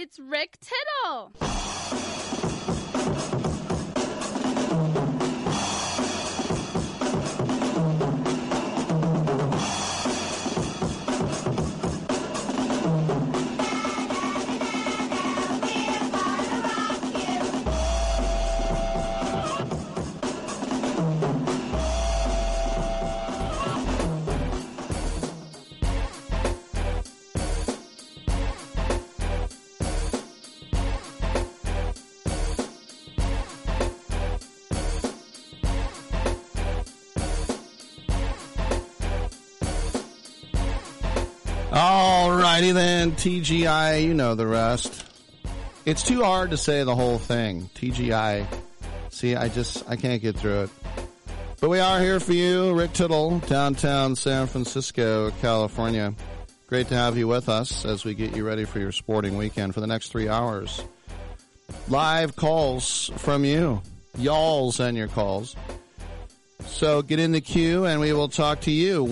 It's Rick Tittle. All righty then, TGI, you know the rest. It's too hard to say the whole thing. TGI. See, I just, I can't get through it. But we are here for you, Rick Tittle, downtown San Francisco, California. Great to have you with us as we get you ready for your sporting weekend for the next three hours. Live calls from you. Y'alls and your calls. So get in the queue and we will talk to you.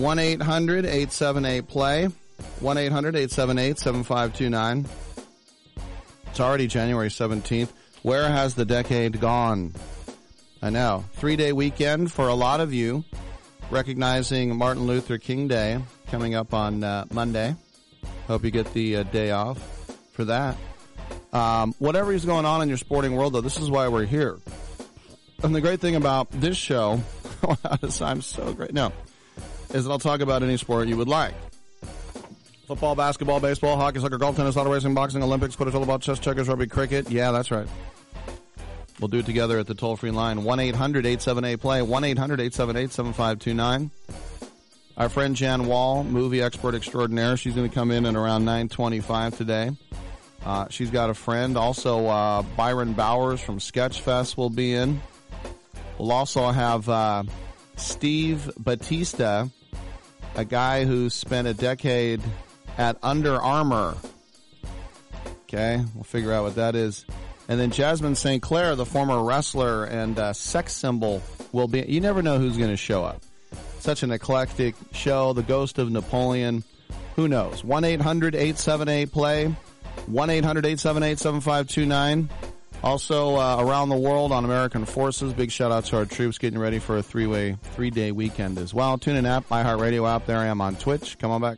1-800-878-PLAY. 1-800-878-7529. It's already January 17th. Where has the decade gone? I know. Three day weekend for a lot of you, recognizing Martin Luther King Day coming up on uh, Monday. Hope you get the uh, day off for that. Um, whatever is going on in your sporting world, though, this is why we're here. And the great thing about this show, I'm so great. No, is that I'll talk about any sport you would like. Football, basketball, baseball, hockey, soccer, golf, tennis, auto racing, boxing, Olympics, quidditch, volleyball, chess, checkers, rugby, cricket. Yeah, that's right. We'll do it together at the toll free line 1 800 878 play, 1 800 878 7529. Our friend Jan Wall, movie expert extraordinaire, she's going to come in at around 925 today. Uh, she's got a friend. Also, uh, Byron Bowers from Sketchfest will be in. We'll also have uh, Steve Batista, a guy who spent a decade at Under Armour. Okay, we'll figure out what that is. And then Jasmine St. Clair, the former wrestler and uh, sex symbol, will be. You never know who's going to show up. Such an eclectic show. The Ghost of Napoleon. Who knows? 1 800 878 play. 1 800 878 7529. Also, uh, around the world on American Forces. Big shout out to our troops getting ready for a three way, three day weekend as well. TuneIn app, iHeartRadio app. There I am on Twitch. Come on back.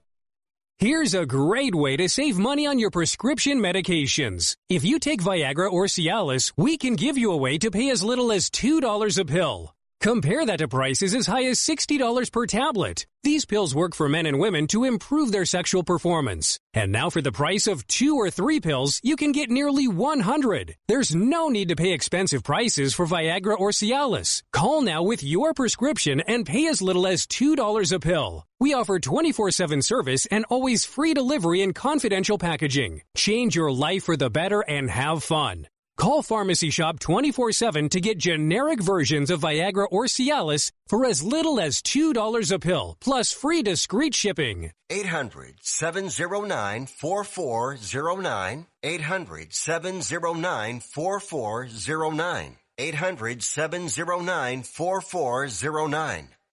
Here's a great way to save money on your prescription medications. If you take Viagra or Cialis, we can give you a way to pay as little as $2 a pill. Compare that to prices as high as $60 per tablet. These pills work for men and women to improve their sexual performance. And now for the price of two or three pills, you can get nearly 100. There's no need to pay expensive prices for Viagra or Cialis. Call now with your prescription and pay as little as $2 a pill. We offer 24-7 service and always free delivery and confidential packaging. Change your life for the better and have fun. Call Pharmacy Shop 24-7 to get generic versions of Viagra or Cialis for as little as $2 a pill, plus free discreet shipping. 800-709-4409. 800-709-4409. 800-709-4409.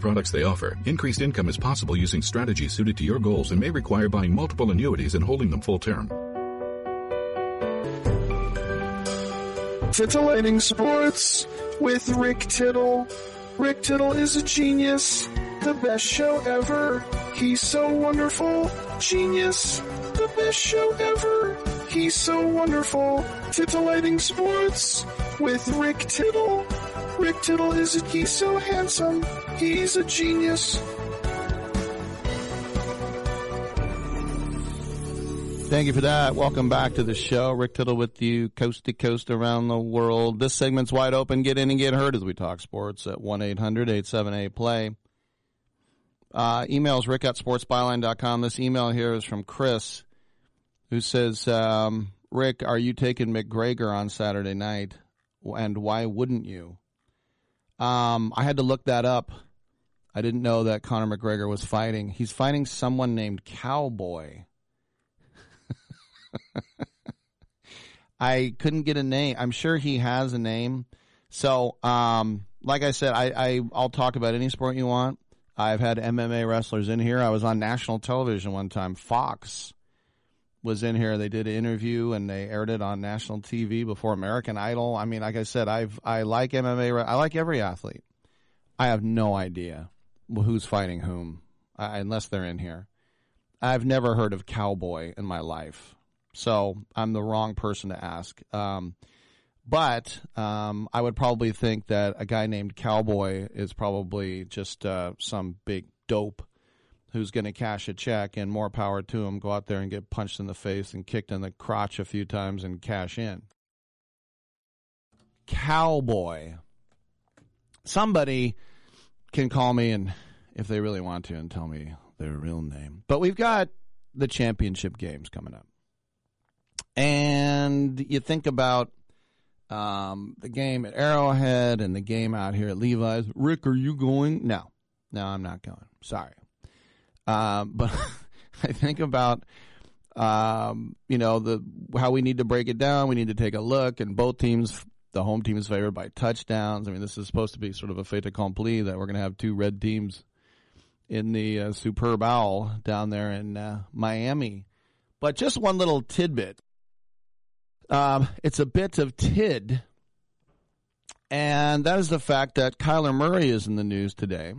products they offer. Increased income is possible using strategies suited to your goals and may require buying multiple annuities and holding them full term. Titillating Sports with Rick Tittle. Rick Tittle is a genius. The best show ever. He's so wonderful. Genius. The best show ever. He's so wonderful. Titillating Sports with Rick Tittle. Rick Tittle is a, he's so handsome. He's a genius. Thank you for that. Welcome back to the show. Rick Tittle with you, coast to coast around the world. This segment's wide open. Get in and get heard as we talk sports at 1-800-878-PLAY. Uh, emails rick at sportsbyline.com. This email here is from Chris, who says, um, Rick, are you taking McGregor on Saturday night? And why wouldn't you? Um, I had to look that up. I didn't know that Conor McGregor was fighting. He's fighting someone named Cowboy. I couldn't get a name. I'm sure he has a name. So, um, like I said, I, I I'll talk about any sport you want. I've had MMA wrestlers in here. I was on national television one time. Fox was in here. They did an interview and they aired it on national TV before American Idol. I mean, like I said, I've I like MMA. I like every athlete. I have no idea who's fighting whom, uh, unless they're in here. I've never heard of Cowboy in my life, so I'm the wrong person to ask. Um, but um, I would probably think that a guy named Cowboy is probably just uh, some big dope who's going to cash a check, and more power to him. Go out there and get punched in the face and kicked in the crotch a few times and cash in. Cowboy. Somebody can call me and if they really want to and tell me their real name. But we've got the championship games coming up. And you think about um, the game at Arrowhead and the game out here at Levi's. Rick, are you going? No, no, I'm not going. Sorry. Um, but I think about um, you know the how we need to break it down. We need to take a look, and both teams, the home team is favored by touchdowns. I mean, this is supposed to be sort of a fait accompli that we're going to have two red teams in the uh, Superb Owl down there in uh, Miami. But just one little tidbit. Um, it's a bit of tid, and that is the fact that Kyler Murray is in the news today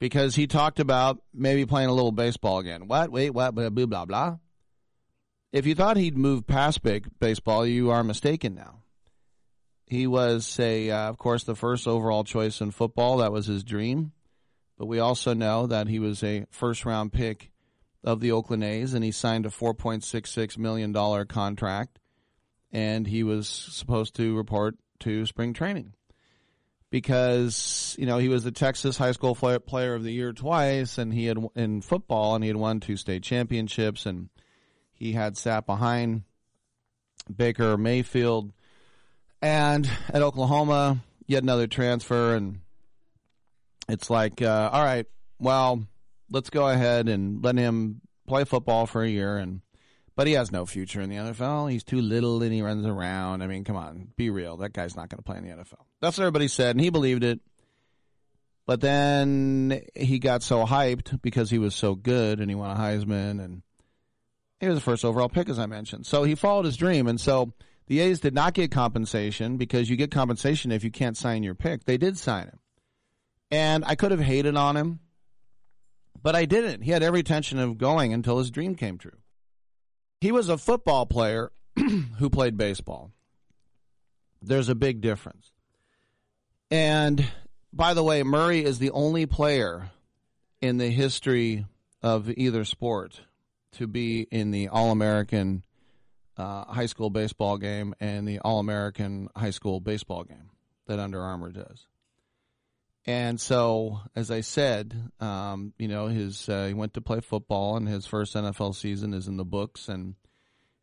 because he talked about maybe playing a little baseball again. What? Wait, what? Blah, blah, blah, blah. If you thought he'd move past big baseball, you are mistaken now. He was, a, uh, of course, the first overall choice in football. That was his dream. But we also know that he was a first round pick of the Oakland A's, and he signed a $4.66 million contract, and he was supposed to report to spring training because you know he was the Texas High School Player of the Year twice, and he had in football, and he had won two state championships, and he had sat behind Baker Mayfield, and at Oklahoma, yet another transfer, and it's like, uh, all right, well, let's go ahead and let him play football for a year, and but he has no future in the NFL. He's too little and he runs around. I mean, come on, be real. That guy's not going to play in the NFL. That's what everybody said, and he believed it. But then he got so hyped because he was so good and he won a Heisman and he was the first overall pick, as I mentioned. So he followed his dream. And so the A's did not get compensation because you get compensation if you can't sign your pick. They did sign him. And I could have hated on him, but I didn't. He had every intention of going until his dream came true. He was a football player who played baseball. There's a big difference. And by the way, Murray is the only player in the history of either sport to be in the All American uh, high school baseball game and the All American high school baseball game that Under Armour does. And so, as I said, um, you know, his uh, he went to play football, and his first NFL season is in the books. And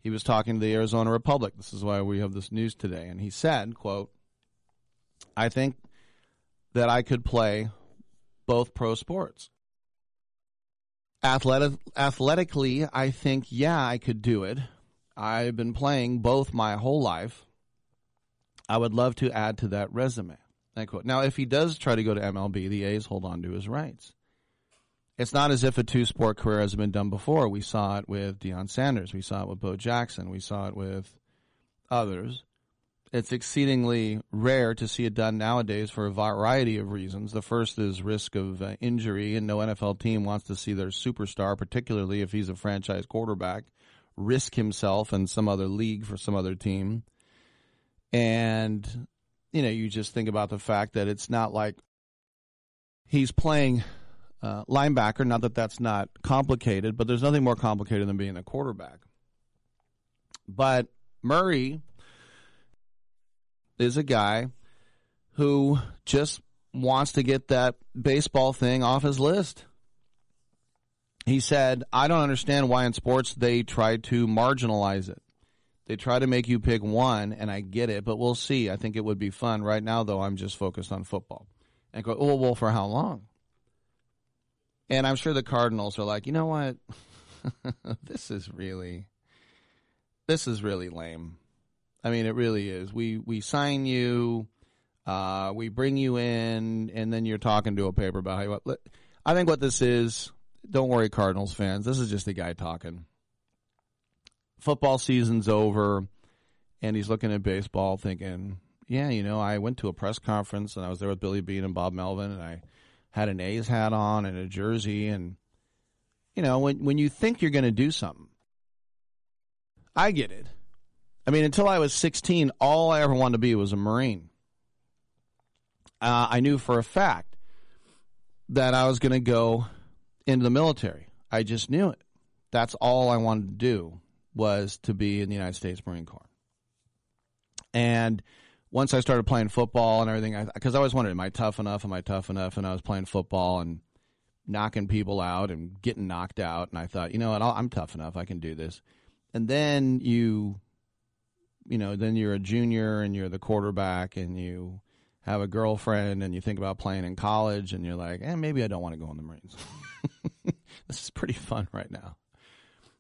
he was talking to the Arizona Republic. This is why we have this news today. And he said, "quote I think that I could play both pro sports. Athletic, athletically, I think, yeah, I could do it. I've been playing both my whole life. I would love to add to that resume." Now, if he does try to go to MLB, the A's hold on to his rights. It's not as if a two sport career has been done before. We saw it with Deion Sanders. We saw it with Bo Jackson. We saw it with others. It's exceedingly rare to see it done nowadays for a variety of reasons. The first is risk of uh, injury, and no NFL team wants to see their superstar, particularly if he's a franchise quarterback, risk himself in some other league for some other team. And you know, you just think about the fact that it's not like he's playing uh, linebacker. Not that that's not complicated, but there's nothing more complicated than being a quarterback. But Murray is a guy who just wants to get that baseball thing off his list. He said, I don't understand why in sports they try to marginalize it. They try to make you pick one, and I get it, but we'll see. I think it would be fun. Right now, though, I'm just focused on football. And go, oh, well, for how long? And I'm sure the Cardinals are like, you know what? this is really, this is really lame. I mean, it really is. We we sign you, uh, we bring you in, and then you're talking to a paper about how. You, I think what this is. Don't worry, Cardinals fans. This is just a guy talking football season's over and he's looking at baseball thinking, yeah, you know, I went to a press conference and I was there with Billy Beane and Bob Melvin and I had an A's hat on and a jersey and you know, when when you think you're going to do something. I get it. I mean, until I was 16, all I ever wanted to be was a Marine. Uh, I knew for a fact that I was going to go into the military. I just knew it. That's all I wanted to do was to be in the United States Marine Corps. And once I started playing football and everything, because I, I always wondered, am I tough enough? Am I tough enough? And I was playing football and knocking people out and getting knocked out. And I thought, you know what? i am tough enough. I can do this. And then you, you know, then you're a junior and you're the quarterback and you have a girlfriend and you think about playing in college and you're like, eh, maybe I don't want to go in the Marines. this is pretty fun right now.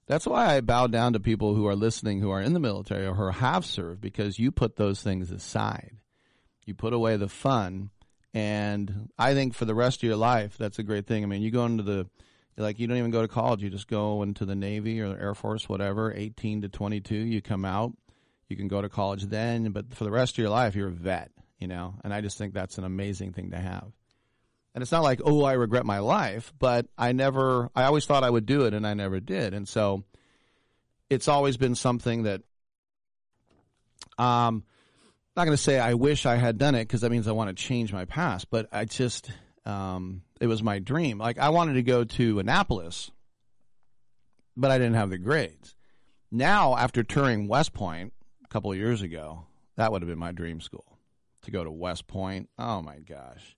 That's why I bow down to people who are listening who are in the military or who have served because you put those things aside. You put away the fun. And I think for the rest of your life, that's a great thing. I mean, you go into the, like, you don't even go to college. You just go into the Navy or the Air Force, whatever, 18 to 22. You come out. You can go to college then. But for the rest of your life, you're a vet, you know? And I just think that's an amazing thing to have. And it's not like, oh, I regret my life, but I never, I always thought I would do it and I never did. And so it's always been something that, um, not going to say I wish I had done it because that means I want to change my past, but I just, um, it was my dream. Like I wanted to go to Annapolis but I didn't have the grades. Now, after touring West Point a couple of years ago, that would have been my dream school to go to West Point. Oh my gosh.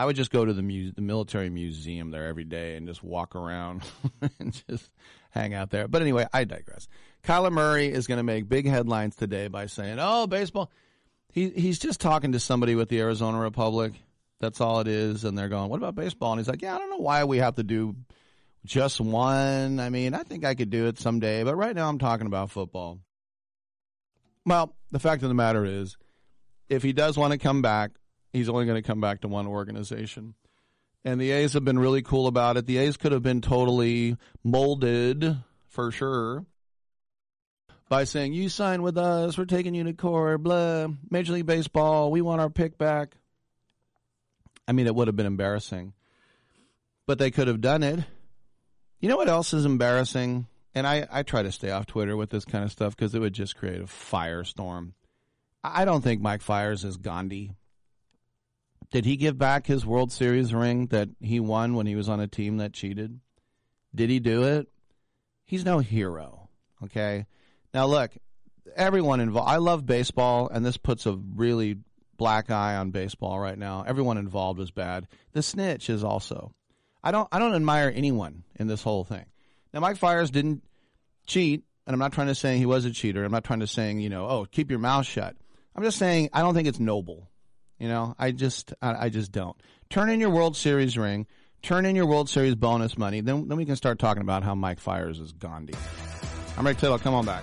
I would just go to the mu- the military museum there every day and just walk around and just hang out there. But anyway, I digress. Kyler Murray is going to make big headlines today by saying, "Oh, baseball." He he's just talking to somebody with the Arizona Republic. That's all it is, and they're going, "What about baseball?" And he's like, "Yeah, I don't know why we have to do just one. I mean, I think I could do it someday, but right now I'm talking about football." Well, the fact of the matter is, if he does want to come back, he's only going to come back to one organization. And the A's have been really cool about it. The A's could have been totally molded for sure by saying, You sign with us, we're taking you to court, blah. Major League Baseball, we want our pick back. I mean, it would have been embarrassing. But they could have done it. You know what else is embarrassing? And I, I try to stay off Twitter with this kind of stuff because it would just create a firestorm. I don't think Mike Fiers is Gandhi. Did he give back his World Series ring that he won when he was on a team that cheated? Did he do it? He's no hero. Okay. Now look, everyone involved. I love baseball, and this puts a really black eye on baseball right now. Everyone involved is bad. The snitch is also. I don't. I don't admire anyone in this whole thing. Now, Mike Fiers didn't cheat, and I'm not trying to say he was a cheater. I'm not trying to saying you know, oh, keep your mouth shut. I'm just saying I don't think it's noble. You know, I just I, I just don't. Turn in your World Series ring. Turn in your World Series bonus money. Then then we can start talking about how Mike Fiers is Gandhi. I'm Rick Tittle. Come on back.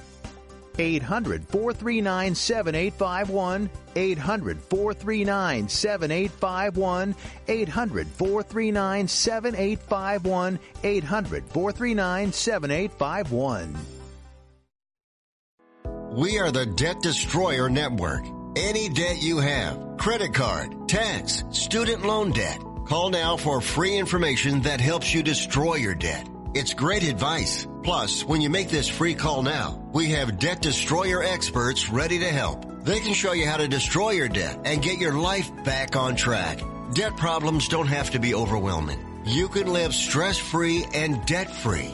800 439 7851. 800 439 7851. 800 439 7851. 800 439 7851. We are the Debt Destroyer Network. Any debt you have, credit card, tax, student loan debt, call now for free information that helps you destroy your debt. It's great advice. Plus, when you make this free call now, we have debt destroyer experts ready to help. They can show you how to destroy your debt and get your life back on track. Debt problems don't have to be overwhelming. You can live stress free and debt free.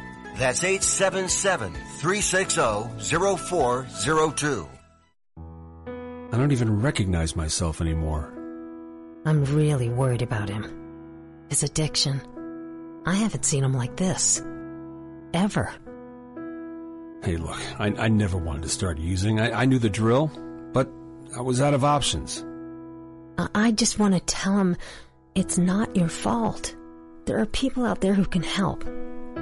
That's 877-360-0402. I don't even recognize myself anymore. I'm really worried about him. His addiction. I haven't seen him like this. Ever. Hey, look, I, I never wanted to start using. I, I knew the drill, but I was out of options. I, I just want to tell him it's not your fault. There are people out there who can help.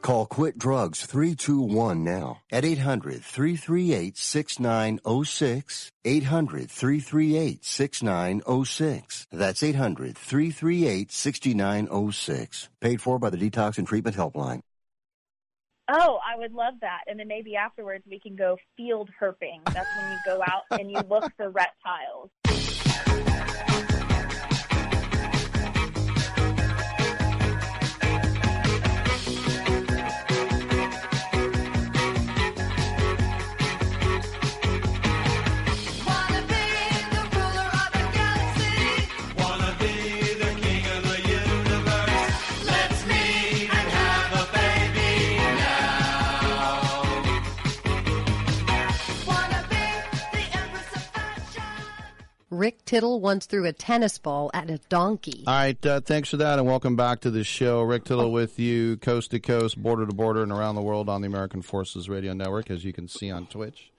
Call Quit Drugs 321 now at 800 338 6906. 800 338 6906. That's 800 338 6906. Paid for by the Detox and Treatment Helpline. Oh, I would love that. And then maybe afterwards we can go field herping. That's when you go out and you look for reptiles. Rick Tittle once threw a tennis ball at a donkey. All right, uh, thanks for that, and welcome back to the show. Rick Tittle with you, coast to coast, border to border, and around the world on the American Forces Radio Network, as you can see on Twitch.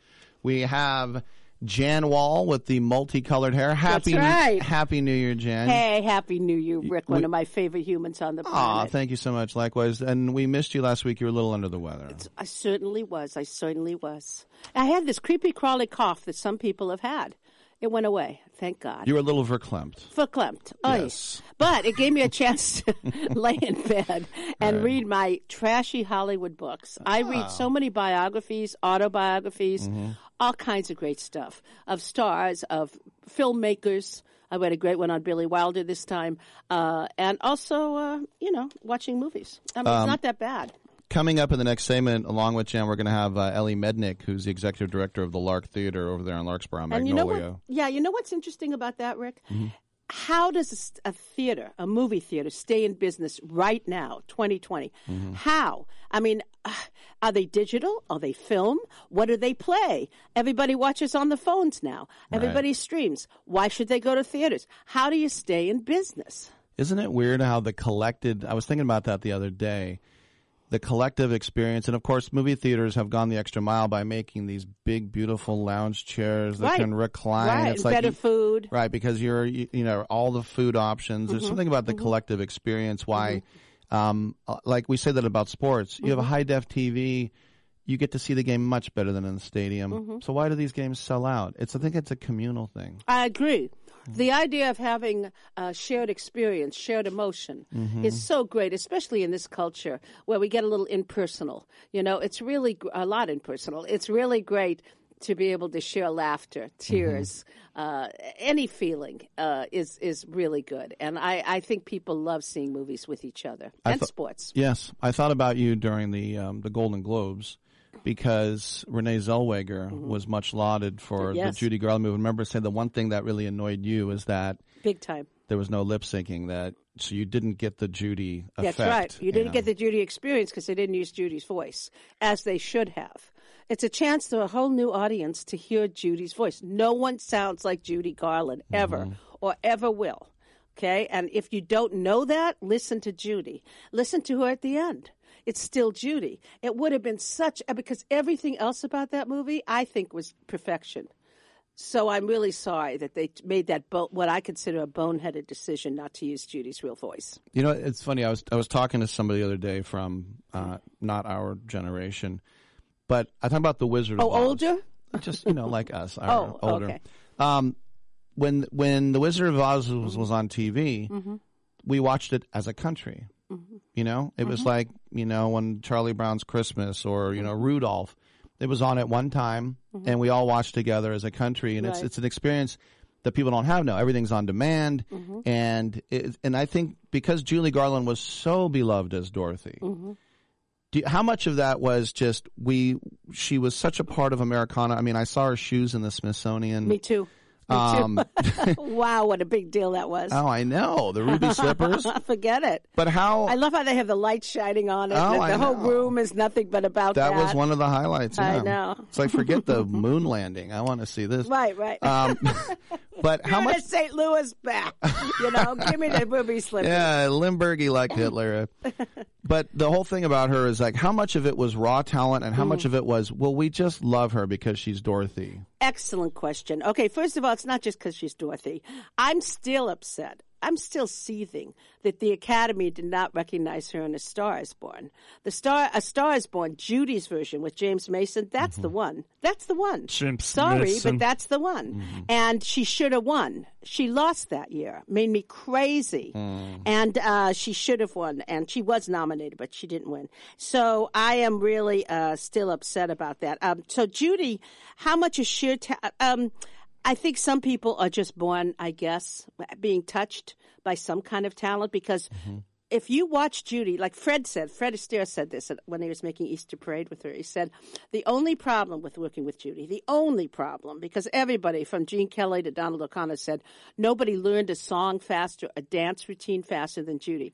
We have Jan Wall with the multicolored hair. Happy, That's right. Happy New Year, Jan. Hey, happy New Year, Rick. One of my favorite humans on the Aw, planet. thank you so much. Likewise, and we missed you last week. You were a little under the weather. I certainly was. I certainly was. I had this creepy crawly cough that some people have had. It went away. Thank God. You were a little verklempt. Verklempt. Oh, Yes. But it gave me a chance to lay in bed and Right. read my trashy Hollywood books. I Ah. read so many biographies, autobiographies, Mm-hmm. all kinds of great stuff of stars, of filmmakers. I read a great one on Billy Wilder this time, uh, and also, uh, you know, watching movies. I mean, Um, it's not that bad. Coming up in the next segment, along with Jan, we're going to have uh, Ellie Mednick, who's the executive director of the Lark Theater over there in Larkspur on And you know Magnolia. what? Yeah, you know what's interesting about that, Rick? Mhm. How does a theater, a movie theater, stay in business right now, 2020? Mm-hmm. How? I mean, uh, are they digital? Are they film? What do they play? Everybody watches on the phones now. Everybody streams. Why should they go to theaters? How do you stay in business? Isn't it weird how the collected? I was thinking about that the other day. The collective experience, and of course, movie theaters have gone the extra mile by making these big, beautiful lounge chairs that Right. can recline. Right, It's like better you- food. right? Because you're, you, you know, all the food options. There's Mhm, something about the mhm. collective experience. Why, um, uh, like we say that about sports. You have a Mhm. high def TV. You get to see the game much better than in the stadium. Mhm. So why do these games sell out? It's I think it's a communal thing. I agree. The idea of having a shared experience, shared emotion, Mhm. is so great, especially in this culture where we get a little impersonal. You know, it's really gr- a lot impersonal. It's really great to be able to share laughter, tears, uh, any feeling uh, is is really good. And I, I think people love seeing movies with each other I and thought- sports. Yes, I thought about you during the um, the Golden Globes because Renee Zellweger was much lauded for Mm-hmm. Yes. the Judy Garland movie. Remember, saying the one thing that really annoyed you is that Big time. there was no lip syncing. That so you didn't get the Judy effect. That's right. You didn't know. get the Judy experience because they didn't use Judy's voice as they should have. It's a chance to a whole new audience to hear Judy's voice. No one sounds like Judy Garland ever Mm-hmm. or ever will. Okay? And if you don't know that, listen to Judy. Listen to her at the end. It's still Judy. It would have been such because everything else about that movie I think was perfection. So I'm really sorry that they made that bo- what I consider a boneheaded decision not to use Judy's real voice. You know, it's funny. I was I was talking to somebody the other day from uh, not our generation, but I talk about the Wizard. Oh, of Oz. older? just you know, like us, our Oh, older. okay. Um, when when the Wizard of Oz was, was on TV, Mhm. we watched it as a country. Mhm. You know, it was Mhm. like you know when Charlie Brown's Christmas or you know Rudolph. It was on at one time, Mhm. and we all watched together as a country, and it's Right. it's an experience that people don't have now. Everything's on demand, Mhm. and it, and I think because Julie Garland was so beloved as Dorothy, Mhm. do how much of that was just we? She was such a part of Americana. I mean, I saw her shoes in the Smithsonian. Me too. Um, wow, what a big deal that was. oh, I know the ruby slippers. Forget it. But how? I love how they have the light shining on it. Oh, the I whole know. room is nothing but about that. that was one of the highlights. I yeah. know. It's like forget the moon landing. I want to see this. Right, right. Um, but how much? the St. Louis back. You know, give me the ruby slippers. Yeah, Limburgy liked Hitler. but the whole thing about her is like how much of it was raw talent and how much Mm. of it was well we just love her because she's Dorothy. Excellent question. Okay, first of all, it's not just because she's Dorothy. I'm still upset I'm still seething that the Academy did not recognize her in A Star Is Born. The Star, A Star Is Born, Judy's version with James Mason. That's the one. That's the one. Sorry, Mason. but that's the one. And she should have won. She lost that year. Made me crazy. And uh, she should have won. And she was nominated, but she didn't win. So I am really uh, still upset about that. Um, so Judy, how much is sheer ta- um, I think some people are just born, I guess, being touched by some kind of talent because mm-hmm. if you watch Judy, like Fred said, Fred Astaire said this when he was making Easter Parade with her. He said, the only problem with working with Judy, the only problem, because everybody from Gene Kelly to Donald O'Connor said nobody learned a song faster, a dance routine faster than Judy.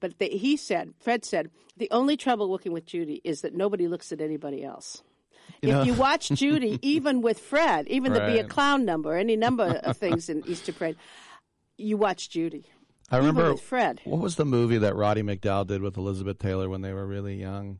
But the, he said, Fred said, the only trouble working with Judy is that nobody looks at anybody else. You if know- you watch Judy, even with Fred, even the Be a Clown number, any number of things in Easter Parade, you watch Judy. I remember Fred. What was the movie that Roddy McDowall did with Elizabeth Taylor when they were really young?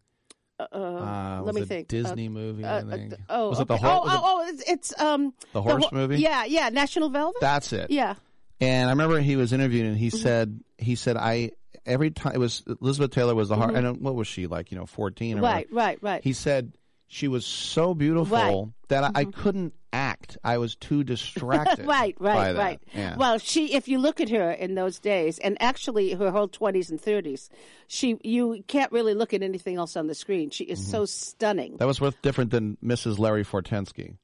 Uh, Uh, let me a think. Disney Uh, movie, uh, I think. uh, oh, was it the okay. hor- oh, oh, oh, it's, it's um The horse ho- movie? Yeah, yeah, National Velvet. That's it. Yeah. And I remember he was interviewed, and he Mm-hmm. said, he said, I every time it was Elizabeth Taylor was the heart. Mhm. And what was she like? You know, fourteen or Right, whatever. right, right. He said she was so beautiful Right. Mm-hmm. that I, I couldn't act. I was too distracted. right, right, right. Yeah. Well, she, if you look at her in those days, and actually her whole twenties and thirties, she, you can't really look at anything else on the screen. She is so stunning. that was worth different than Mrs. Larry Fortensky.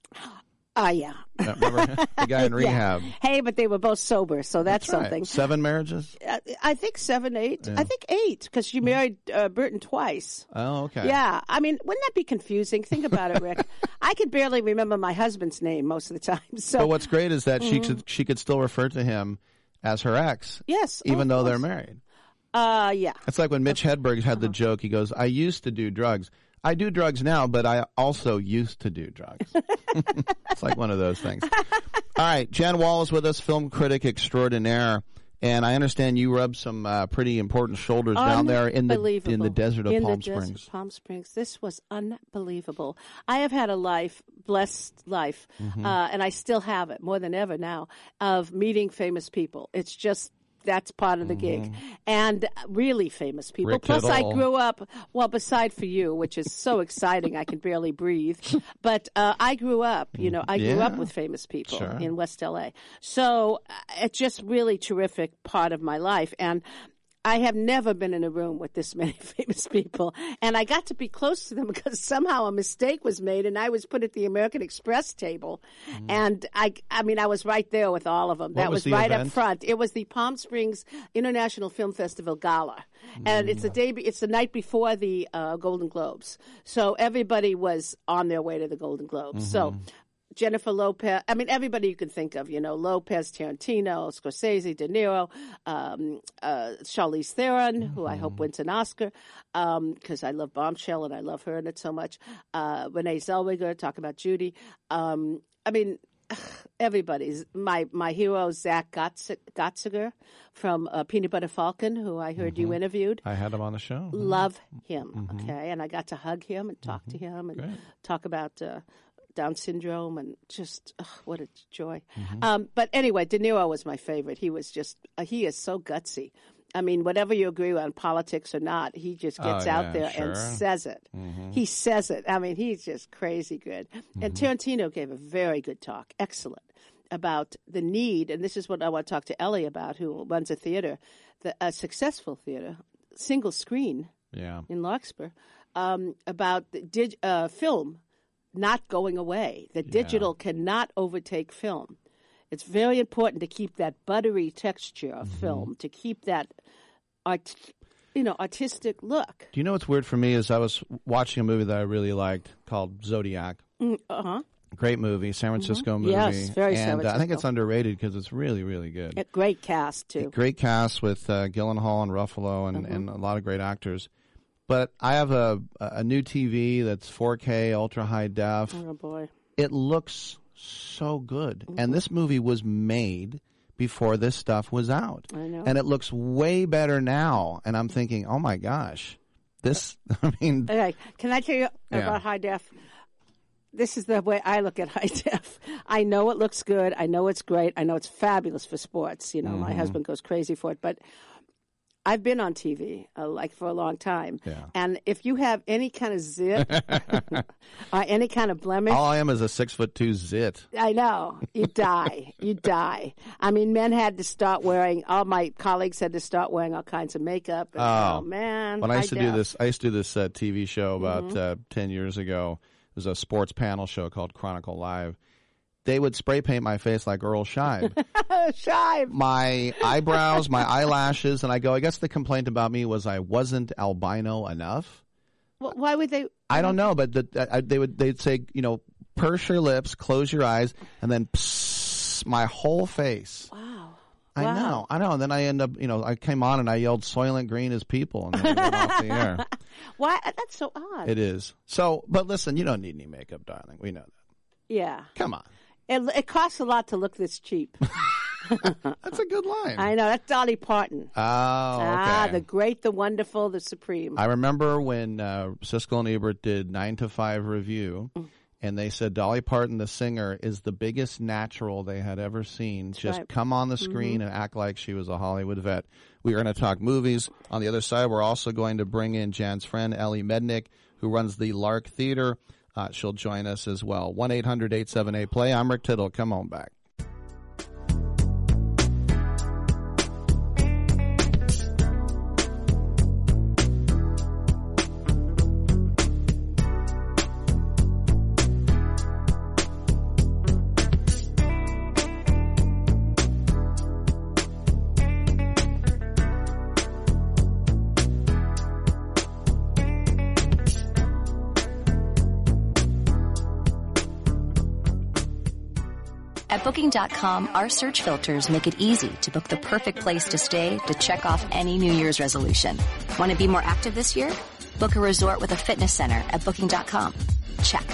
Ah, yeah. Uh, Remember the guy in Yeah. rehab? Hey, but they were both sober, so that's, right. something. Seven marriages. I, I think seven, eight. Yeah. I think eight because she married uh, Burton twice. Oh, okay. Yeah, I mean, wouldn't that be confusing? Think about it, Rick. I could barely remember my husband's name most of the time. So, but what's great is that she Mhm. could she could still refer to him as her ex, yes, oh, even of though they're married. Uh, yeah. It's like when Mitch Hedberg had Uh-huh. the joke. He goes, "I used to do drugs. I do drugs now, but I also used to do drugs." it's like one of those things. All right, Jan Wall is with us, film critic extraordinaire, and I understand you rubbed some uh, pretty important shoulders down there in the in the desert of In Palm the Springs. of Palm Springs. This was unbelievable. I have had a life, blessed life, Mhm. uh, and I still have it more than ever now of meeting famous people. It's just that's part of the gig, and really famous people. Rick Plus, I grew up well. Beside for you, which is so exciting, I can barely breathe. But uh, I grew up. You know, I grew up with famous people Sure. in West LA. So uh, it's just really terrific part of my life. And I have never been in a room with this many famous people. And I got to be close to them because somehow a mistake was made and I was put at the American Express table. And I, I mean, I was right there with all of them. Mm. What that was was, right event? up front. It was the Palm Springs International Film Festival Gala. And it's the day, it's the night before the uh, Golden Globes. So everybody was on their way to the Golden Globes. So Jennifer Lopez. I mean, everybody you can think of. You know, Lopez, Tarantino, Scorsese, De Niro, um, uh, Charlize Theron, who I hope wins an Oscar because I love Bombshell and I love her in it so much. Uh, Renee Zellweger. Talk about Judy. Um, I mean. Everybody's my my hero Zach Gotz- Gottsagen from uh, Peanut Butter Falcon, who I heard you interviewed. I had him on the show. Love him. Mhm. Okay, and I got to hug him and talk to him and Mm-hmm. Great. talk about uh, Down syndrome and just ugh, what a joy. Mm-hmm. Um, but anyway, De Niro was my favorite. He was just uh, he is so gutsy. I mean, whatever you agree on politics or not, he just gets Oh, out yeah, there sure. and says it. Mhm. He says it. I mean, he's just crazy good. And Mm-hmm. Tarantino gave a very good talk, excellent, about the need. And this is what I want to talk to Ellie about, who runs a theater, the, a successful theater, single screen Yeah. in Larkspur, um, about the dig, uh, film not going away. That digital cannot overtake film. It's very important to keep that buttery texture of Mm-hmm. film, to keep that art, you know, artistic look. Do you know what's weird for me is I was watching a movie that I really liked called Zodiac. Mm, uh-huh. Great movie, San Francisco movie. Yes, very San and uh, I think it's underrated because it's really, really good. A great cast too. Great cast with uh, Gyllenhaal and Ruffalo and, Mhm. and a lot of great actors. But I have a a new TV that's 4K, ultra high def. Oh boy. It looks so good, Mm-hmm. and this movie was made before this stuff was out, I know. and it looks way better now. And I'm thinking, oh my gosh, this. I mean, Okay, can I tell you Yeah. about high def? this is the way I look at high def. I know it looks good. I know it's great. I know it's fabulous for sports. You know, my Mhm. husband goes crazy for it, but I've been on TV uh, like for a long time. Yeah. And if you have any kind of zit or any kind of blemish, All I am is a six foot two zit. I know. You die. you die. I mean, men had to start wearing, all my colleagues had to start wearing all kinds of makeup. And, oh, man. When I used to do this, I used to do this uh, TV show about Mhm. uh, ten years ago. It was a sports panel show called Chronicle Live. They would spray paint my face like Earl Scheib. Shive. my eyebrows, my eyelashes, and I go. I guess the complaint about me was I wasn't albino enough. Well, why would they? I don't know, but the, I, they would they'd say you know purse your lips, close your eyes, and then psst, my whole face. Wow. I Wow. know, I know. And then I end up, you know, I came on and I yelled "Soylent Green is people," and then we went off the air. Why? That's so odd. It is so, but listen, you don't need any makeup, darling. We know that. Yeah. Come on. It, it costs a lot to look this cheap. That's a good line. I know. That's Dolly Parton. Oh, okay. Ah, the great, the wonderful, the supreme. I remember when uh, Siskel and Ebert did Nine to Five review, Mm. and they said Dolly Parton, the singer, is the biggest natural they had ever seen. Just right. come on the screen Mhm. and act like she was a Hollywood vet. We are going to talk movies. On the other side, we're also going to bring in Jan's friend Ellie Mednick, who runs the Lark Theater. Uh, she'll join us as well. One 878 play. I'm Rick Tittle. Come on back. At Booking.com, our search filters make it easy to book the perfect place to stay to check off any New Year's resolution. Want to be more active this year? Book a resort with a fitness center at Booking.com. Check.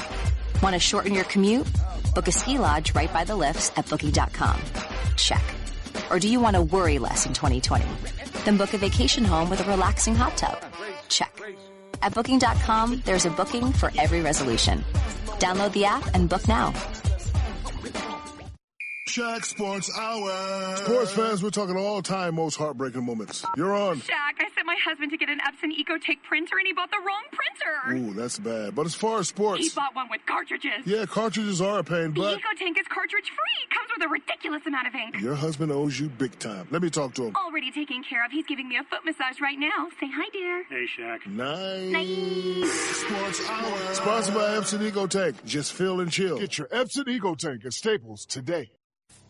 Want to shorten your commute? Book a ski lodge right by the lifts at Booking.com. Check. Or do you want to worry less in 2020? Then book a vacation home with a relaxing hot tub. Check. At Booking.com, there's a booking for every resolution. Download the app and book now. Shaq Sports Hour. Sports fans, we're talking all time most heartbreaking moments. You're on. Shaq, I sent my husband to get an Epson EcoTank printer and he bought the wrong printer. Ooh, that's bad. But as far as sports, He bought one with cartridges. yeah, cartridges are a pain, but. The but EcoTank is cartridge free. Comes with a ridiculous amount of ink. your husband owes you big time. Let me talk to him. Already taken care of. He's giving me a foot massage right now. Say hi, dear. Hey, Shaq. Nice. Nice. Sports Hour. Sponsored by Epson EcoTank. Just fill and chill. Get your Epson EcoTank at Staples today.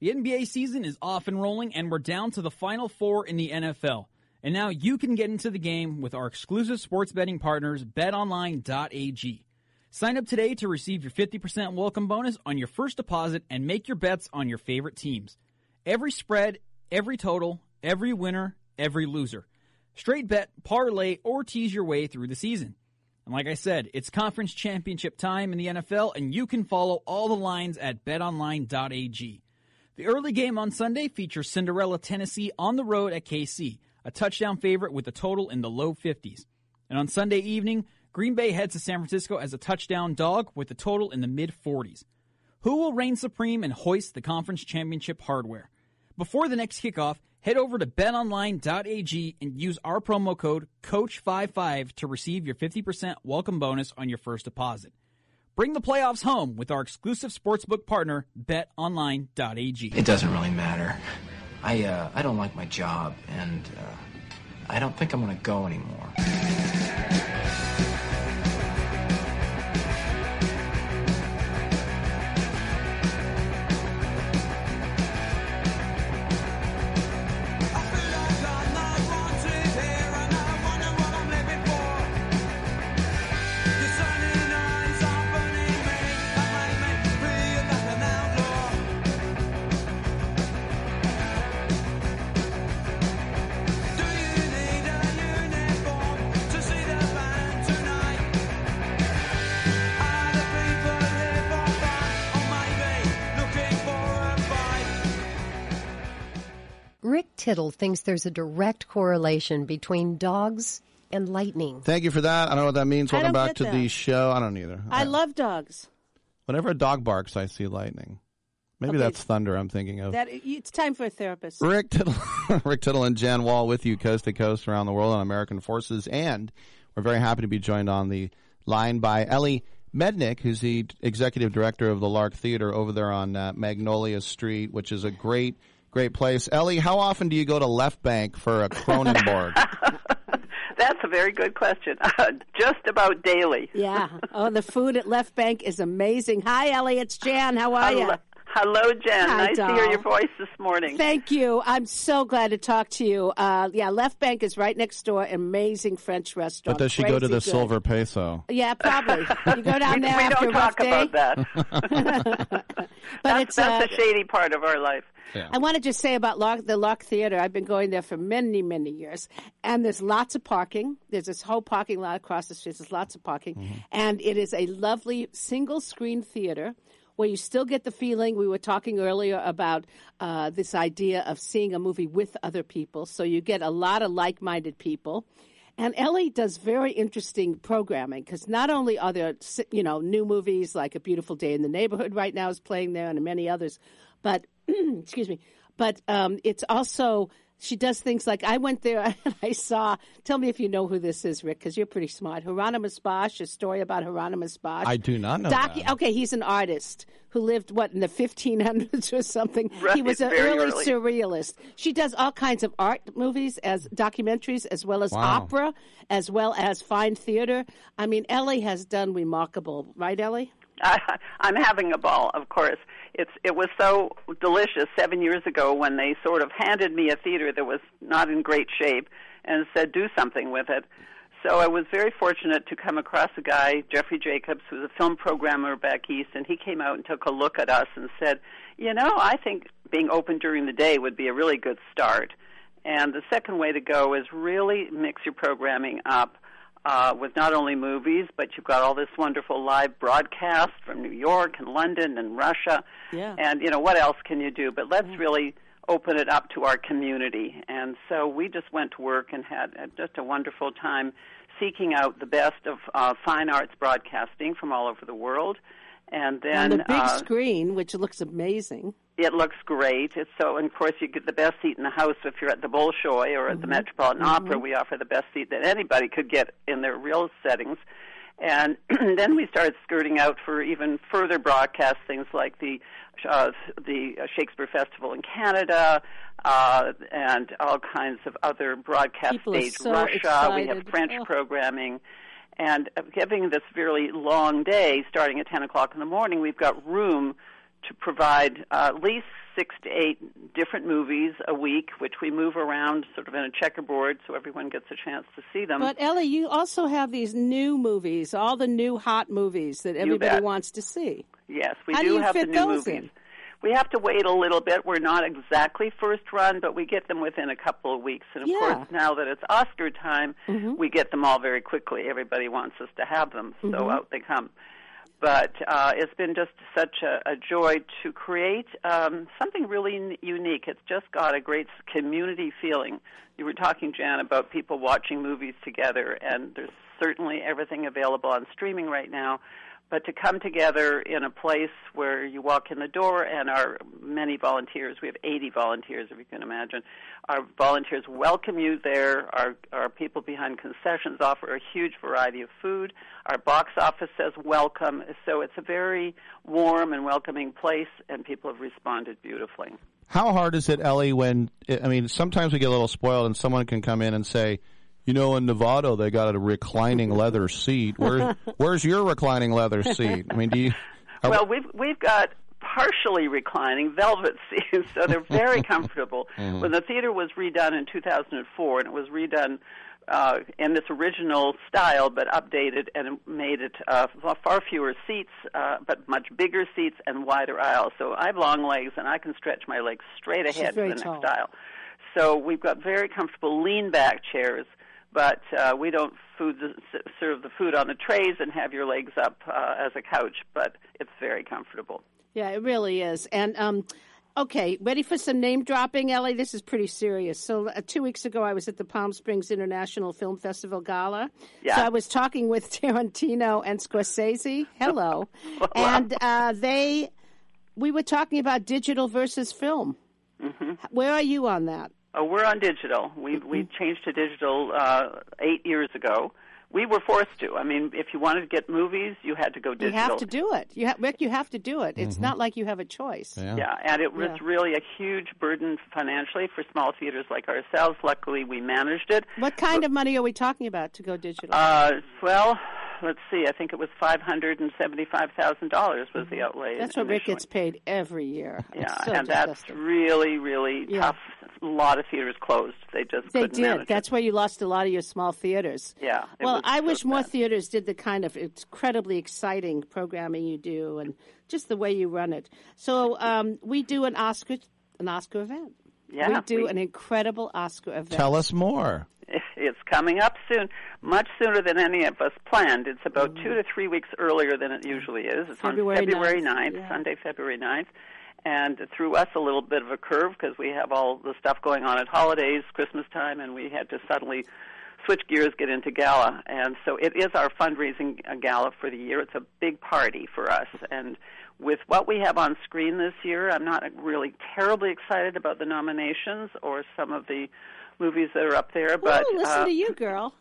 The NBA season is off and rolling, and we're down to the final four in the NFL. And now you can get into the game with our exclusive sports betting partners, betonline.ag. Sign up today to receive your 50% welcome bonus on your first deposit and make your bets on your favorite teams. Every spread, every total, every winner, every loser. Straight bet, parlay, or tease your way through the season. And like I said, it's conference championship time in the NFL, and you can follow all the lines at betonline.ag. The early game on Sunday features Cinderella, Tennessee on the road at KC, a touchdown favorite with a total in the low 50s. And on Sunday evening, Green Bay heads to San Francisco as a touchdown dog with a total in the mid 40s. Who will reign supreme and hoist the conference championship hardware? Before the next kickoff, head over to betonline.ag and use our promo code COACH55 to receive your 50% welcome bonus on your first deposit. Bring the playoffs home with our exclusive sportsbook partner, betonline.ag. It doesn't really matter. I uh, I don't like my job, and uh, I don't think I'm going to go anymore. Rick Tittle thinks there's a direct correlation between dogs and lightning. Thank you for that. I don't know what that means. I Welcome back to that. the show. I don't either. I love dogs. Whenever a dog barks, I see lightning. Maybe Okay. that's thunder I'm thinking of. That it's time for a therapist. Rick Tittle, Rick Tittle and Jan Wall with you coast to coast around the world on American Forces. And we're very happy to be joined on the line by Ellie Mednick, who's the executive director of the Lark Theater over there on uh, Magnolia Street, which is a great, great place. Ellie, how often do you go to Left Bank for a Cronenberg? That's a very good question. Just about daily. Yeah. Oh, the food at Left Bank is amazing. Hi, Ellie. It's Jan. How are you? Hello, hello, Jen. Hi, nice to hear your voice this morning. Thank you. I'm so glad to talk to you. Uh, yeah, Left Bank is right next door. Amazing French restaurant. but does she go to the good. Silver Peso? Yeah, probably. You go down we, there we after don't a rough talk day. about that. but that's, it's that's uh, a shady part of our life. Yeah. I want to just say about Lark, the Lark Theater. I've been going there for many, many years, and there's lots of parking. There's this whole parking lot across the street. There's lots of parking, Mm-hmm. and it is a lovely single-screen theater where you still get the feeling. We were talking earlier about uh, this idea of seeing a movie with other people, so you get a lot of like-minded people. And Ellie does very interesting programming because not only are there, you know, new movies like A Beautiful Day in the Neighborhood right now is playing there and many others, but excuse me, but um, it's also she does things like I went there and I saw. Tell me if you know who this is, Rick, because you're pretty smart. Hieronymus Bosch, a story about Hieronymus Bosch. I do not know Docu- that. Okay, he's an artist who lived what in the 1500s or something. he was an early early. surrealist. She does all kinds of art movies as documentaries as well as Wow. opera as well as fine theater. I mean, Ellie has done remarkable, right, Ellie? I, I'm having a ball, of course. It's it was so delicious seven years ago when they sort of handed me a theater that was not in great shape and said do something with it. So I was very fortunate to come across a guy, Jeffrey Jacobs, who's a film programmer back east, and he came out and took a look at us and said, "You know, I think being open during the day would be a really good start." And the second way to go is really mix your programming up uh, with not only movies, but you've got all this wonderful live broadcast from New York and London and Russia. Yeah. And, you know, what else can you do? But let's really open it up to our community. And so we just went to work and had just a wonderful time seeking out the best of uh, fine arts broadcasting from all over the world. And then On the big uh, screen, which looks amazing. It looks great. It's so, and of course, you get the best seat in the house if you're at the Bolshoi or at the Metropolitan Opera. We offer the best seat that anybody could get in their real settings. And then we started skirting out for even further broadcast things like the uh, the Shakespeare Festival in Canada uh, and all kinds of other broadcast People stage so Russia. We have. French Oh. programming. And giving this really long day, starting at 10 o'clock in the morning, we've got room to provide uh, at least six to eight different movies a week, which we move around sort of in a checkerboard so everyone gets a chance to see them. But Ellie, you also have these new movies, all the new hot movies that everybody wants to see. Yes, we How do, do you have fit the new those movies. in? We have to wait a little bit. We're not exactly first run, but we get them within a couple of weeks. And of Yeah. course, now that it's Oscar time, we get them all very quickly. Everybody wants us to have them, so Mhm. out they come. But uh, it's been just such a, a joy to create um, something really n- unique. It's just got a great community feeling. You were talking, Jan, about people watching movies together, and there's certainly everything available on streaming right now. But to come together in a place where you walk in the door and our many volunteers, we have 80 volunteers, if you can imagine, our volunteers welcome you there. Our, our people behind concessions offer a huge variety of food. Our box office says welcome. So it's a very warm and welcoming place, and people have responded beautifully. How hard is it, Ellie, when, I mean, sometimes we get a little spoiled and someone can come in and say, you know, in Nevada, they got a reclining leather seat. Where's, where's your reclining leather seat? I mean, do you. Are, Well, we've we've got partially reclining velvet seats, so they're very comfortable. Mhm. When the theater was redone in 2004, and it was redone uh, in this original style, but updated and made it uh, far fewer seats, uh, but much bigger seats and wider aisles. So I have long legs, and I can stretch my legs straight ahead to the tall. next aisle. So we've got very comfortable lean back chairs, but uh, we don't food serve the food on the trays and have your legs up uh, as a couch. But it's very comfortable. Yeah, it really is. And um, okay, ready for some name dropping, Ellie? This is pretty serious. So uh, two weeks ago, I was at the Palm Springs International Film Festival Gala. Yeah. So I was talking with Tarantino and Scorsese. Hello, and uh, they, we were talking about digital versus film. hmm Where are you on that? Oh, we're on digital. We Mm-hmm. we changed to digital uh, eight years ago. We were forced to. I mean, if you wanted to get movies, you had to go digital. You have to do it. You ha- Rick, you have to do it. It's not like you have a choice. Yeah. and it was Yeah. really a huge burden financially for small theaters like ourselves. Luckily, we managed it. What kind of money are we talking about to go digital? Uh, well, let's see. I think it was five hundred and seventy-five thousand dollars was the outlay. Mm-hmm. That's what Rick gets paid every year. Yeah, so and that's really, really Yeah. tough. A lot of theaters closed. They just They couldn't did. manage it. That's why you lost a lot of your small theaters. Yeah. Well, I so wish more theaters did the kind of incredibly exciting programming you do, and just the way you run it. So um, we do an Oscar, an Oscar event. Yeah, we do we- an incredible Oscar event. tell us more. It's coming up soon, much sooner than any of us planned. It's about two to three weeks earlier than it usually is. It's. February on February 9th, 9th, yeah. Sunday, February 9th. And it threw us a little bit of a curve because we have all the stuff going on at holidays, Christmas time, and we had to suddenly switch gears, get into gala. And so it is our fundraising uh, gala for the year. It's a big party for us. And with what we have on screen this year, I'm not really terribly excited about the nominations or some of the movies that are up there. But Ooh, listen uh, to you, girl.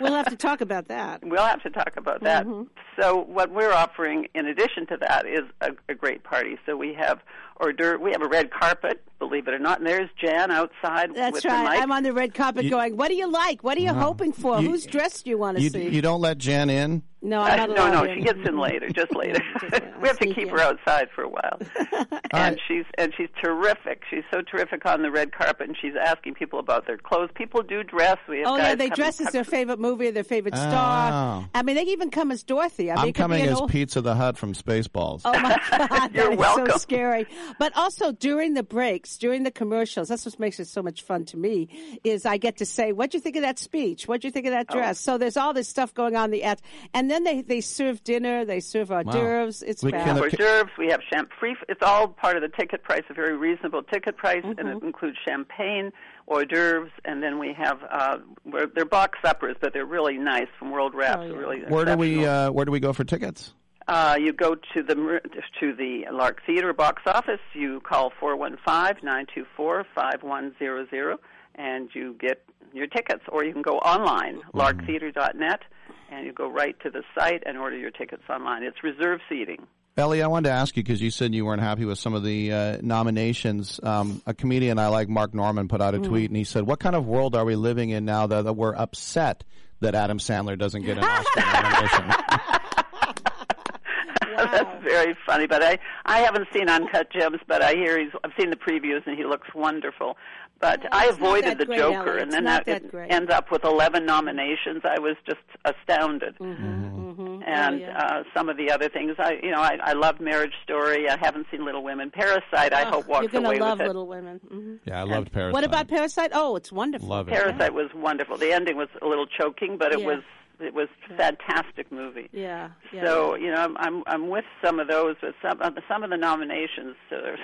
we'll have to talk about that. We'll have to talk about that. Mhm. So what we're offering in addition to that is a, a great party. So we have hors d'oeuvre, we have a red carpet, believe it or not, and there's Jan outside That's with right. the mic. I'm on the red carpet You- going, what do you like? What are you Wow. hoping for? You- Whose dress do you want to see? you don't let Jan in? No, Uh, I'm not no, no, she gets in later, just later. we have to keep her outside for a while. and she's and she's terrific. She's so terrific on the red carpet, and she's asking people about their clothes. People do dress. We have Oh guys yeah, they dress as their favorite movie or their favorite star. Oh. I mean, they even come as Dorothy. I mean, I'm it coming as old- Pizza the Hut from Spaceballs. Oh my God, You're that is welcome. so scary. But also during the breaks, during the commercials, that's what makes it so much fun to me. Is I get to say, "What'd you think of that speech? What'd you think of that Oh. dress?" So there's all this stuff going on in the ads, and then they they serve dinner, they serve hors Wow. d'oeuvres. It's we fab. have hors d'oeuvres. We have champ free. It's all part of the ticket price, a very reasonable ticket price, and Mm-hmm. it includes champagne, hors d'oeuvres, and then we have uh, where they're box suppers, but they're really nice from World Oh, Wraps. Really Where do we uh, Where do we go for tickets? Uh, you go to the Mar- to the Lark Theater box office. You call four one five nine two four five one zero zero, and you get your tickets. Or you can go online, larktheater.net, and you go right to the site and order your tickets online. It's reserved seating. Ellie, I wanted to ask you because you said you weren't happy with some of the uh, nominations. Um, a comedian I like, Mark Norman, put out a Mm. tweet and he said, "What kind of world are we living in now that, that we're upset that Adam Sandler doesn't get an Oscar nomination?" That's very funny, but I I haven't seen Uncut Gems, but I hear he's I've seen the previews and he looks wonderful. But I avoided the great, Joker, Ellie. and then not that, that it great. ends up with eleven nominations. I was just astounded. Mm-hmm. And uh, some of the other things, I you know, I, I love Marriage Story. I haven't seen Little Women. Parasite, I hope walks You're gonna away love with it. Little Women. hmm yeah, I loved Parasite. What about Parasite? Oh, it's wonderful. Love it. Parasite was wonderful. The ending was a little choking, but it Yeah. was it was a fantastic movie. Yeah. yeah. So you know, I'm I'm I'm with some of those, but some uh, some of the nominations are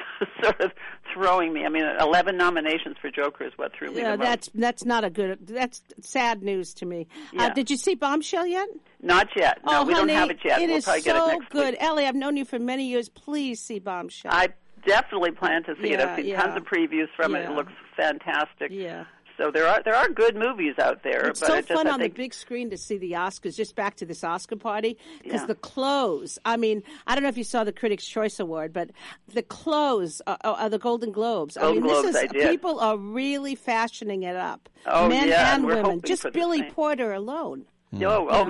sort of throwing me. I mean, 11 nominations for Joker is what threw me. yeah, that's that's not a good. That's sad news to me. Uh, Yeah. did you see Bombshell yet? Not yet. No, oh, we honey, don't have it yet. It we'll is probably so get it next good, week. Ellie. I've known you for many years. Please see Bombshell. I definitely plan to see it. Yeah, I've seen yeah. tons of previews from it. It looks fantastic. Yeah. So there are there are good movies out there, It's but so just fun I on think the big screen to see the Oscars. Just back to this Oscar party because Yeah. the clothes. I mean, I don't know if you saw the Critics' Choice Award, but the clothes are, are the Golden Globes. I mean, Globes, this is people are really fashioning it up. Oh, men yeah, and and women. Just Billy. Porter alone. Oh, oh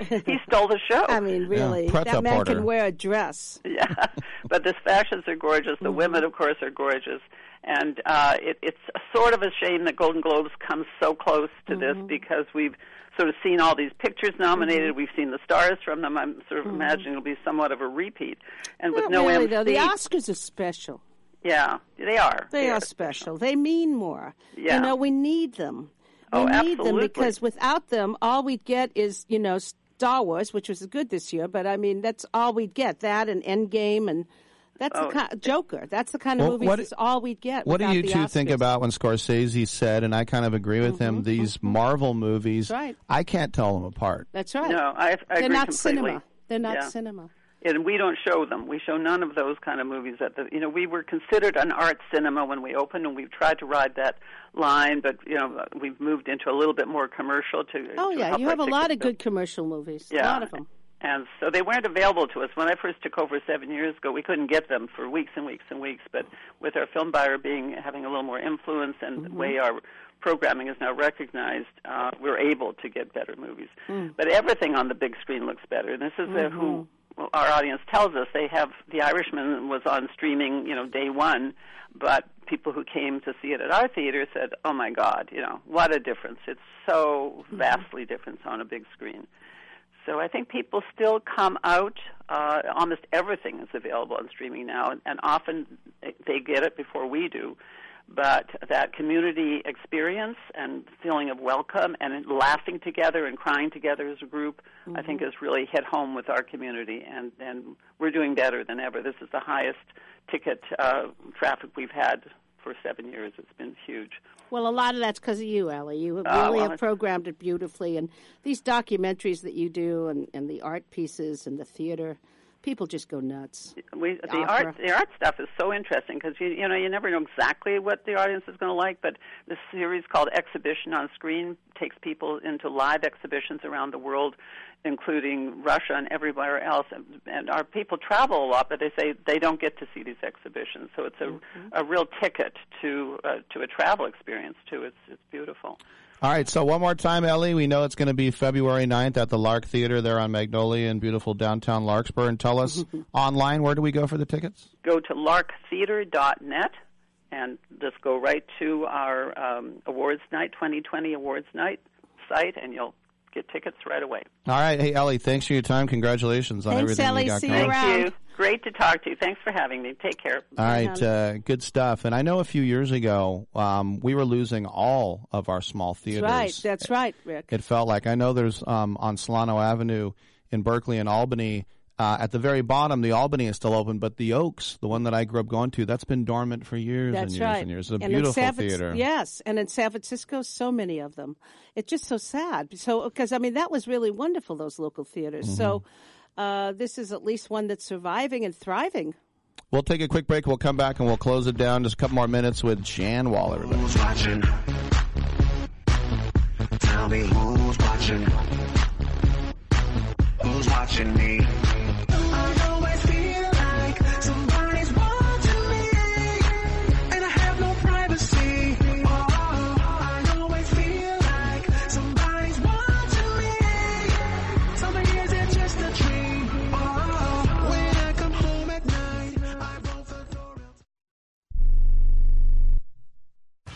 he stole the show. I mean, really, Pretzel that man Porter. can wear a dress. Yeah, but the fashions are gorgeous. The women, Mm-hmm. of course, are gorgeous, and uh, it, it's sort of a shame that Golden Globes comes so close to Mm-hmm. this because we've sort of seen all these pictures nominated. We've seen the stars from them. I'm sort of imagining it'll be somewhat of a repeat, and with Mm-hmm. No really, MC. though. The Oscars are special. yeah, they are. They are special. They mean more. Yeah. You know, we need them. We Oh, need them because without them, all we'd get is, you know, Star Wars, which was good this year, but I mean, that's all we'd get. That and Endgame and that's Oh. the kind Joker. That's the kind of Well, movies what- that's all we'd get. What do you two think Oscars. Mm-hmm. about when Scorsese said, and I kind of agree with him, these Marvel movies, right. I can't tell them apart. That's right. No, I, I They're agree not completely. cinema. They're not Yeah. cinema. And we don't show them. We show none of those kind of movies. At the, you know, we were considered an art cinema when we opened, and we've tried to ride that line, but you know, we've moved into a little bit more commercial to. Oh, to yeah. You have a lot of good commercial movies. A lot of them. and so they weren't available to us when I first took over seven years ago. We couldn't get them for weeks and weeks and weeks. But with our film buyer being having a little more influence and Mm-hmm. the way our programming is now recognized, uh, we're able to get better movies. Mm. But everything on the big screen looks better. And this is uh, who Mm-hmm. Our audience tells us. They have The Irishman was on streaming, you know, day one, but people who came to see it at our theater said, "Oh my God, you know, what a difference! It's so vastly different on a big screen." So I think people still come out. Uh, almost everything is available on streaming now, and, and often they get it before we do. But that community experience and feeling of welcome and laughing together and crying together as a group, I think, has really hit home with our community, and, and we're doing better than ever. This is the highest ticket uh, traffic we've had for seven years. It's been huge. Well, a lot of that's because of you, Ellie. You Oh, really well, have programmed it beautifully, and these documentaries that you do, and, and the art pieces, and the theater, people just go nuts. we the opera. art the art stuff is so interesting because you you know you never know exactly what the audience is going to like but this series called exhibition on screen takes people into live exhibitions around the world including Russia and everywhere else and, and our people travel a lot but they say they don't get to see these exhibitions so it's a Mm-hmm. a real ticket to uh, to a travel experience too it's it's beautiful All right, so one more time, Ellie. We know it's going to be February 9th at the Lark Theater there on Magnolia in beautiful downtown Larkspur. And tell us online, where do we go for the tickets? go to larktheater.net and just go right to our um, awards night 2020 awards night site and you'll get tickets right away All right. Hey, Ellie, thanks for your time. Congratulations on Thanks, everything Ellie. you got See going. you Thank you. Great to talk to you. Thanks for having me. Take care. All right, uh, good stuff. And I know a few years ago, um, we were losing all of our small That's theaters. right. That's right, Rick. It felt like I know there's um, on Solano Avenue in Berkeley and Albany. Uh, at the very bottom, the Albany is still open, but the Oaks, the one that I grew up going to, that's been dormant for years That's and years right. and years. It's a And in beautiful San theater. Yes, and in San Francisco, so many of them. It's just so sad. So, because I mean, that was really wonderful. Those local theaters. So, Mm-hmm. Uh, this is at least one that's surviving and thriving. We'll take a quick break. We'll come back and we'll close it down. Just a couple more minutes with Jan Wall, everybody. Who's watching? Tell me who's watching? Who's watching me?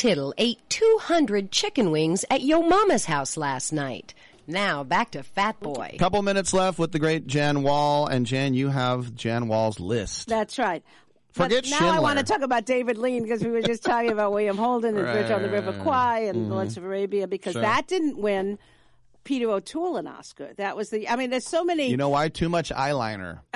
Tittle ate 200 chicken wings at Yo Mama's house last night. Now back to Fat Boy. Couple minutes left with the great Jan Wall, and Jan, you have Jan Wall's list. That's right. Forget but now Schindler. I want to talk about David Lean because we were just talking about William Holden and Bridge on the River Right. Kwai and Mhm. Lawrence of Arabia because Sure. that didn't win Peter O'Toole an Oscar. That was the. I mean, there's so many. You know why? Too much eyeliner.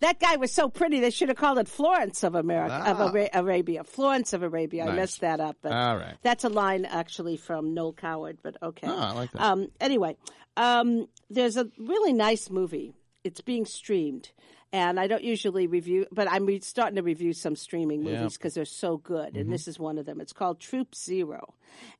that guy was so pretty. They should have called it Florence of America of Ah. Ara- Arabia. Florence of Arabia. I messed that up. But All right. That's a line actually from Noel Coward. But okay. Oh, I like that. Um, anyway, um, there's a really nice movie. It's being streamed. And I don't usually review, but I'm re- starting to review some streaming movies because they're so good. Mhm. And this is one of them. It's called Troop Zero,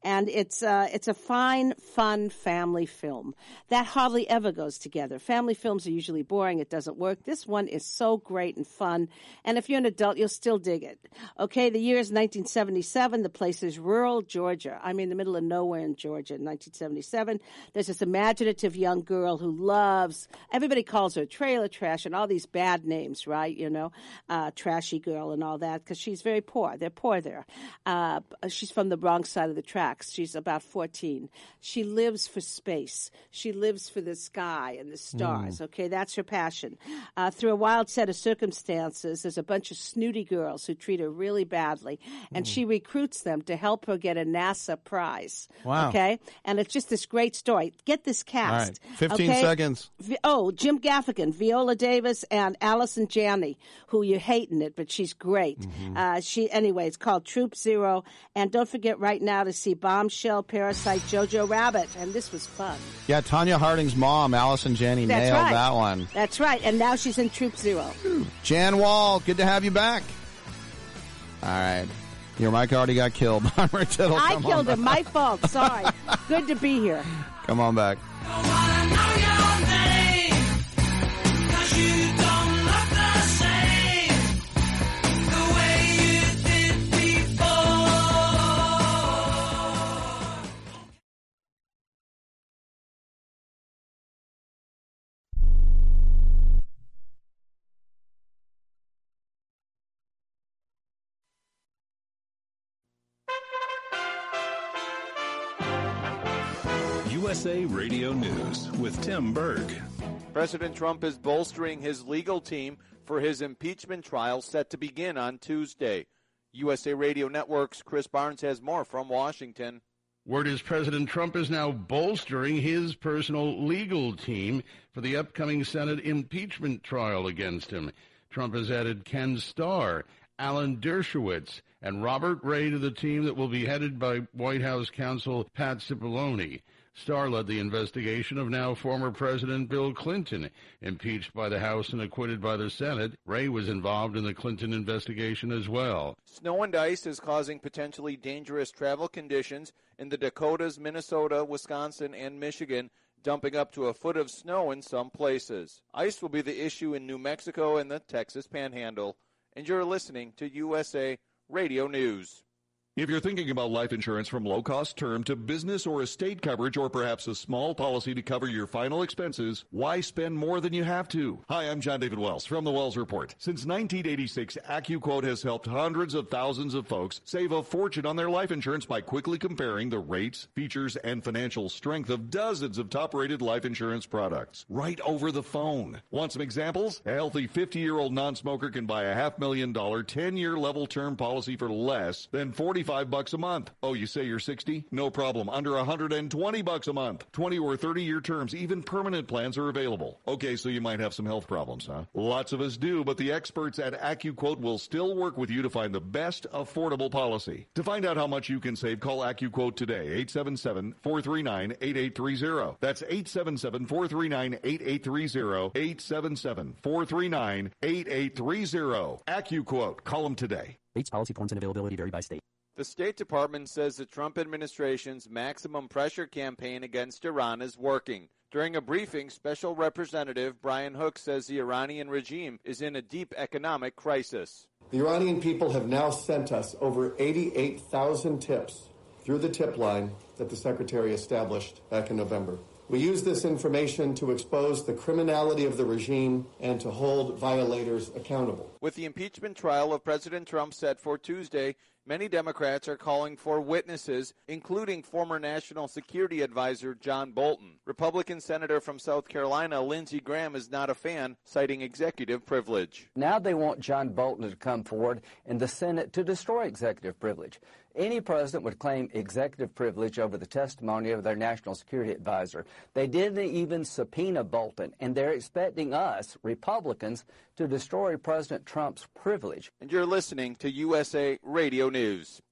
and it's uh, it's a fine, fun family film that hardly ever goes together. Family films are usually boring; it doesn't work. This one is so great and fun, and if you're an adult, you'll still dig it. Okay, the year is 1977. The place is rural Georgia. I mean, the middle of nowhere in Georgia in 1977. There's this imaginative young girl who loves. Everybody calls her trailer trash and all these bad names, right? You know, uh, trashy girl and all that because she's very poor. They're poor there. Uh, she's from the wrong side of the tracks. She's about 14. She lives for space. She lives for the sky and the stars. Mm. Okay, that's her passion. Uh, through a wild set of circumstances, there's a bunch of snooty girls who treat her really badly, and she recruits them to help her get a NASA prize. Wow. Okay, and it's just this great story. Get this cast. All right. 15 okay? seconds. Oh, Jim Gaffigan, Viola Davis, and on Allison Janney, who you're hating it, but she's great. Mm-hmm. Uh, she anyway, it's called Troop Zero, and don't forget right now to see Bombshell, Parasite, Jojo Rabbit, and this was fun. Yeah, Tonya Harding's mom, Allison Janney, That's nailed right. that one. That's right, and now she's in Troop Zero. Jan Wall, good to have you back. All right. Your mic already got killed. Rick Tittle, I come on killed him. My fault. Sorry. Good to be here. Come on back. USA Radio News with Tim Berg. President Trump is bolstering his legal team for his impeachment trial set to begin on Tuesday. USA Radio Network's Chris Barnes has more from Washington. Word is President Trump is now bolstering his personal legal team for the upcoming Senate impeachment trial against him. Trump has added Ken Starr, Alan Dershowitz, and Robert Ray to the team that will be headed by White House counsel Pat Cipollone. Starr led the investigation of now former President Bill Clinton, impeached by the House and acquitted by the Senate. Ray was involved in the Clinton investigation as well. Snow and ice is causing potentially dangerous travel conditions in the Dakotas, Minnesota, Wisconsin, and Michigan, dumping up to a foot of snow in some places. Ice will be the issue in New Mexico and the Texas Panhandle. And you're listening to USA Radio News. If you're thinking about life insurance from low cost term to business or estate coverage or perhaps a small policy to cover your final expenses, why spend more than you have to? Hi, I'm John David Wells from the Wells Report. Since 1986, AccuQuote has helped hundreds of thousands of folks save a fortune on their life insurance by quickly comparing the rates, features, and financial strength of dozens of top rated life insurance products right over the phone. Want some examples? A healthy 50 year old non smoker can buy a half million dollar 10 year level term policy for less than 45 bucks a month. Oh, you say you're 60? No problem. Under 120 bucks a month. 20 or 30 year terms, even permanent plans are available. Okay, so you might have some health problems, huh? Lots of us do, but the experts at AccuQuote will still work with you to find the best affordable policy. To find out how much you can save, call AccuQuote today. 877-439-8830. That's 877-439-8830. 877-439-8830. AccuQuote. Call them today. Rates, policy forms, and availability vary by state. The State Department says the Trump administration's maximum pressure campaign against Iran is working. During a briefing, Special Representative Brian Hook says the Iranian regime is in a deep economic crisis. The Iranian people have now sent us over 88,000 tips through the tip line that the Secretary established back in November. We use this information to expose the criminality of the regime and to hold violators accountable. With the impeachment trial of President Trump set for Tuesday, many Democrats are calling for witnesses, including former National Security Advisor John Bolton. Republican Senator from South Carolina Lindsey Graham is not a fan, citing executive privilege. Now they want John Bolton to come forward in the Senate to destroy executive privilege. Any president would claim executive privilege over the testimony of their national security advisor. They didn't even subpoena Bolton, and they're expecting us, Republicans, to destroy President Trump's privilege. And you're listening to USA Radio News.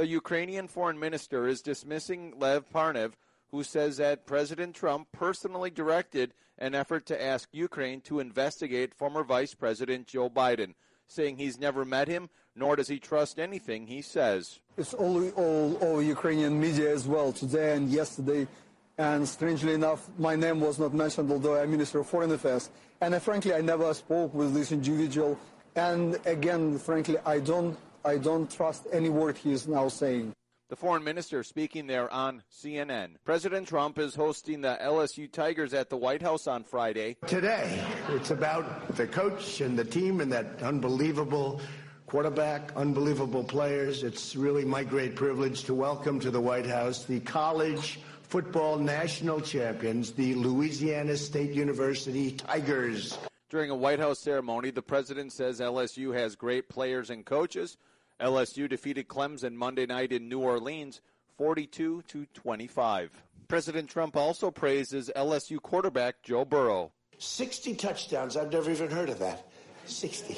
The Ukrainian foreign minister is dismissing Lev Parnas, who says that President Trump personally directed an effort to ask Ukraine to investigate former Vice President Joe Biden, saying he's never met him, nor does he trust anything he says. It's all, all over Ukrainian media as well today and yesterday. And strangely enough, my name was not mentioned, although I'm Minister of Foreign Affairs. And uh, frankly, I never spoke with this individual. And again, frankly, I don't, I don't trust any word he is now saying. The foreign minister speaking there on CNN. President Trump is hosting the LSU Tigers at the White House on Friday. Today, it's about the coach and the team and that unbelievable quarterback, unbelievable players. It's really my great privilege to welcome to the White House the college football national champions, the Louisiana State University Tigers. During a White House ceremony, the president says LSU has great players and coaches. LSU defeated Clemson Monday night in New Orleans 42 to 25. President Trump also praises LSU quarterback Joe Burrow. 60 touchdowns. I've never even heard of that. 60.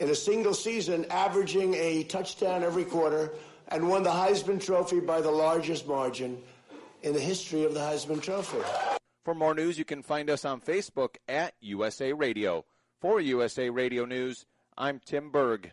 In a single season, averaging a touchdown every quarter, and won the Heisman Trophy by the largest margin in the history of the Heisman Trophy. For more news, you can find us on Facebook at USA Radio. For USA Radio News, I'm Tim Berg.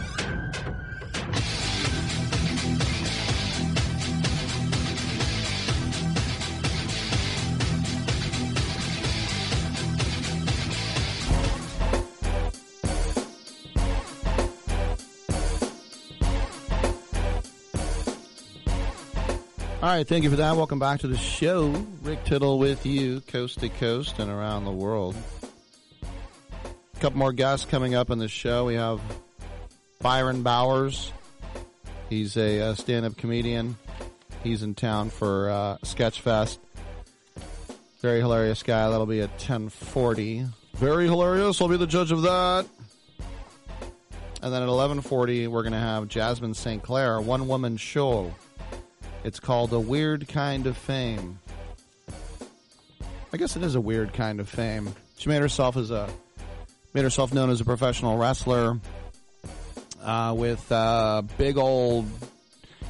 All right, thank you for that. Welcome back to the show. Rick Tittle with you, coast to coast and around the world. A couple more guests coming up in the show. We have Byron Bowers. He's a uh, stand-up comedian. He's in town for uh, Sketchfest. Very hilarious guy. That'll be at 1040. Very hilarious. I'll be the judge of that. And then at 1140, we're going to have Jasmine St. Clair, one woman show. It's called A Weird Kind of Fame. I guess it is a weird kind of fame. She made herself as a made herself known as a professional wrestler uh, with uh, big old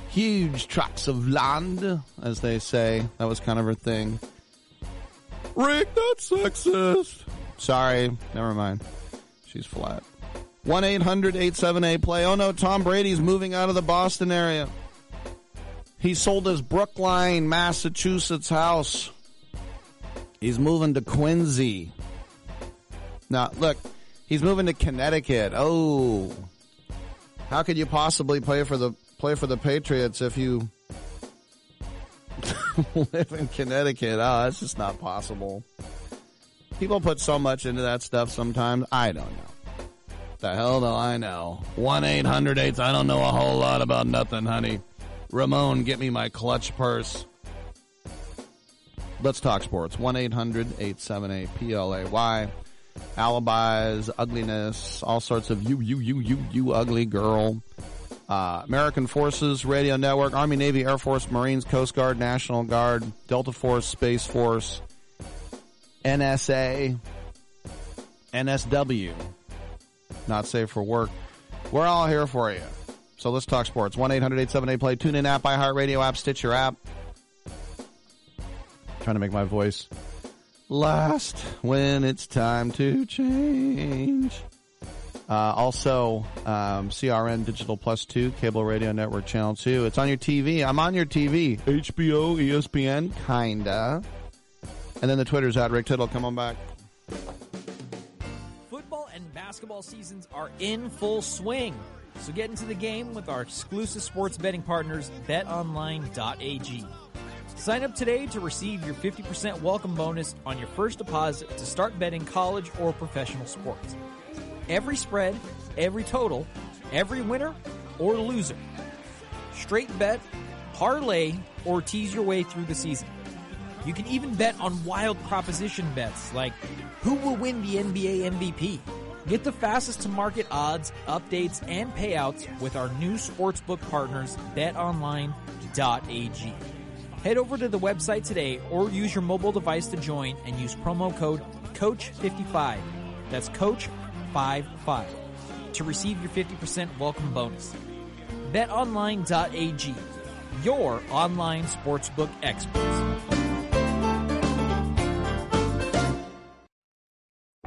huge tracts of land, as they say. That was kind of her thing. Rick, that's sexist. Sorry, never mind. She's flat. 1 800 878 play. Oh no, Tom Brady's moving out of the Boston area. He sold his Brookline, Massachusetts house. He's moving to Quincy. Now, look, he's moving to Connecticut. Oh, how could you possibly play for the play for the Patriots if you live in Connecticut? Oh, that's just not possible. People put so much into that stuff sometimes. I don't know. The hell do I know? 1 800 8. I don't know a whole lot about nothing, honey. Ramon, get me my clutch purse. Let's talk sports. 1 800 878 PLAY. Alibis, ugliness, all sorts of you, you, you, you, you ugly girl. Uh, American Forces Radio Network, Army, Navy, Air Force, Marines, Coast Guard, National Guard, Delta Force, Space Force, NSA, NSW. Not safe for work. We're all here for you. So let's talk sports. 1 800 878 play. TuneIn app, iHeartRadio app, Stitcher app. Trying to make my voice last when it's time to change. Uh, also, um, CRN Digital Plus 2, Cable Radio Network Channel 2. It's on your TV. I'm on your TV. HBO, ESPN, kinda. And then the Twitter's at Rick Tittle. Come on back. Football and basketball seasons are in full swing. So get into the game with our exclusive sports betting partners, betonline.ag. Sign up today to receive your 50% welcome bonus on your first deposit to start betting college or professional sports. Every spread, every total, every winner or loser. Straight bet, parlay, or tease your way through the season. You can even bet on wild proposition bets like who will win the NBA MVP. Get the fastest to market odds, updates, and payouts with our new sportsbook partners, betonline.ag. Head over to the website today or use your mobile device to join and use promo code COACH55. That's COACH55 to receive your 50% welcome bonus. BetOnline.ag, your online sportsbook experts.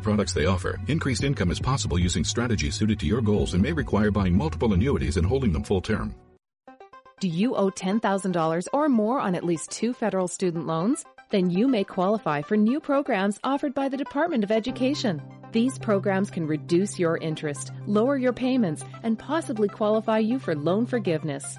the products they offer. Increased income is possible using strategies suited to your goals and may require buying multiple annuities and holding them full term. Do you owe $10,000 or more on at least two federal student loans? Then you may qualify for new programs offered by the Department of Education. These programs can reduce your interest, lower your payments, and possibly qualify you for loan forgiveness.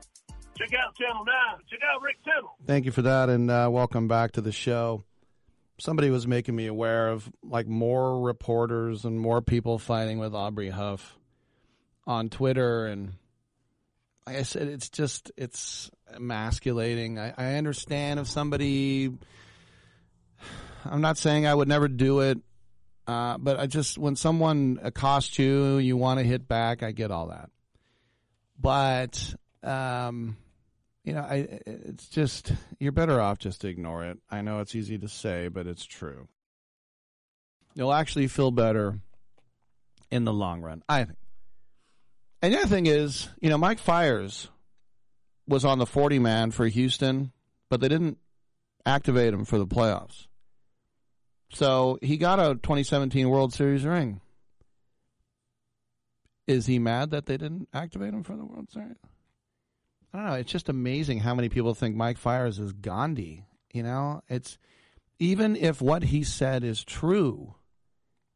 check out Channel 9. Check out Rick Tittle. Thank you for that, and uh, welcome back to the show. Somebody was making me aware of like more reporters and more people fighting with Aubrey Huff on Twitter, and like I said, it's just it's emasculating. I, I understand if somebody. I'm not saying I would never do it, uh, but I just when someone accosts you, you want to hit back. I get all that, but um, you know, I it's just you're better off just to ignore it. I know it's easy to say, but it's true. You'll actually feel better in the long run, I think. And the other thing is, you know, Mike Fiers was on the 40 man for Houston, but they didn't activate him for the playoffs. So he got a 2017 World Series ring. Is he mad that they didn't activate him for the World Series? I don't know. It's just amazing how many people think Mike Fiers is Gandhi. You know, it's even if what he said is true,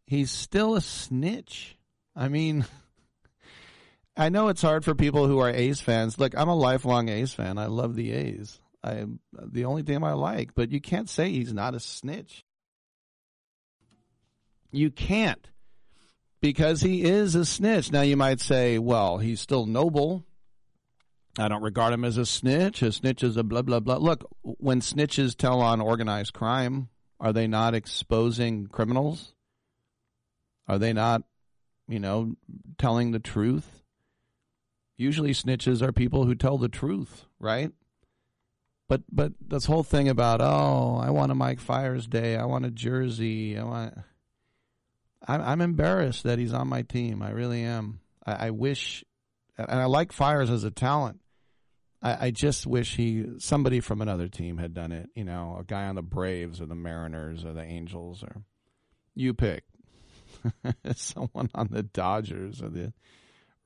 he's still a snitch. I mean, I know it's hard for people who are A's fans. Look, I'm a lifelong A's fan. I love the A's. I the only team I like, but you can't say he's not a snitch. You can't because he is a snitch. Now you might say, well, he's still noble. I don't regard him as a snitch. A snitch is a blah blah blah. Look, when snitches tell on organized crime, Are they not exposing criminals? Are they not, you know, telling the truth? Usually snitches are people who tell the truth, right? But but this whole thing about oh, I want a Mike Fiers day, I want a jersey, I want. I'm I'm embarrassed that he's on my team. I really am. I, I wish, and I like Fiers as a talent. I, I just wish he somebody from another team had done it. You know, a guy on the Braves or the Mariners or the Angels or you pick someone on the Dodgers or the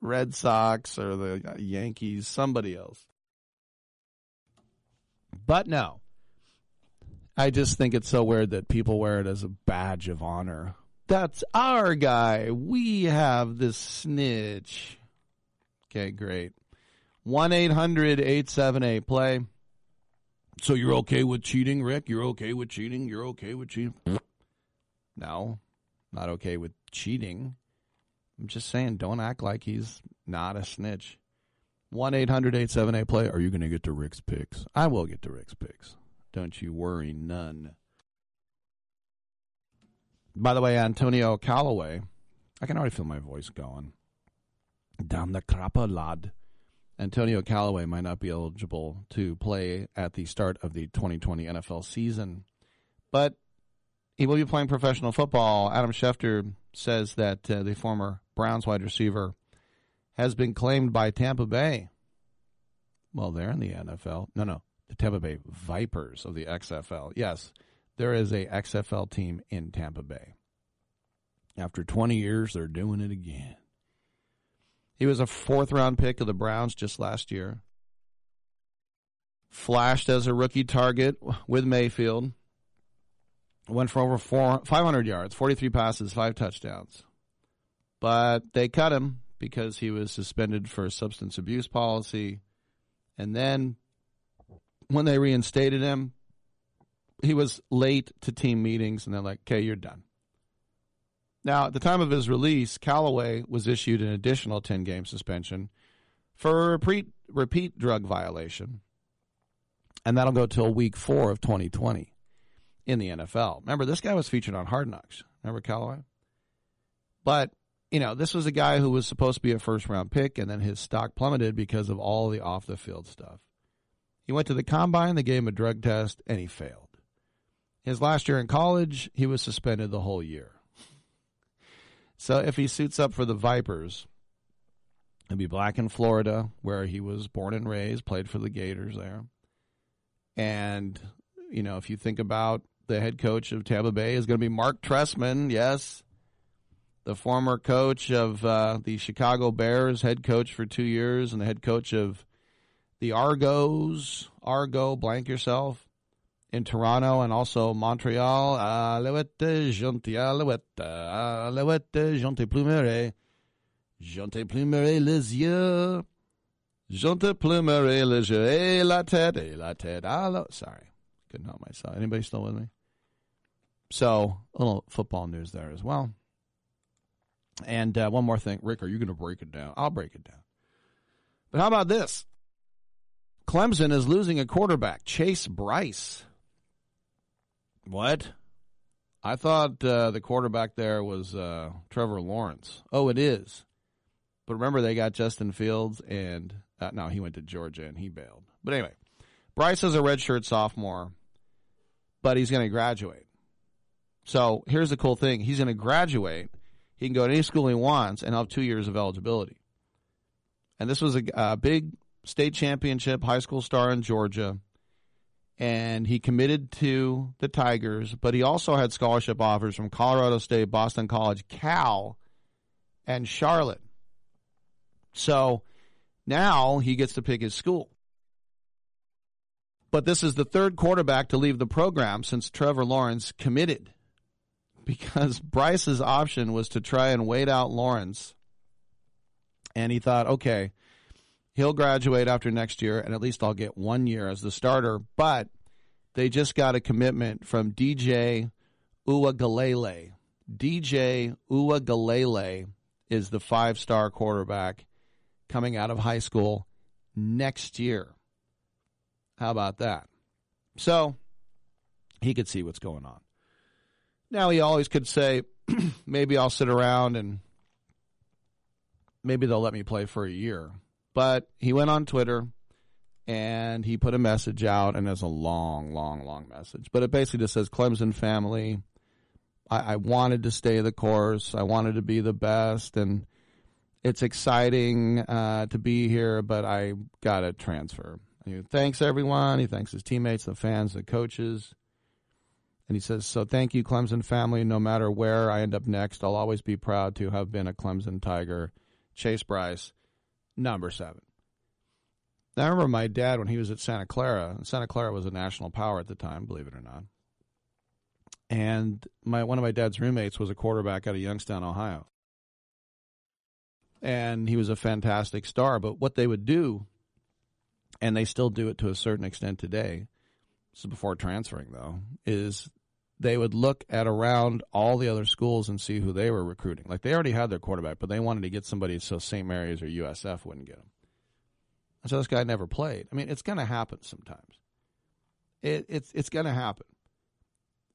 Red Sox or the Yankees, somebody else. But no. I just think it's so weird that people wear it as a badge of honor. That's our guy. We have this snitch. Okay, great. 1 800 878 play. So you're okay with cheating, Rick? You're okay with cheating? You're okay with cheating? No, not okay with cheating. I'm just saying, don't act like he's not a snitch. 1 800 878 play. Are you going to get to Rick's picks? I will get to Rick's picks. Don't you worry none. By the way, Antonio Callaway, I can already feel my voice going. Down the crapper, lad. Antonio Callaway might not be eligible to play at the start of the 2020 NFL season, but he will be playing professional football. Adam Schefter says that uh, the former Browns wide receiver has been claimed by Tampa Bay. Well, they're in the NFL. No, no, the Tampa Bay Vipers of the XFL. Yes, there is a XFL team in Tampa Bay. After 20 years, they're doing it again. He was a fourth round pick of the Browns just last year. Flashed as a rookie target with Mayfield. Went for over four, 500 yards, 43 passes, five touchdowns. But they cut him because he was suspended for a substance abuse policy. And then when they reinstated him, he was late to team meetings, and they're like, okay, you're done. Now, at the time of his release, Callaway was issued an additional 10 game suspension for a repeat, repeat drug violation. And that'll go till week four of 2020 in the NFL. Remember, this guy was featured on Hard Knocks. Remember Callaway? But, you know, this was a guy who was supposed to be a first round pick, and then his stock plummeted because of all the off the field stuff. He went to the combine, they gave him a drug test, and he failed. His last year in college, he was suspended the whole year. So if he suits up for the Vipers, he'll be black in Florida, where he was born and raised, played for the Gators there. And, you know, if you think about the head coach of Tampa Bay is going to be Mark Trestman, yes. The former coach of uh, the Chicago Bears, head coach for two years, and the head coach of the Argos, Argo, blank yourself in Toronto and also Montreal. Alouette, gentil, alouette, alouette, gentil plumerai. Gentil plumerai les yeux. Gentil plumerai les yeux. Et la tête, et la tête. Allo- Sorry, couldn't help myself. Anybody still with me? So, a little football news there as well. And uh, one more thing. Rick, are you going to break it down? I'll break it down. But how about this? Clemson is losing a quarterback, Chase Brice. What? I thought uh, the quarterback there was uh, Trevor Lawrence. Oh, it is. But remember, they got Justin Fields, and uh, no, he went to Georgia and he bailed. But anyway, Brice is a redshirt sophomore, but he's going to graduate. So here's the cool thing: he's going to graduate. He can go to any school he wants and have two years of eligibility. And this was a, a big state championship high school star in Georgia and he committed to the Tigers, but he also had scholarship offers from Colorado State, Boston College, Cal, and Charlotte. So now he gets to pick his school. But this is the third quarterback to leave the program since Trevor Lawrence committed because Brice's option was to try and wait out Lawrence. And he thought, okay, He'll graduate after next year, and at least I'll get one year as the starter. But they just got a commitment from DJ Uiagalelei. DJ Uiagalelei is the five star quarterback coming out of high school next year. How about that? So he could see what's going on. Now he always could say, maybe I'll sit around and maybe they'll let me play for a year. But he went on Twitter and he put a message out, and it's a long, long, long message. But it basically just says Clemson family. I, I wanted to stay the course. I wanted to be the best, and it's exciting uh, to be here, but I got to transfer. He thanks everyone. He thanks his teammates, the fans, the coaches. And he says, So thank you, Clemson family. No matter where I end up next, I'll always be proud to have been a Clemson Tiger. Chase Brice, number seven. Now, I remember my dad when he was at Santa Clara. And Santa Clara was a national power at the time, believe it or not. And my one of my dad's roommates was a quarterback out of Youngstown, Ohio. And he was a fantastic star. But what they would do, and they still do it to a certain extent today, this is before transferring though, is they would look at around all the other schools and see who they were recruiting. Like they already had their quarterback, but they wanted to get somebody so St. Mary's or USF wouldn't get him. And so this guy never played. I mean, it's going to happen sometimes. It, it's it's going to happen.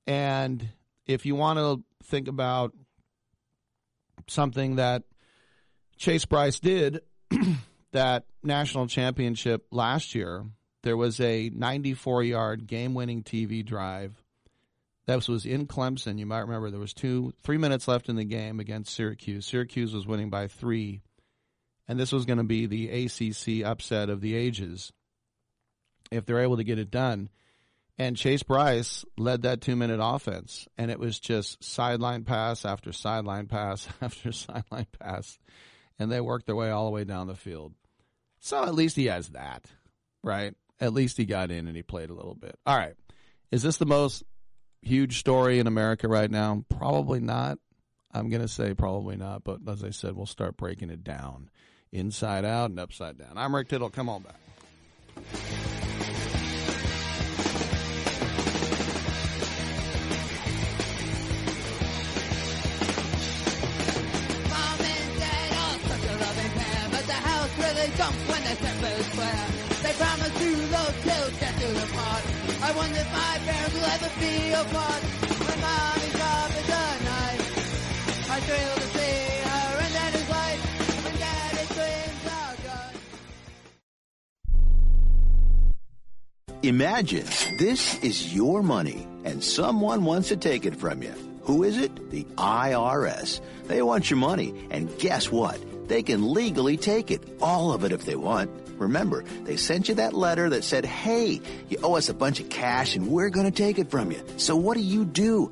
And if you want to think about something that Chase Brice did, that national championship last year, there was a 94 yard game winning TV drive that was in Clemson. You might remember there was two, three minutes left in the game against Syracuse. Syracuse was winning by three, and this was going to be the ACC upset of the ages if they're able to get it done. And Chase Brice led that two minute offense, and it was just sideline pass after sideline pass after sideline pass, and they worked their way all the way down the field. So at least he has that, right? At least he got in and he played a little bit. All right. Is this the most huge story in America right now? Probably not. I'm going to say probably not, but as I said, we'll start breaking it down inside out and upside down. I'm Rick Tittle. Come on back. When. They promise to part. I wonder if my parents will ever be apart. When mommy's job is a night, I thrill to see her and life. Dreams are gone. Imagine this is your money and someone wants to take it from you. Who is it? The IRS. They want your money, and guess what? They can legally take it, all of it if they want. Remember, they sent you that letter that said, hey, you owe us a bunch of cash and we're going to take it from you. So what do you do?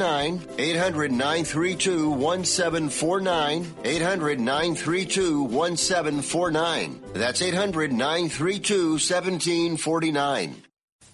800 932 1749. 800 932 1749. That's 800 932 1749.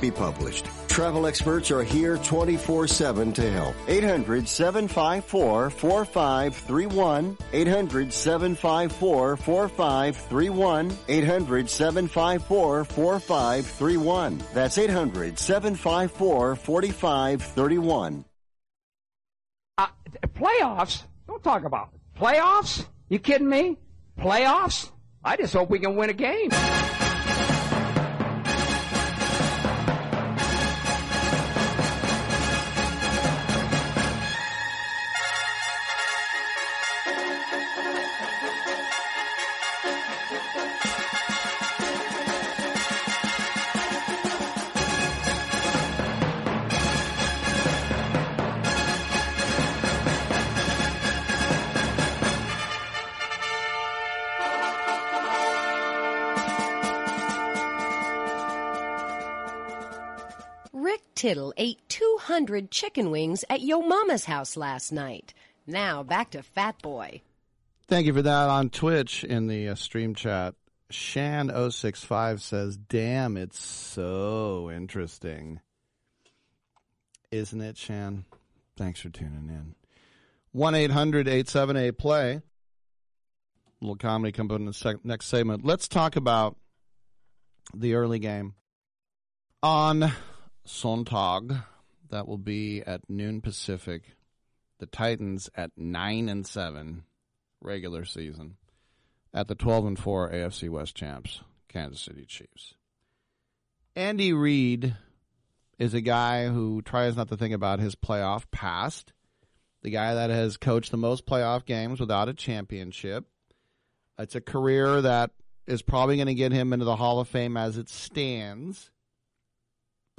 be published. Travel experts are here 24-7 to help. 800-754-4531. 800-754-4531. 800-754-4531. That's 800-754-4531. Uh, playoffs? Don't talk about it. playoffs. You kidding me? Playoffs? I just hope we can win a game. Ate 200 chicken wings at Yo Mama's house last night. Now back to Fat Boy. Thank you for that on Twitch in the uh, stream chat. Shan065 says, Damn, it's so interesting. Isn't it, Shan? Thanks for tuning in. 1 800 878 play. little comedy coming up in the sec- next segment. Let's talk about the early game on Sonntag. That will be at noon Pacific. The Titans at 9 and 7 regular season at the 12 and 4 AFC West champs, Kansas City Chiefs. Andy Reid is a guy who tries not to think about his playoff past. The guy that has coached the most playoff games without a championship. It's a career that is probably going to get him into the Hall of Fame as it stands.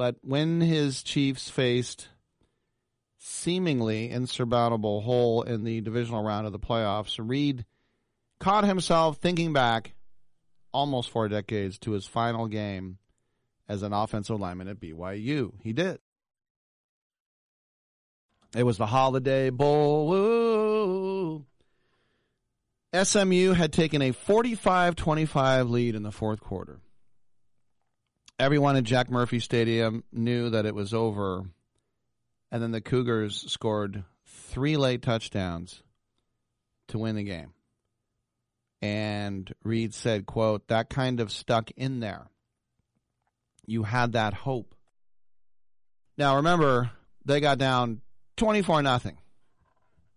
But when his Chiefs faced seemingly insurmountable hole in the divisional round of the playoffs, Reid caught himself thinking back almost four decades to his final game as an offensive lineman at BYU. He did. It was the Holiday Bowl. Woo. SMU had taken a 45 25 lead in the fourth quarter. Everyone at Jack Murphy Stadium knew that it was over. And then the Cougars scored three late touchdowns to win the game. And Reid said, quote, that kind of stuck in there. You had that hope. Now remember, they got down 24 nothing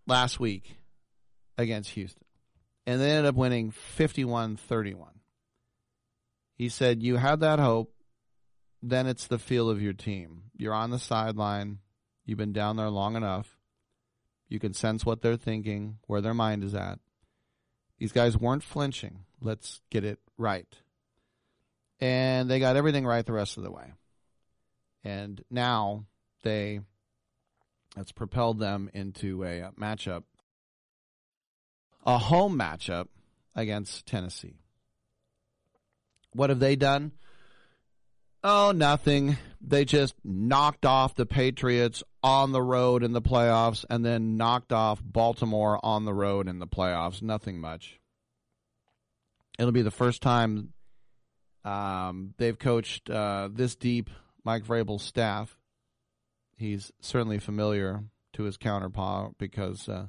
last week against Houston. And they ended up winning 51 31. He said, You had that hope. Then it's the feel of your team. You're on the sideline. You've been down there long enough. You can sense what they're thinking, where their mind is at. These guys weren't flinching. Let's get it right. And they got everything right the rest of the way. And now they that's propelled them into a uh, matchup a home matchup against Tennessee. What have they done? Oh, nothing. They just knocked off the Patriots on the road in the playoffs and then knocked off Baltimore on the road in the playoffs. Nothing much. It'll be the first time um, they've coached uh, this deep Mike Vrabel's staff. He's certainly familiar to his counterpart because uh,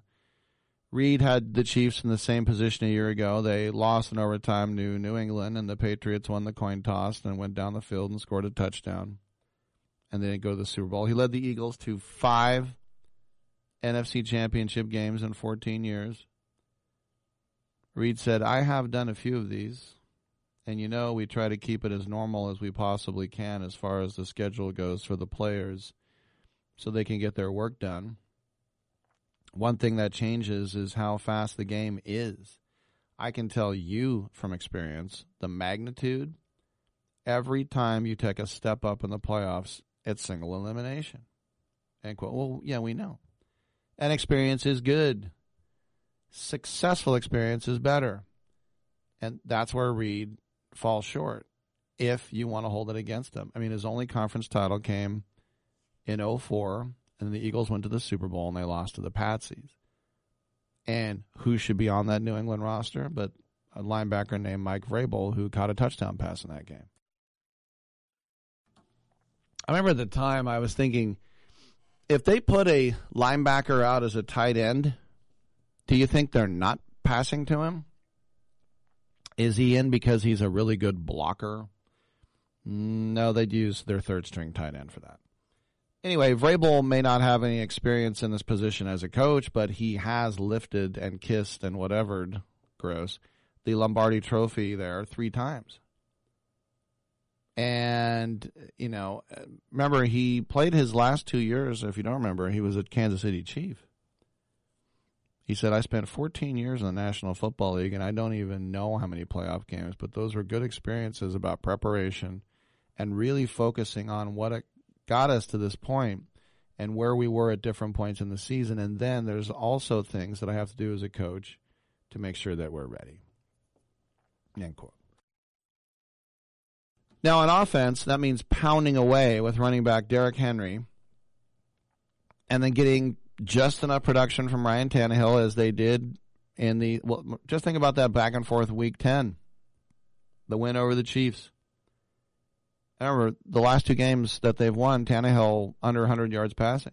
Reid had the Chiefs in the same position a year ago. They lost in overtime to New England, and the Patriots won the coin toss and went down the field and scored a touchdown. And they didn't go to the Super Bowl. He led the Eagles to five NFC championship games in 14 years. Reid said, I have done a few of these. And you know, we try to keep it as normal as we possibly can as far as the schedule goes for the players so they can get their work done. One thing that changes is how fast the game is. I can tell you from experience the magnitude every time you take a step up in the playoffs, it's single elimination. End quote. Well, yeah, we know. And experience is good. Successful experience is better. And that's where Reid falls short if you want to hold it against him. I mean, his only conference title came in 04, and the Eagles went to the Super Bowl and they lost to the Patsies. And who should be on that New England roster but a linebacker named Mike Vrabel who caught a touchdown pass in that game. I remember at the time I was thinking, if they put a linebacker out as a tight end, do you think they're not passing to him? Is he in because he's a really good blocker? No, they'd use their third string tight end for that. Anyway, Vrabel may not have any experience in this position as a coach, but he has lifted and kissed and whatevered gross, the Lombardi trophy there three times. And, you know, remember, he played his last two years, if you don't remember, he was a Kansas City Chief. He said, I spent 14 years in the National Football League, and I don't even know how many playoff games, but those were good experiences about preparation and really focusing on what it got us to this point and where we were at different points in the season. And then there's also things that I have to do as a coach to make sure that we're ready. End quote. Now, on offense, that means pounding away with running back Derrick Henry and then getting just enough production from Ryan Tannehill as they did in the. Well, just think about that back and forth week 10, the win over the Chiefs. Remember the last two games that they've won, Tannehill under 100 yards passing.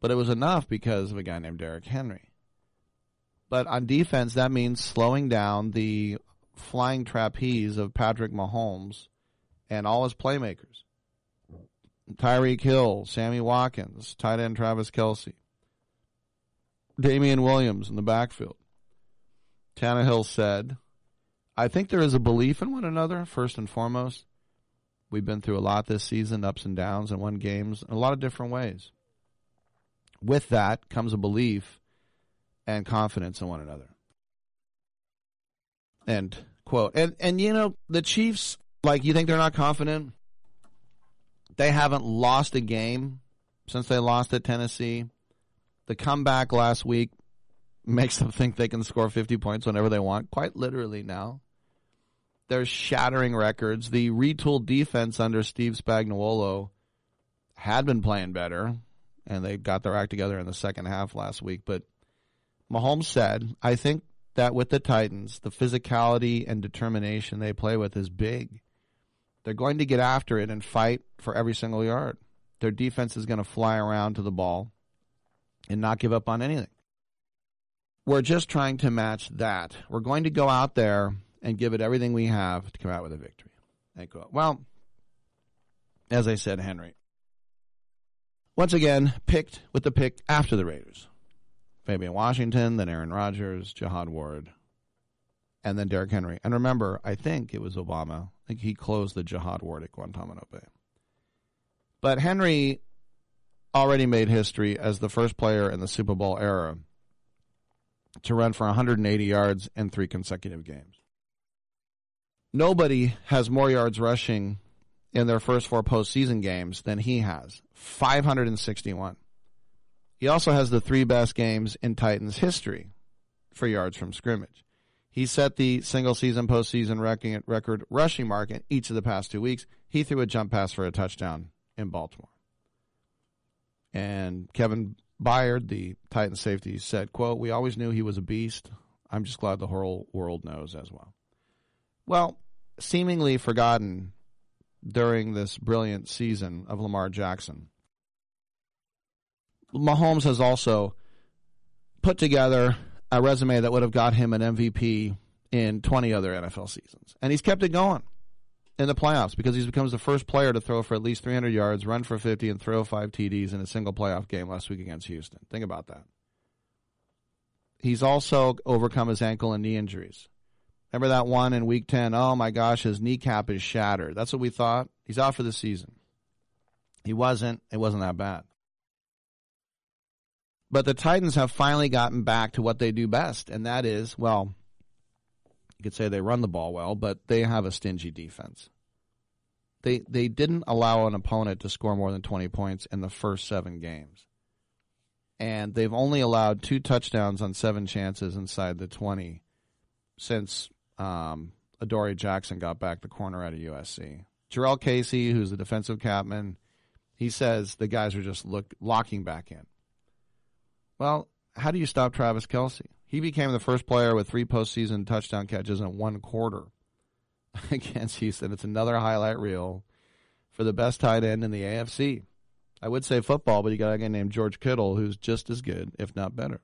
But it was enough because of a guy named Derrick Henry. But on defense, that means slowing down the flying trapeze of Patrick Mahomes and all his playmakers. Tyreek Hill, Sammy Watkins, tight end Travis Kelce, Damien Williams in the backfield. Tannehill said, I think there is a belief in one another, first and foremost. We've been through a lot this season, ups and downs, and won games in a lot of different ways. With that comes a belief and confidence in one another. And quote. And and you know, the Chiefs, like you think they're not confident? They haven't lost a game since they lost at Tennessee. The comeback last week makes them think they can score 50 points whenever they want, quite literally now. They're shattering records. The retooled defense under Steve Spagnuolo had been playing better, and they got their act together in the second half last week. But Mahomes said, I think that with the Titans, the physicality and determination they play with is big. They're going to get after it and fight for every single yard. Their defense is going to fly around to the ball and not give up on anything. We're just trying to match that. We're going to go out there and give it everything we have to come out with a victory. Well, as I said, Henry. Once again, picked with the pick after the Raiders. Fabian Washington, then Aaron Rodgers, Jihad Ward, and then Derrick Henry. And remember, I think it was Obama. I think he closed the Jihad Ward at Guantanamo Bay. But Henry already made history as the first player in the Super Bowl era to run for 180 yards in three consecutive games. Nobody has more yards rushing in their first four postseason games than he has 561. He also has the three best games in Titans history for yards from scrimmage. He set the single season postseason record rushing mark in each of the past two weeks. He threw a jump pass for a touchdown in Baltimore. And Kevin Byard, the Titan safety, said, quote, We always knew he was a beast. I'm just glad the whole world knows as well. Well, seemingly forgotten during this brilliant season of Lamar Jackson, Mahomes has also put together a resume that would have got him an MVP in 20 other NFL seasons. And he's kept it going in the playoffs because he becomes the first player to throw for at least 300 yards, run for 50, and throw five TDs in a single playoff game last week against Houston. Think about that. He's also overcome his ankle and knee injuries. Remember that one in week 10? Oh my gosh, his kneecap is shattered. That's what we thought. He's out for the season. He wasn't. It wasn't that bad. But the Titans have finally gotten back to what they do best, and that is, well, you could say they run the ball well, but they have a stingy defense. They they didn't allow an opponent to score more than 20 points in the first 7 games. And they've only allowed two touchdowns on seven chances inside the 20 since um, Adoree Jackson got back the corner out of USC. Jurrell Casey, who's the defensive captain, he says the guys are just look, locking back in. Well, how do you stop Travis Kelce? He became the first player with three postseason touchdown catches in one quarter against Houston. It's another highlight reel for the best tight end in the AFC. I would say football, but you got a guy named George Kittle who's just as good, if not better.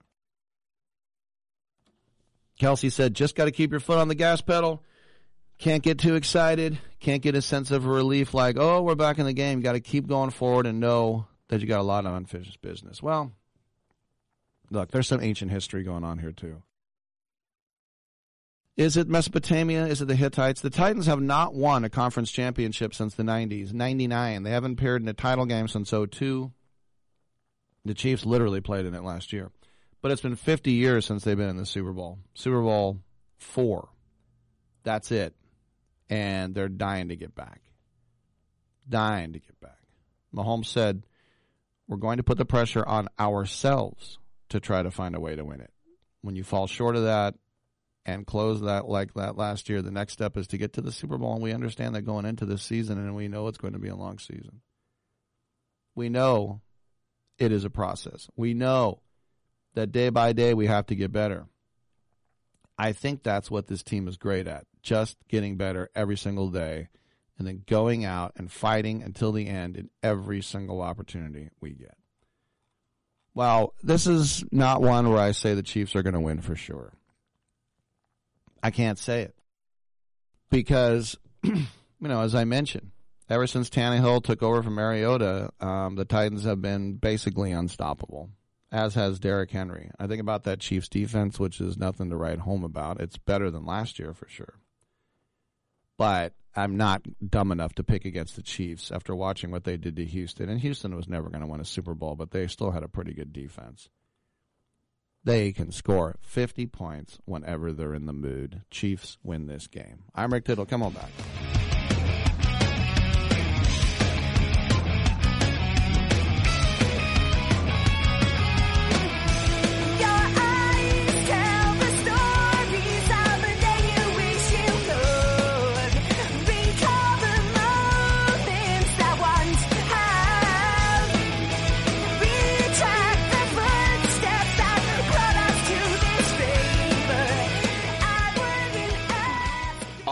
Kelce said, just got to keep your foot on the gas pedal. Can't get too excited. Can't get a sense of relief like, oh, we're back in the game. Got to keep going forward and know that you got a lot of unfinished business. Well, look, there's some ancient history going on here, too. Is it Mesopotamia? Is it the Hittites? The Titans have not won a conference championship since the 90s, 99. They haven't appeared in a title game since 02. The Chiefs literally played in it last year. But it's been 50 years since they've been in the Super Bowl. Super Bowl 4. That's it. And they're dying to get back. Dying to get back. Mahomes said, We're going to put the pressure on ourselves to try to find a way to win it. When you fall short of that, and close that like that last year. The next step is to get to the Super Bowl, and we understand that going into this season, and we know it's going to be a long season. We know it is a process. We know that day by day we have to get better. I think that's what this team is great at just getting better every single day and then going out and fighting until the end in every single opportunity we get. Well, this is not one where I say the Chiefs are going to win for sure. I can't say it because, you know, as I mentioned, ever since Tannehill took over from Mariota, um, the Titans have been basically unstoppable, as has Derrick Henry. I think about that Chiefs defense, which is nothing to write home about. It's better than last year for sure. But I'm not dumb enough to pick against the Chiefs after watching what they did to Houston. And Houston was never going to win a Super Bowl, but they still had a pretty good defense they can score 50 points whenever they're in the mood. Chiefs win this game. I'm Rick Tittle. Come on back.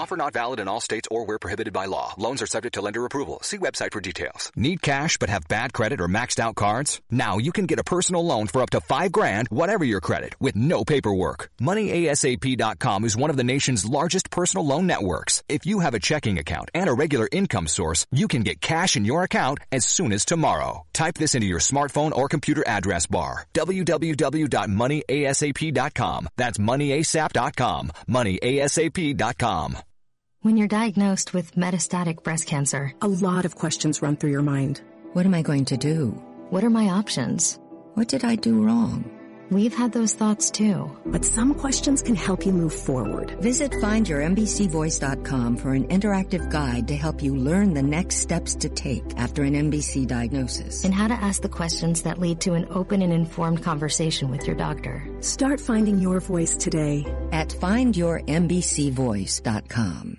Offer not valid in all states or where prohibited by law. Loans are subject to lender approval. See website for details. Need cash but have bad credit or maxed out cards? Now you can get a personal loan for up to five grand, whatever your credit, with no paperwork. MoneyASAP.com is one of the nation's largest personal loan networks. If you have a checking account and a regular income source, you can get cash in your account as soon as tomorrow. Type this into your smartphone or computer address bar. www.moneyasap.com. That's moneyasap.com. Moneyasap.com. When you're diagnosed with metastatic breast cancer, a lot of questions run through your mind. What am I going to do? What are my options? What did I do wrong? We've had those thoughts too. But some questions can help you move forward. Visit findyourmbcvoice.com for an interactive guide to help you learn the next steps to take after an MBC diagnosis. And how to ask the questions that lead to an open and informed conversation with your doctor. Start finding your voice today at findyourmbcvoice.com.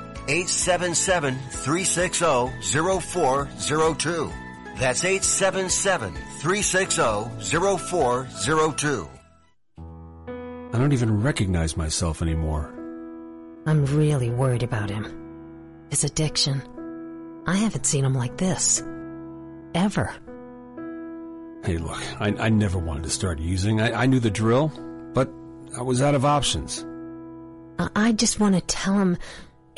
877-360-0402. That's 877 360 0402. I don't even recognize myself anymore. I'm really worried about him. His addiction. I haven't seen him like this. Ever. Hey, look, I, I never wanted to start using. I, I knew the drill, but I was out of options. I, I just want to tell him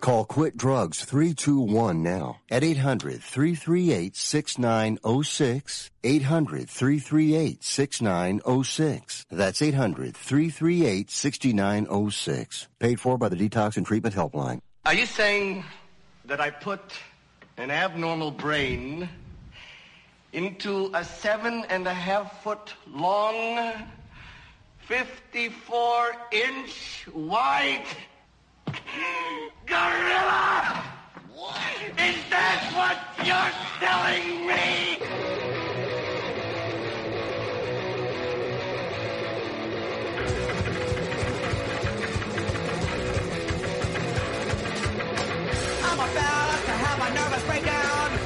Call Quit Drugs 321 now at 800 338 6906. 800 338 6906. That's 800 338 6906. Paid for by the Detox and Treatment Helpline. Are you saying that I put an abnormal brain into a seven and a half foot long, 54 inch wide gorilla? Is that what you're telling me? I'm about to have a nervous breakdown.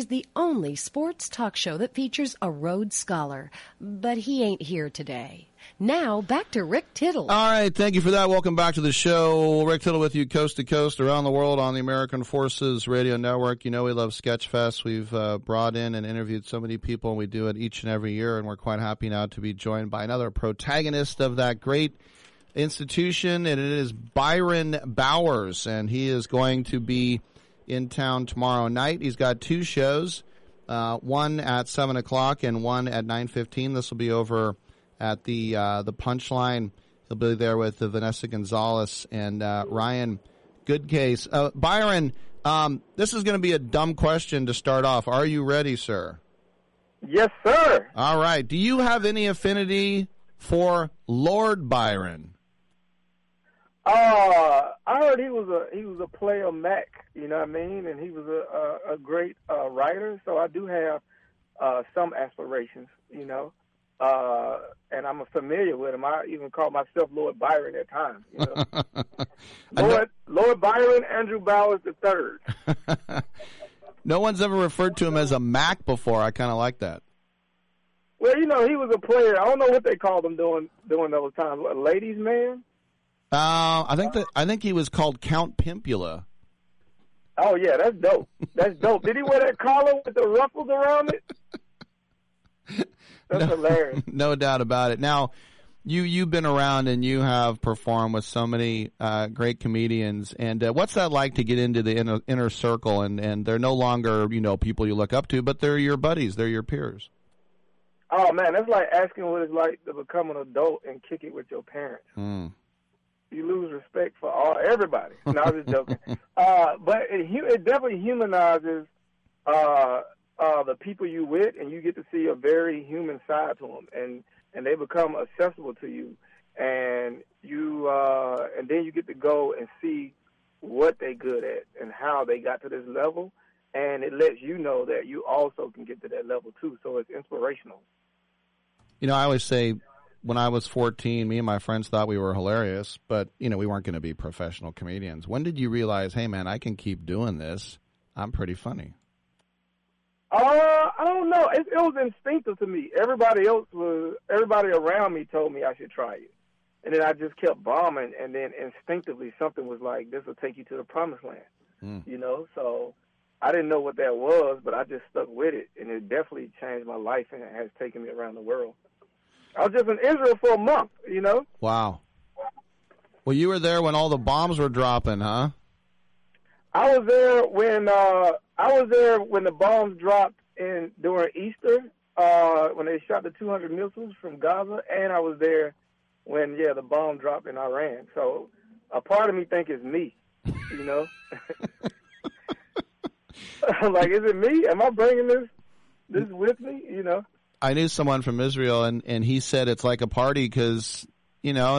Is the only sports talk show that features a Rhodes Scholar, but he ain't here today. Now, back to Rick Tittle. All right, thank you for that. Welcome back to the show. Rick Tittle with you coast to coast around the world on the American Forces Radio Network. You know we love Sketchfest. We've uh, brought in and interviewed so many people, and we do it each and every year, and we're quite happy now to be joined by another protagonist of that great institution, and it is Byron Bowers, and he is going to be in town tomorrow night. He's got two shows, uh, one at seven o'clock and one at nine fifteen. This will be over at the uh, the Punchline. He'll be there with uh, Vanessa Gonzalez and uh, Ryan Goodcase. Uh, Byron, um, this is going to be a dumb question to start off. Are you ready, sir? Yes, sir. All right. Do you have any affinity for Lord Byron? Uh, I heard he was a he was a player Mac, you know what I mean, and he was a a, a great uh, writer. So I do have uh, some aspirations, you know, uh, and I'm familiar with him. I even call myself Lord Byron at times. You know? Lord Lord Byron, Andrew Bowers the third. No one's ever referred to him as a Mac before. I kind of like that. Well, you know, he was a player. I don't know what they called him during during those times. What, ladies' man? Uh, I think that I think he was called Count Pimpula. Oh yeah, that's dope. That's dope. Did he wear that collar with the ruffles around it? That's hilarious. no doubt about it. Now, you you've been around and you have performed with so many uh, great comedians. And uh, what's that like to get into the inner, inner circle? And and they're no longer you know people you look up to, but they're your buddies. They're your peers. Oh man, that's like asking what it's like to become an adult and kick it with your parents. Hmm. You lose respect for all everybody. No, I'm just joking. uh, but it, it definitely humanizes uh, uh, the people you with, and you get to see a very human side to them, and and they become accessible to you, and you uh, and then you get to go and see what they good at and how they got to this level, and it lets you know that you also can get to that level too. So it's inspirational. You know, I always say when I was 14, me and my friends thought we were hilarious, but you know, we weren't going to be professional comedians. When did you realize, hey man, I can keep doing this? I'm pretty funny. Uh, I don't know. It, it was instinctive to me. Everybody else was, everybody around me told me I should try it, and then I just kept bombing. And then instinctively, something was like, "This will take you to the promised land," Mm. you know. So I didn't know what that was, but I just stuck with it, and it definitely changed my life and it has taken me around the world. I was just in Israel for a month, you know. Wow. Well, you were there when all the bombs were dropping, huh? I was there when uh, I was there when the bombs dropped in during Easter uh, when they shot the 200 missiles from Gaza, and I was there when yeah the bomb dropped in Iran. So a part of me think it's me, you know. like, is it me? Am I bringing this this with me? You know. I knew someone from Israel, and and he said it's like a party because you know,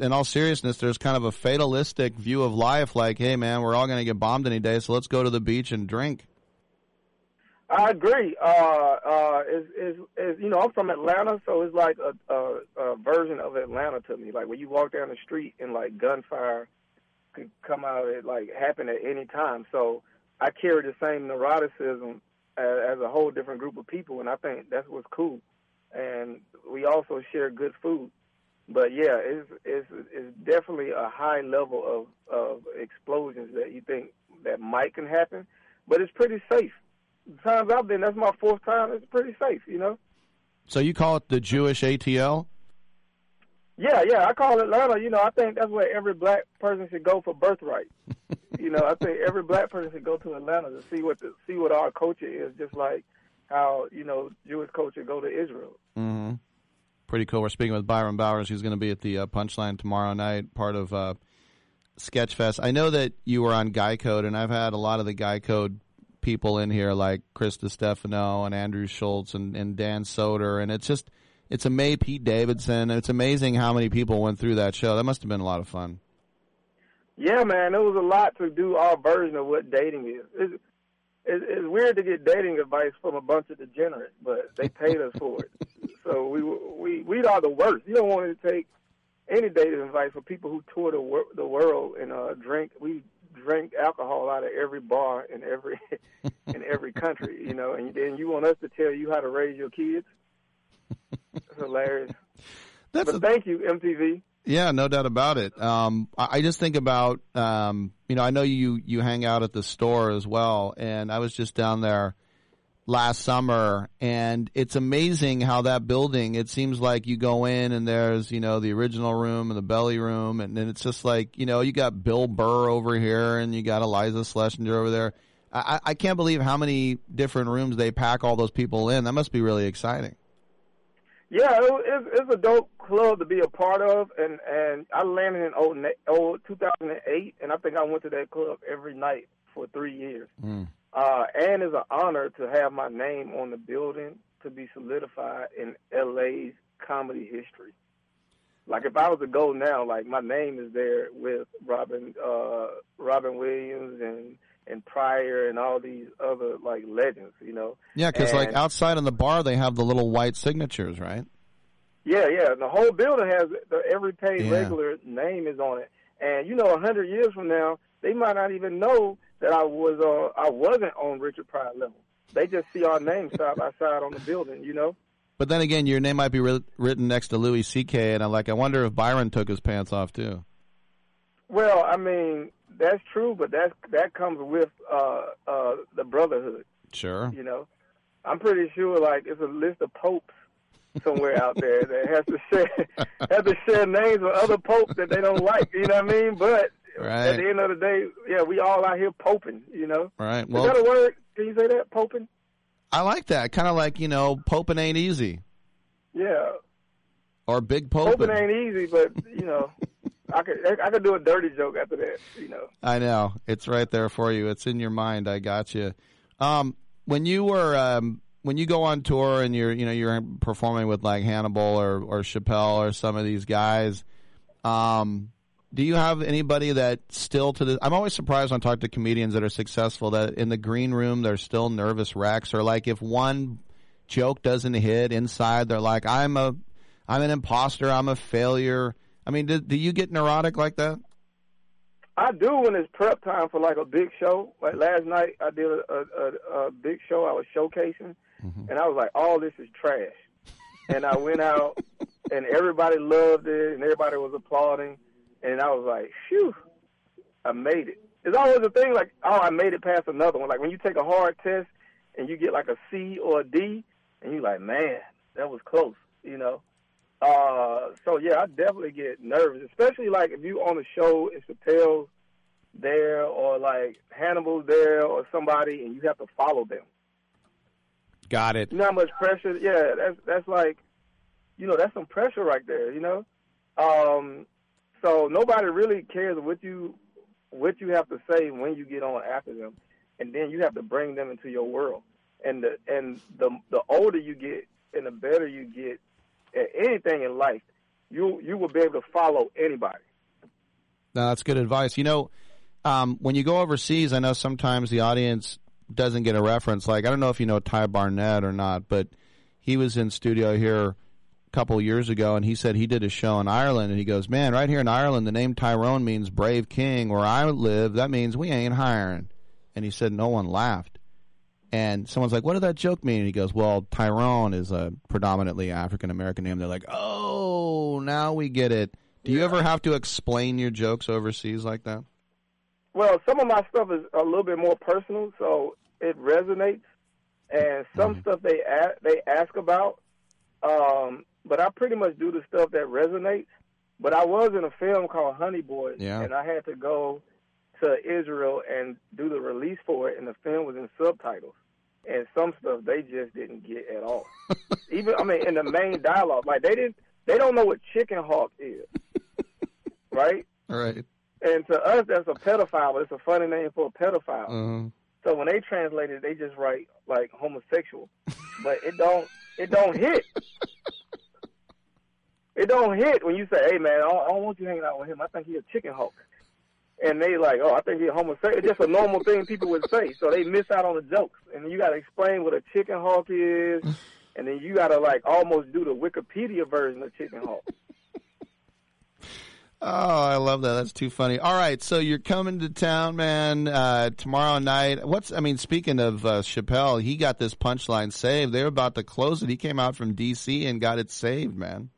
in all seriousness, there's kind of a fatalistic view of life. Like, hey, man, we're all going to get bombed any day, so let's go to the beach and drink. I agree. Uh, uh, you know I'm from Atlanta, so it's like a, a, a version of Atlanta to me. Like when you walk down the street and like gunfire could come out, it like happen at any time. So I carry the same neuroticism as, as a whole different group of people, and I think that's what's cool. And we also share good food. But yeah, it's it's it's definitely a high level of of explosions that you think that might can happen, but it's pretty safe. The times I've been, that's my fourth time. It's pretty safe, you know. So you call it the Jewish ATL? Yeah, yeah, I call Atlanta. You know, I think that's where every black person should go for birthright. you know, I think every black person should go to Atlanta to see what the, see what our culture is, just like how you know Jewish culture go to Israel. Mm-hmm. Pretty cool. We're speaking with Byron Bowers. He's going to be at the uh, Punchline tomorrow night, part of uh, Sketchfest. I know that you were on Guy Code, and I've had a lot of the Guy Code people in here, like Chris Stefano and Andrew Schulz and, and Dan Soder, and it's just it's a May Pete Davidson, and it's amazing how many people went through that show. That must have been a lot of fun. Yeah, man, it was a lot to do our version of what dating is. It's, it's, it's weird to get dating advice from a bunch of degenerates, but they paid us for it. So we we we are the worst. You don't want to take any dating advice from people who tour the wor- the world and uh, drink. We drink alcohol out of every bar in every in every country. You know, and then you want us to tell you how to raise your kids. Hilarious. That's but a, thank you, MTV. Yeah, no doubt about it. Um, I, I just think about, um, you know, I know you, you hang out at the store as well, and I was just down there last summer and it's amazing how that building, it seems like you go in and there's, you know, the original room and the belly room and then it's just like, you know, you got Bill Burr over here and you got Iliza Shlesinger over there. I, I can't believe how many different rooms they pack all those people in. That must be really exciting. Yeah, it, it's, it's a dope club to be a part of, and and I landed in old, old 2008, and I think I went to that club every night for three years. Mm. Uh, and it's an honor to have my name on the building to be solidified in LA's comedy history. Like if I was to go now, like my name is there with Robin, uh, Robin Williams and and Pryor and all these other like legends, you know. Yeah, because like outside on the bar, they have the little white signatures, right? Yeah, yeah. The whole building has the every paid Yeah. regular name is on it, and you know, a hundred years from now, they might not even know that I was uh, I wasn't on Richard Pryor level. They just see our names side by side on the building, you know. But then again, your name might be writ- written next to Louis C.K. and I'm like, I wonder if Byron took his pants off too. Well, I mean, that's true, but that's that comes with uh, uh, the brotherhood. Sure. You know, I'm pretty sure like it's a list of popes somewhere out there that has to share has to share names with other popes that they don't like. You know what I mean? But right. at the end of the day, yeah, we all out here poping. You know, Right. is that a Well, word? Can you say that? Poping? I like that. Kind of like you know, poping ain't easy Yeah, or big poping poping. ain't easy, but you know, I could I could do a dirty joke after that. You know. I know it's right there for you. It's in your mind. I got you. Um, when you were um, when you go on tour and you're you know you're performing with like Hannibal or or Chappelle or some of these guys, um, do you have anybody that still to the? I'm always surprised when I talk to comedians that are successful that in the green room they're still nervous wrecks or like if one joke doesn't hit inside they're like I'm a I'm an imposter. I'm a failure. I mean, do, do you get neurotic like that? I do when it's prep time for like a big show. Like last night, I did a, a, a, big show. I was showcasing, mm-hmm. and I was like, "All this is trash." and I went out, and everybody loved it, and everybody was applauding, and I was like, "Phew, I made it." It's always a thing like, "Oh, I made it past another one." Like when you take a hard test and you get like a C or a D, and you're like, "Man, that was close," you know. Uh, so yeah, I definitely get nervous, especially like if you on a show and Chappelle's there or like Hannibal's there or somebody, and you have to follow them. Got it. You know how much pressure? Yeah, that's that's like, you know, that's some pressure right there. You know, um, so nobody really cares what you what you have to say when you get on after them, and then you have to bring them into your world. And the and the the older you get, and the better you get at anything in life, you you will be able to follow anybody. No, that's good advice. You know, um, when you go overseas, I know sometimes the audience doesn't get a reference. Like I don't know if you know Ty Barnett or not, but he was in studio here a couple years ago, and he said he did a show in Ireland, and he goes, "Man, right here in Ireland, the name Tyrone means brave king. Where I live, that means we ain't hiring." And he said no one laughed. And someone's like, "What did that joke mean?" And he goes, "Well, Tyrone is a predominantly African American name." They're like, "Oh, now we get it." Do you ever have to explain your jokes overseas like that? Well, some of my stuff is a little bit more personal, so it resonates, and some stuff they a- they ask about. Um, but I pretty much do the stuff that resonates. But I was in a film called Honey Boys, Yeah. and I had to go to Israel and do the release for it, and the film was in subtitles. And some stuff they just didn't get at all. Even I mean, in the main dialogue, like they didn't, they don't know what chicken hawk is, right? Right. And to us, that's a pedophile, but it's a funny name for a pedophile. Uh-huh. So when they translate it, they just write like homosexual, but it don't it don't hit. It don't hit when you say, "Hey man, I don't, I don't want you hanging out with him. I think he's a chicken hawk." And they like, "Oh, I think he's homosexual." It's just a normal thing people would say. So they miss out on the jokes, and you got to explain what a chicken hawk is, and then you got to like almost do the Wikipedia version of chicken hawk. Oh, I love that. That's too funny. All right, so you're coming to town, man, uh, tomorrow night. What's I mean, speaking of uh, Chappelle, he got this punchline saved. They're about to close it. He came out from D.C. and got it saved, man.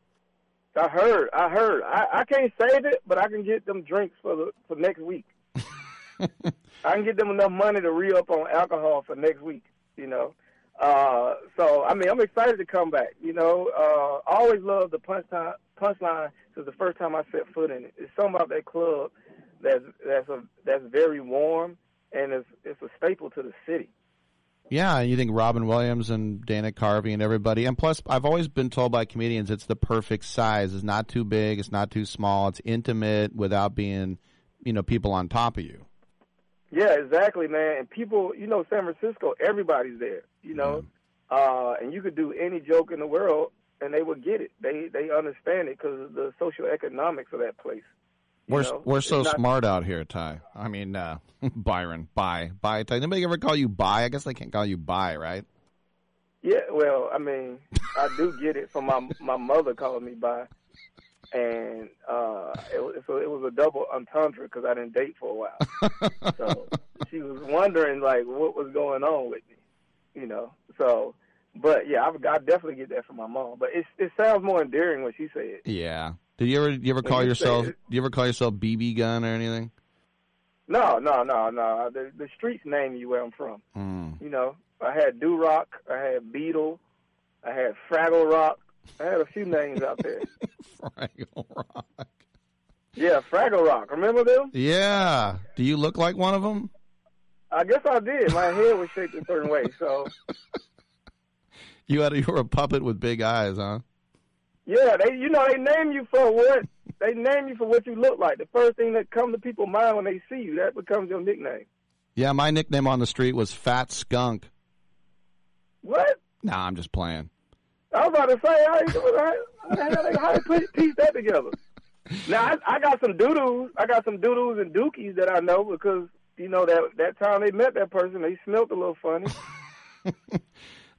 I heard, I heard. I, I can't save it, but I can get them drinks for the for next week. I can get them enough money to re up on alcohol for next week. You know, uh, so I mean, I'm excited to come back. You know, uh, I always loved the punchline. Punchline since the first time I set foot in it. It's something about that club that's that's a that's very warm and it's it's a staple to the city. Yeah, and you think Robin Williams and Dana Carvey and everybody, and plus, I've always been told by comedians it's the perfect size. It's not too big. It's not too small. It's intimate without being, you know, people on top of you. Yeah, exactly, man. And people, you know, San Francisco, everybody's there, you know, uh, and you could do any joke in the world, and they would get it. They they understand it because of the social economics of that place. We're know? we're so not- smart out here, Ty. I mean, uh, Byron, bye, bye. Ty. Anybody ever call you bye? I guess they can't call you bye, right? Yeah, well, I mean, I do get it from my my mother calling me by, and uh, it, was- so it was a double entendre because I didn't date for a while. so she was wondering like what was going on with me, you know. So, but yeah, I've I definitely get that from my mom. But it it sounds more endearing when she said it. Yeah. Did you ever you ever call yourself? Do you ever call yourself BB Gun or anything? No, no, no, no. The the streets name you where I'm from. Mm. You know, I had Do Rock, I had Beetle, I had Fraggle Rock. I had a few names out there. Fraggle Rock. Yeah, Fraggle Rock. Remember them? Yeah. Do you look like one of them? I guess I did. My head was shaped a certain way. So You had a, you were a puppet with big eyes, huh? Yeah, they you know they name you for what they name you for what you look like. The first thing that comes to people's mind when they see you, that becomes your nickname. Yeah, my nickname on the street was Fat Skunk. What? Nah, I'm just playing. I was about to say, how, you- how, how, how they put, piece that together? Now I, I got some doodles. I got some doodles and dookies that I know because you know that that time they met that person, they smelled a little funny.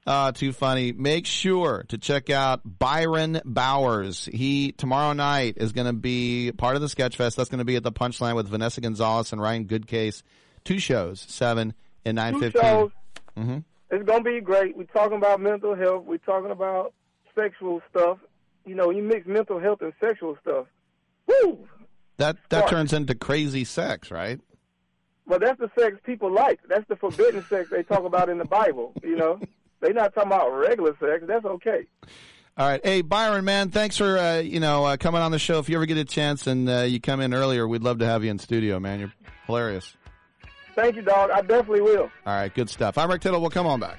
Uh, too funny. Make sure to check out Byron Bowers. He tomorrow night is going to be part of the Sketchfest. That's going to be at the Punchline with Vanessa Gonzalez and Ryan Goodcase. Two shows, seven and nine fifteen. Mm-hmm. It's gonna be great. We're talking about mental health. We're talking about sexual stuff. You know, you mix mental health and sexual stuff. Woo! That that Spark. turns into crazy sex, right? Well, that's the sex people like. That's the forbidden sex they talk about in the Bible. You know, they're not talking about regular sex. That's okay. All right. Hey, Byron, man, thanks for uh, you know uh, coming on the show. If you ever get a chance and uh, you come in earlier, we'd love to have you in studio, man. You're hilarious. Thank you, dog. I definitely will. All right, good stuff. I'm Rick Tittle. We'll come on back.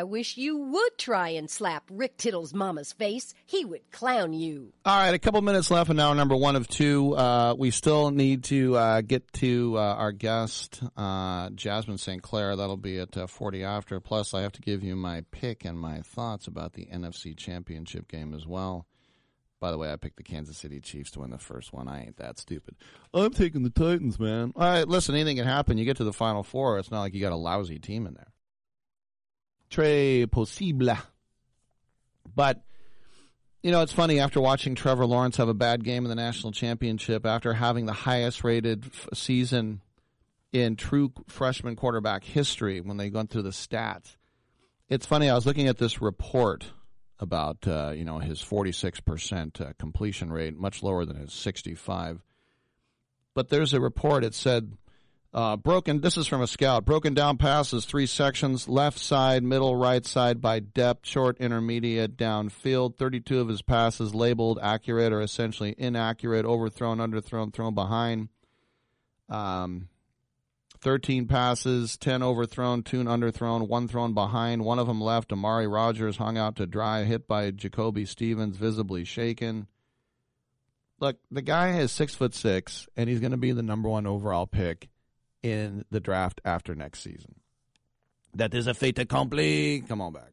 I wish you would try and slap Rick Tittle's mama's face. He would clown you. All right, a couple minutes left, and now number one of two. Uh, we still need to uh, get to uh, our guest, uh, Jasmine St. Clair. That'll be at uh, 40 after. Plus, I have to give you my pick and my thoughts about the NFC Championship game as well. By the way, I picked the Kansas City Chiefs to win the first one. I ain't that stupid. I'm taking the Titans, man. All right, listen, anything can happen. You get to the Final Four. It's not like you got a lousy team in there. Très possible. But, you know, it's funny. After watching Trevor Lawrence have a bad game in the national championship, after having the highest rated f- season in true freshman quarterback history when they went through the stats, it's funny. I was looking at this report about uh, you know his 46% uh, completion rate, much lower than his 65. But there's a report. It said uh, broken. This is from a scout. Broken down passes, three sections: left side, middle, right side by depth, short, intermediate, downfield. 32 of his passes labeled accurate or essentially inaccurate, overthrown, underthrown, thrown behind. Um, 13 passes, 10 overthrown, 2 underthrown, 1 thrown behind. One of them left. Amari Rodgers hung out to dry, hit by Jacoby Stevens, visibly shaken. Look, the guy is six foot six, and he's going to be the number one overall pick in the draft after next season. That is a fait accompli. Come on back.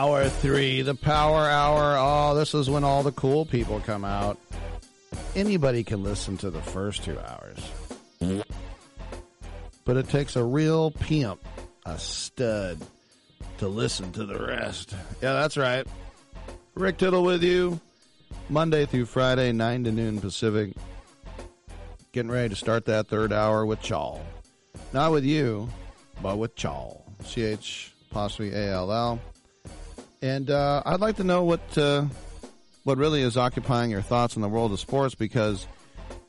Hour three, the power hour. Oh, this is when all the cool people come out. Anybody can listen to the first two hours. But it takes a real pimp, a stud, to listen to the rest. Yeah, that's right. Rick Tittle with you, Monday through Friday, 9 to noon Pacific. Getting ready to start that third hour with Chal. Not with you, but with Chal. C H apostrophe A L L. And uh, I'd like to know what uh, what really is occupying your thoughts in the world of sports because,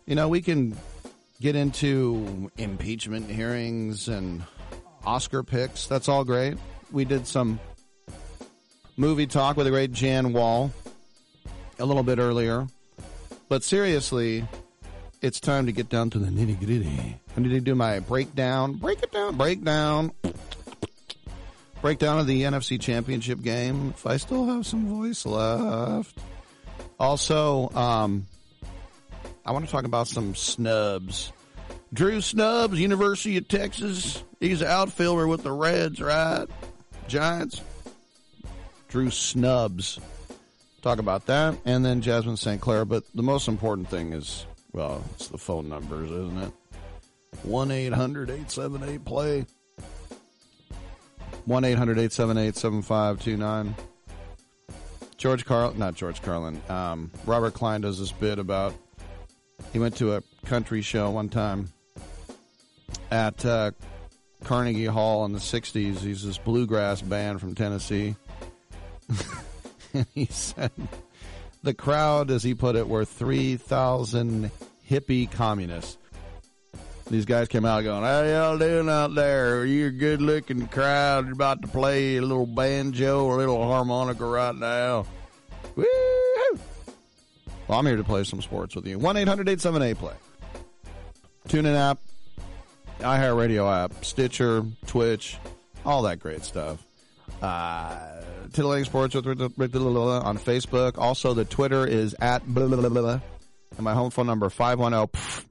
you know, we can get into impeachment hearings and Oscar picks. That's all great. We did some movie talk with the great Jan Wall a little bit earlier. But seriously, it's time to get down to the nitty gritty. I need to do my breakdown. Break it down. Breakdown breakdown of the NFC Championship game. If I still have some voice left. Also, um, I want to talk about some snubs. Drew Stubbs, University of Texas. He's an outfielder with the Reds, right? Giants. Drew Stubbs. Talk about that. And then Jasmine St. Clair. But the most important thing is, well, it's the phone numbers, isn't it? 1 800 878 play. 1 800 878 7529. George Carl, not George Carlin, um, Robert Klein does this bit about he went to a country show one time at uh, Carnegie Hall in the 60s. He's this bluegrass band from Tennessee. and he said the crowd, as he put it, were 3,000 hippie communists. These guys came out going, How y'all doing out there? You're a good looking crowd. You're about to play a little banjo or a little harmonica right now. Woo! Well, I'm here to play some sports with you. 1 800 878 play. TuneIn app, iHeartRadio app, Stitcher, Twitch, all that great stuff. Uh, Sports with on Facebook. Also, the Twitter is at blah, blah, blah, blah. And my home phone number 510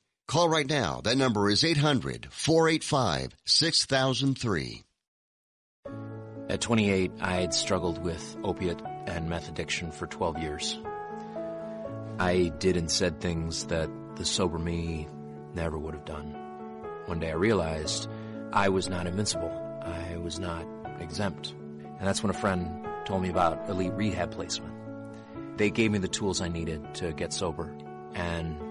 Call right now. That number is 800 485 6003. At 28, I had struggled with opiate and meth addiction for 12 years. I did and said things that the sober me never would have done. One day I realized I was not invincible. I was not exempt. And that's when a friend told me about elite rehab placement. They gave me the tools I needed to get sober, and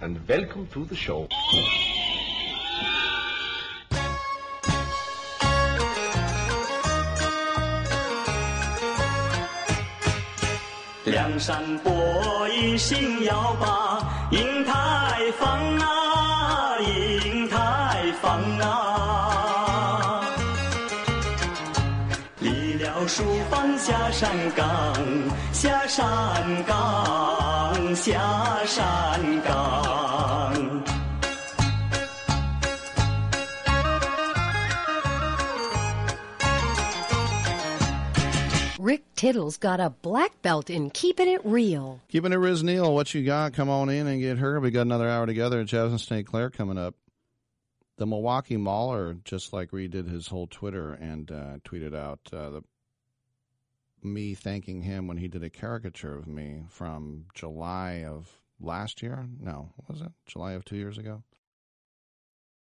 and welcome to the show. 梁山伯一心要把银台放啊，银台放啊，离了书房下山岗，下山岗，下山岗。 Rick Tittle's got a black belt in keeping it real. Keeping it Riz Neal, what you got? Come on in and get her. We got another hour together at Jazz and St. Clair coming up. The Milwaukee Mauler, just like redid his whole Twitter and uh, tweeted out uh, the me thanking him when he did a caricature of me from July of last year. No, was it? July of two years ago?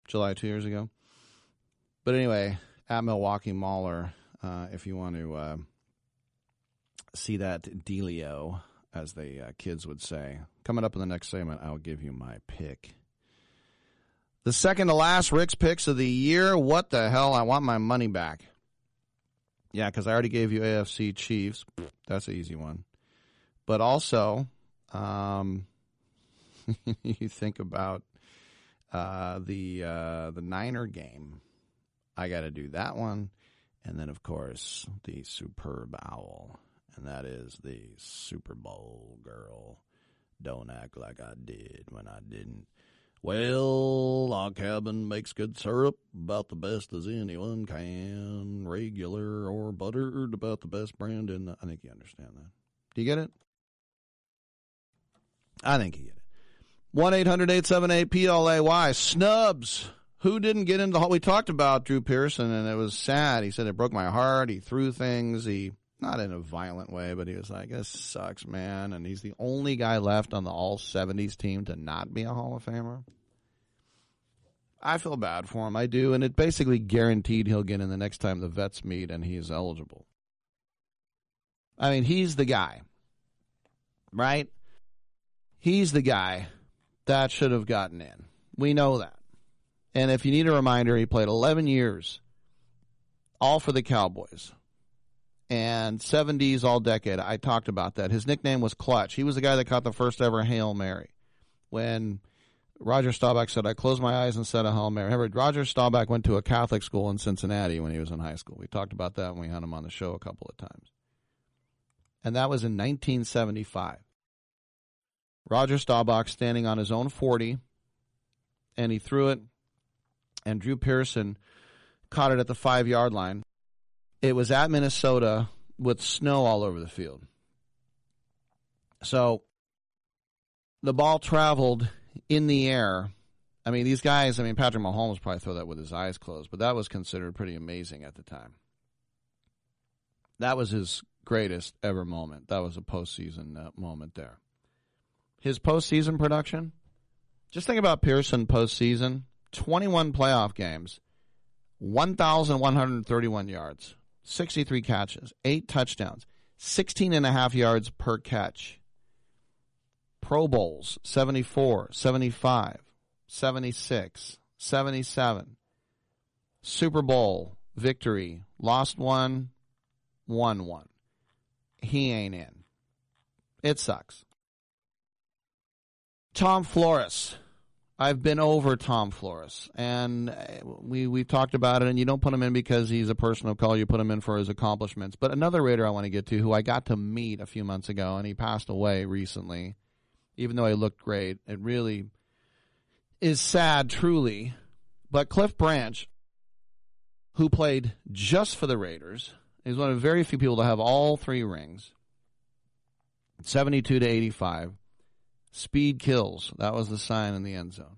July two years ago. But anyway, at Milwaukee Mauler, uh, if you want to uh, see that dealio, as the uh, kids would say. Coming up in the next segment, I'll give you my pick. The second to last Rick's picks of the year. What the hell? I want my money back. Yeah, because I already gave you AFC Chiefs. That's an easy one. But also, um, you think about uh, the uh, the Niner game. I got to do that one, and then of course the superb owl, and that is the Super Bowl girl. Don't act like I did when I didn't. Well, our cabin makes good syrup, about the best as anyone can. Regular or buttered, about the best brand in the. I think you understand that. Do you get it? I think you get it. 1 800 878 PLAY. Snubs. Who didn't get into the. We talked about Drew Pearson, and it was sad. He said it broke my heart. He threw things. He. Not in a violent way, but he was like, this sucks, man. And he's the only guy left on the all 70s team to not be a Hall of Famer. I feel bad for him. I do, and it basically guaranteed he'll get in the next time the vets meet and he's eligible. I mean, he's the guy, right? He's the guy that should have gotten in. We know that. And if you need a reminder, he played 11 years, all for the Cowboys, and 70s all decade. I talked about that. His nickname was Clutch. He was the guy that caught the first ever Hail Mary when Roger Staubach said, I closed my eyes and said a Hail Mary. Remember, Roger Staubach went to a Catholic school in Cincinnati when he was in high school. We talked about that when we had him on the show a couple of times. And that was in 1975. Roger Staubach standing on his own 40, and he threw it, and Drew Pearson caught it at the five yard line. It was at Minnesota with snow all over the field. So the ball traveled in the air. I mean, these guys, I mean, Patrick Mahomes probably throw that with his eyes closed, but that was considered pretty amazing at the time. That was his greatest ever moment. That was a postseason uh, moment there. His postseason production, just think about Pearson postseason 21 playoff games, 1,131 yards, 63 catches, 8 touchdowns, 16 and a half yards per catch. Pro Bowls 74, 75, 76, 77. Super Bowl victory, lost one, won one. He ain't in. It sucks. Tom Flores. I've been over Tom Flores, and uh, we we talked about it. And you don't put him in because he's a person of color. You put him in for his accomplishments. But another Raider I want to get to, who I got to meet a few months ago, and he passed away recently, even though he looked great. It really is sad, truly. But Cliff Branch, who played just for the Raiders, is one of very few people to have all three rings. 72 to 85. Speed kills. That was the sign in the end zone.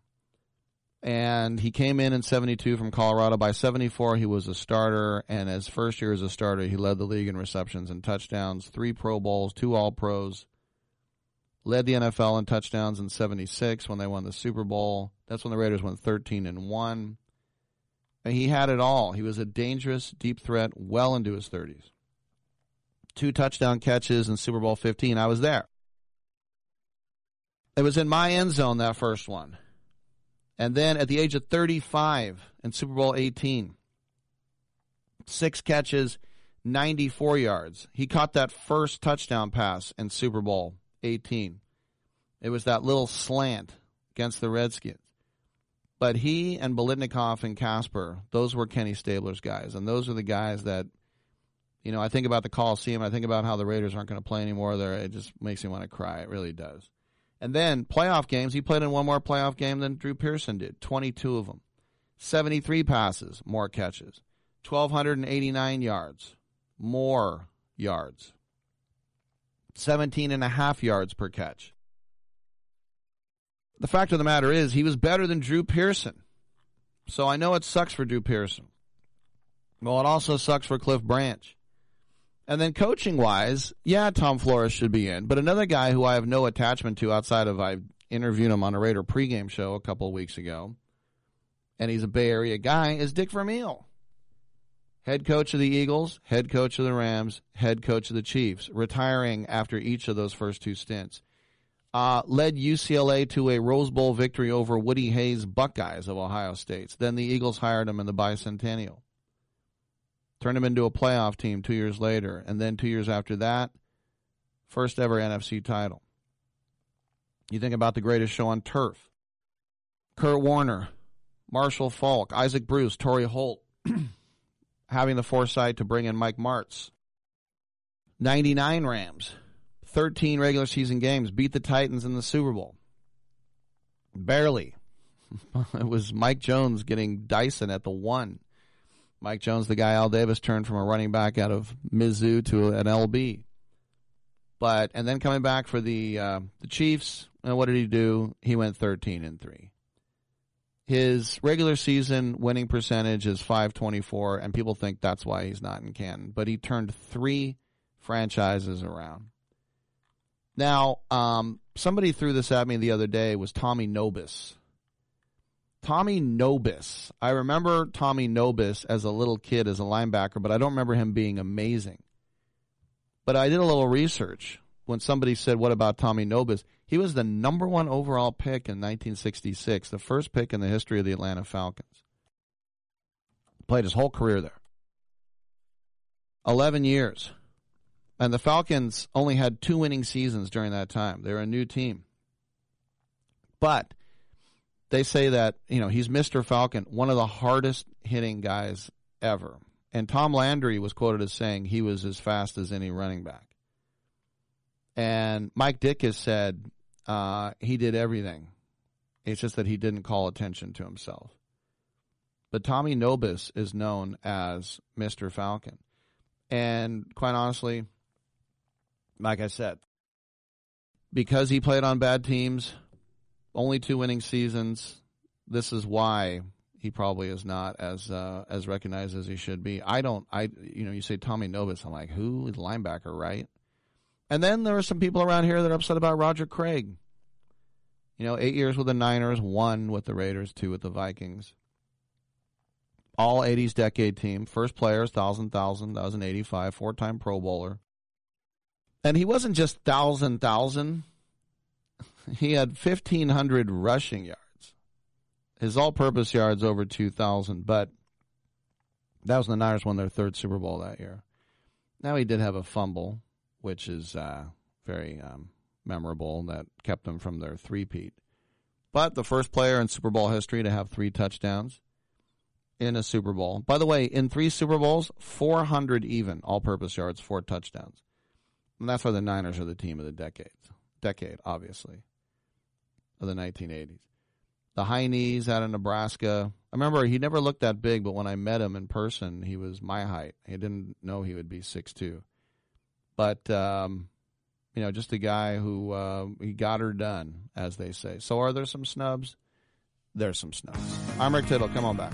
And he came in in 72 from Colorado. By 74, he was a starter. And as first year as a starter, he led the league in receptions and touchdowns, three Pro Bowls, two All Pros. Led the NFL in touchdowns in 76 when they won the Super Bowl. That's when the Raiders went 13 and 1. And he had it all. He was a dangerous deep threat well into his 30s. Two touchdown catches in Super Bowl 15. I was there. It was in my end zone, that first one. And then at the age of 35 in Super Bowl 18, six catches, 94 yards. He caught that first touchdown pass in Super Bowl 18. It was that little slant against the Redskins. But he and Biletnikoff and Casper, those were Kenny Stabler's guys. And those are the guys that, you know, I think about the Coliseum. I think about how the Raiders aren't going to play anymore there. It just makes me want to cry. It really does. And then playoff games, he played in one more playoff game than Drew Pearson did 22 of them. 73 passes, more catches. 1,289 yards, more yards. 17 and a half yards per catch. The fact of the matter is, he was better than Drew Pearson. So I know it sucks for Drew Pearson. Well, it also sucks for Cliff Branch. And then coaching wise, yeah, Tom Flores should be in. But another guy who I have no attachment to outside of I interviewed him on a Raider pregame show a couple of weeks ago, and he's a Bay Area guy, is Dick Vermeil. Head coach of the Eagles, head coach of the Rams, head coach of the Chiefs, retiring after each of those first two stints. Uh, led UCLA to a Rose Bowl victory over Woody Hayes Buckeyes of Ohio State. Then the Eagles hired him in the bicentennial turned them into a playoff team two years later. And then two years after that, first ever NFC title. You think about the greatest show on turf Kurt Warner, Marshall Faulk, Isaac Bruce, Torry Holt, having the foresight to bring in Mike Martz. 99 Rams, 13 regular season games, beat the Titans in the Super Bowl. Barely. it was Mike Jones getting Dyson at the one. Mike Jones, the guy Al Davis turned from a running back out of Mizzou to an LB. But and then coming back for the uh, the Chiefs, and what did he do? He went thirteen and three. His regular season winning percentage is five twenty four, and people think that's why he's not in Canton. But he turned three franchises around. Now, um, somebody threw this at me the other day. Was Tommy Nobis? Tommy Nobis. I remember Tommy Nobis as a little kid as a linebacker, but I don't remember him being amazing. But I did a little research when somebody said, What about Tommy Nobis? He was the number one overall pick in 1966, the first pick in the history of the Atlanta Falcons. Played his whole career there. 11 years. And the Falcons only had two winning seasons during that time. They were a new team. But they say that, you know, he's Mr. Falcon, one of the hardest hitting guys ever. And Tom Landry was quoted as saying he was as fast as any running back. And Mike Dick has said uh, he did everything. It's just that he didn't call attention to himself. But Tommy Nobis is known as Mr. Falcon. And quite honestly, like I said, because he played on bad teams, only two winning seasons, this is why he probably is not as uh, as recognized as he should be. I don't. I you know you say Tommy Nobis, I'm like who? He's linebacker, right? And then there are some people around here that are upset about Roger Craig. You know, eight years with the Niners, one with the Raiders, two with the Vikings. All 80s decade team, first players, 1,000, 1,000, 1,085, four time Pro Bowler. And he wasn't just 1,000, 1,000. He had 1,500 rushing yards. His all purpose yards over 2,000, but that was the Niners won their third Super Bowl that year. Now he did have a fumble, which is uh, very um, memorable, that kept them from their three-peat. But the first player in Super Bowl history to have three touchdowns in a Super Bowl. By the way, in three Super Bowls, 400 even all purpose yards, four touchdowns. And that's why the Niners are the team of the decade. Decade, obviously, of the 1980s. The high knees out of Nebraska. I remember he never looked that big, but when I met him in person, he was my height. I didn't know he would be six two. But um, you know, just a guy who uh, he got her done, as they say. So, are there some snubs? There's some snubs. I'm Rick Tittle. Come on back.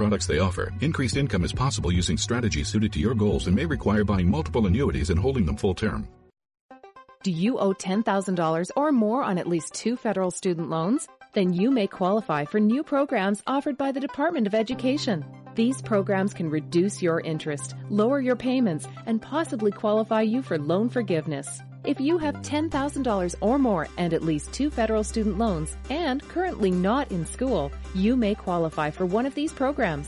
products they offer. Increased income is possible using strategies suited to your goals and may require buying multiple annuities and holding them full term. Do you owe $10,000 or more on at least two federal student loans? Then you may qualify for new programs offered by the Department of Education. These programs can reduce your interest, lower your payments, and possibly qualify you for loan forgiveness. If you have $10,000 or more and at least two federal student loans and currently not in school, you may qualify for one of these programs.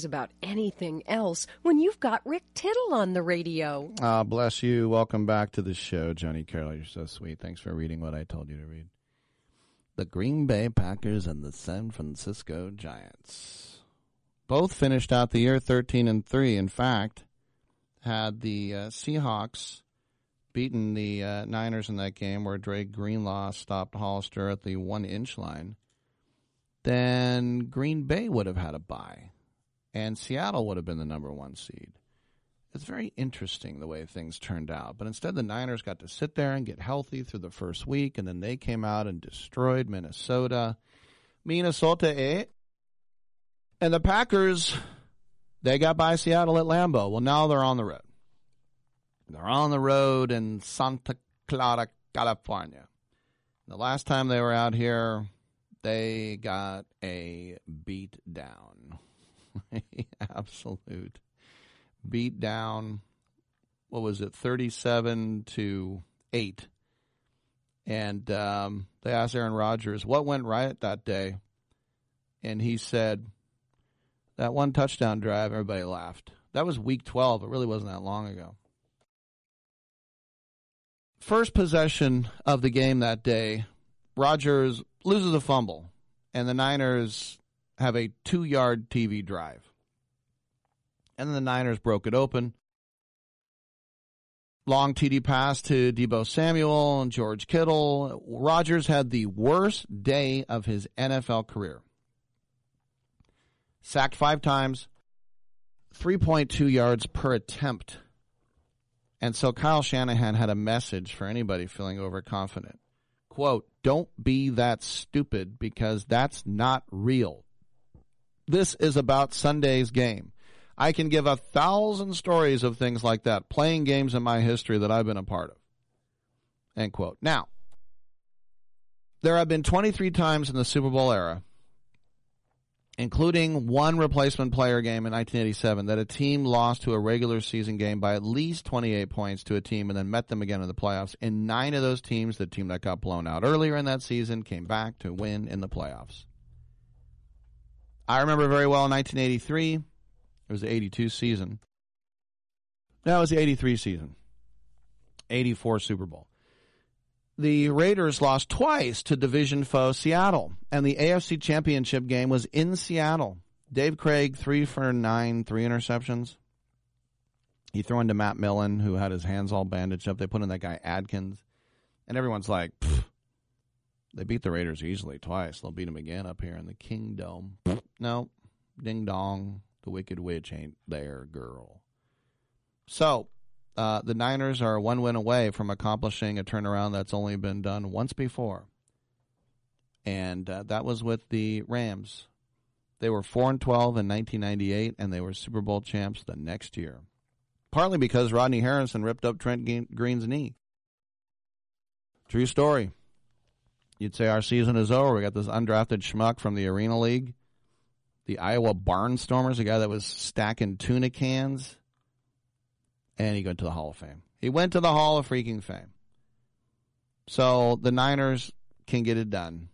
Cares about anything else when you've got Rick Tittle on the radio? Ah, bless you. Welcome back to the show, Johnny Carroll. You're so sweet. Thanks for reading what I told you to read. The Green Bay Packers and the San Francisco Giants both finished out the year 13 and 3. In fact, had the uh, Seahawks beaten the uh, Niners in that game where Drake Greenlaw stopped Hollister at the one inch line, then Green Bay would have had a bye, and Seattle would have been the number one seed. It's very interesting the way things turned out. But instead, the Niners got to sit there and get healthy through the first week, and then they came out and destroyed Minnesota. Minnesota, eh? And the Packers, they got by Seattle at Lambeau. Well, now they're on the road. They're on the road in Santa Clara, California. The last time they were out here, they got a beat down. Absolute beat down. What was it, 37 to 8. And um, they asked Aaron Rodgers, what went right that day? And he said, that one touchdown drive, everybody laughed. That was week 12. It really wasn't that long ago. First possession of the game that day, Rodgers loses a fumble, and the Niners have a two yard TV drive. And then the Niners broke it open. Long TD pass to Deebo Samuel and George Kittle. Rodgers had the worst day of his NFL career. Sacked five times, 3.2 yards per attempt. And so Kyle Shanahan had a message for anybody feeling overconfident. Quote, don't be that stupid because that's not real. This is about Sunday's game. I can give a thousand stories of things like that, playing games in my history that I've been a part of. End quote. Now, there have been 23 times in the Super Bowl era, including one replacement player game in 1987, that a team lost to a regular season game by at least 28 points to a team and then met them again in the playoffs. In nine of those teams, the team that got blown out earlier in that season came back to win in the playoffs. I remember very well in 1983. It was the 82 season. No, it was the 83 season. 84 Super Bowl. The Raiders lost twice to division foe Seattle, and the AFC Championship game was in Seattle. Dave Krieg, three for nine, three interceptions. He threw into Matt Millen, who had his hands all bandaged up. They put in that guy Adkins, and everyone's like, they beat the Raiders easily twice. They'll beat them again up here in the Kingdom. no, ding dong. The Wicked Witch ain't there, girl. So, uh, the Niners are one win away from accomplishing a turnaround that's only been done once before. and uh, that was with the Rams. They were 4 and 12 in 1998, and they were Super Bowl champs the next year. Partly because Rodney Harrison ripped up Trent Green's knee. True story. You'd say our season is over. We got this undrafted schmuck from the Arena League, the Iowa Barnstormers, a guy that was stacking tuna cans, and he went to the Hall of Fame. He went to the Hall of Freaking Fame. So the Niners can get it done.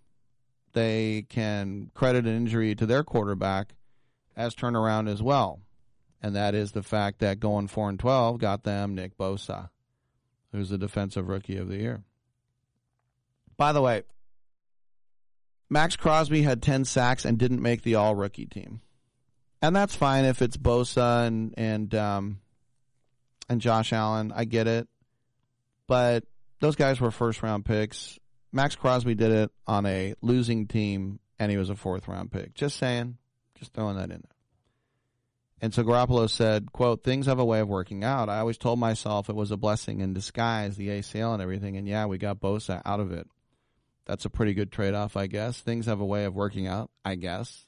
They can credit an injury to their quarterback as turnaround as well. And that is the fact that going 4 and 12 got them Nick Bosa, who's the defensive rookie of the year. By the way, Maxx Crosby had 10 sacks and didn't make the all rookie team. And that's fine if it's Bosa and and um, and Josh Allen. I get it. But those guys were first round picks. Maxx Crosby did it on a losing team, and he was a fourth round pick. Just saying, just throwing that in there. And so Garoppolo said, quote, things have a way of working out. I always told myself it was a blessing in disguise, the ACL and everything. And yeah, we got Bosa out of it. That's a pretty good trade off, I guess. Things have a way of working out, I guess.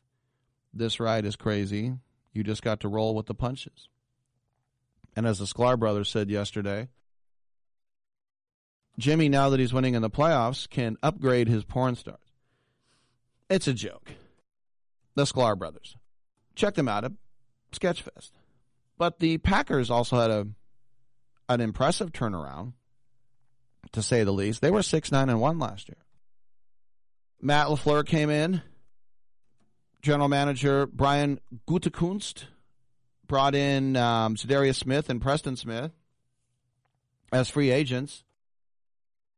This ride is crazy. You just got to roll with the punches. And as the Sklar brothers said yesterday, Jimmy, now that he's winning in the playoffs, can upgrade his porn stars. It's a joke. The Sklar brothers. Check them out at Sketchfest. But the Packers also had a an impressive turnaround, to say the least. They were six nine and one last year. Matt LaFleur came in. General manager Brian Gutekunst brought in um, Smith and Preston Smith as free agents.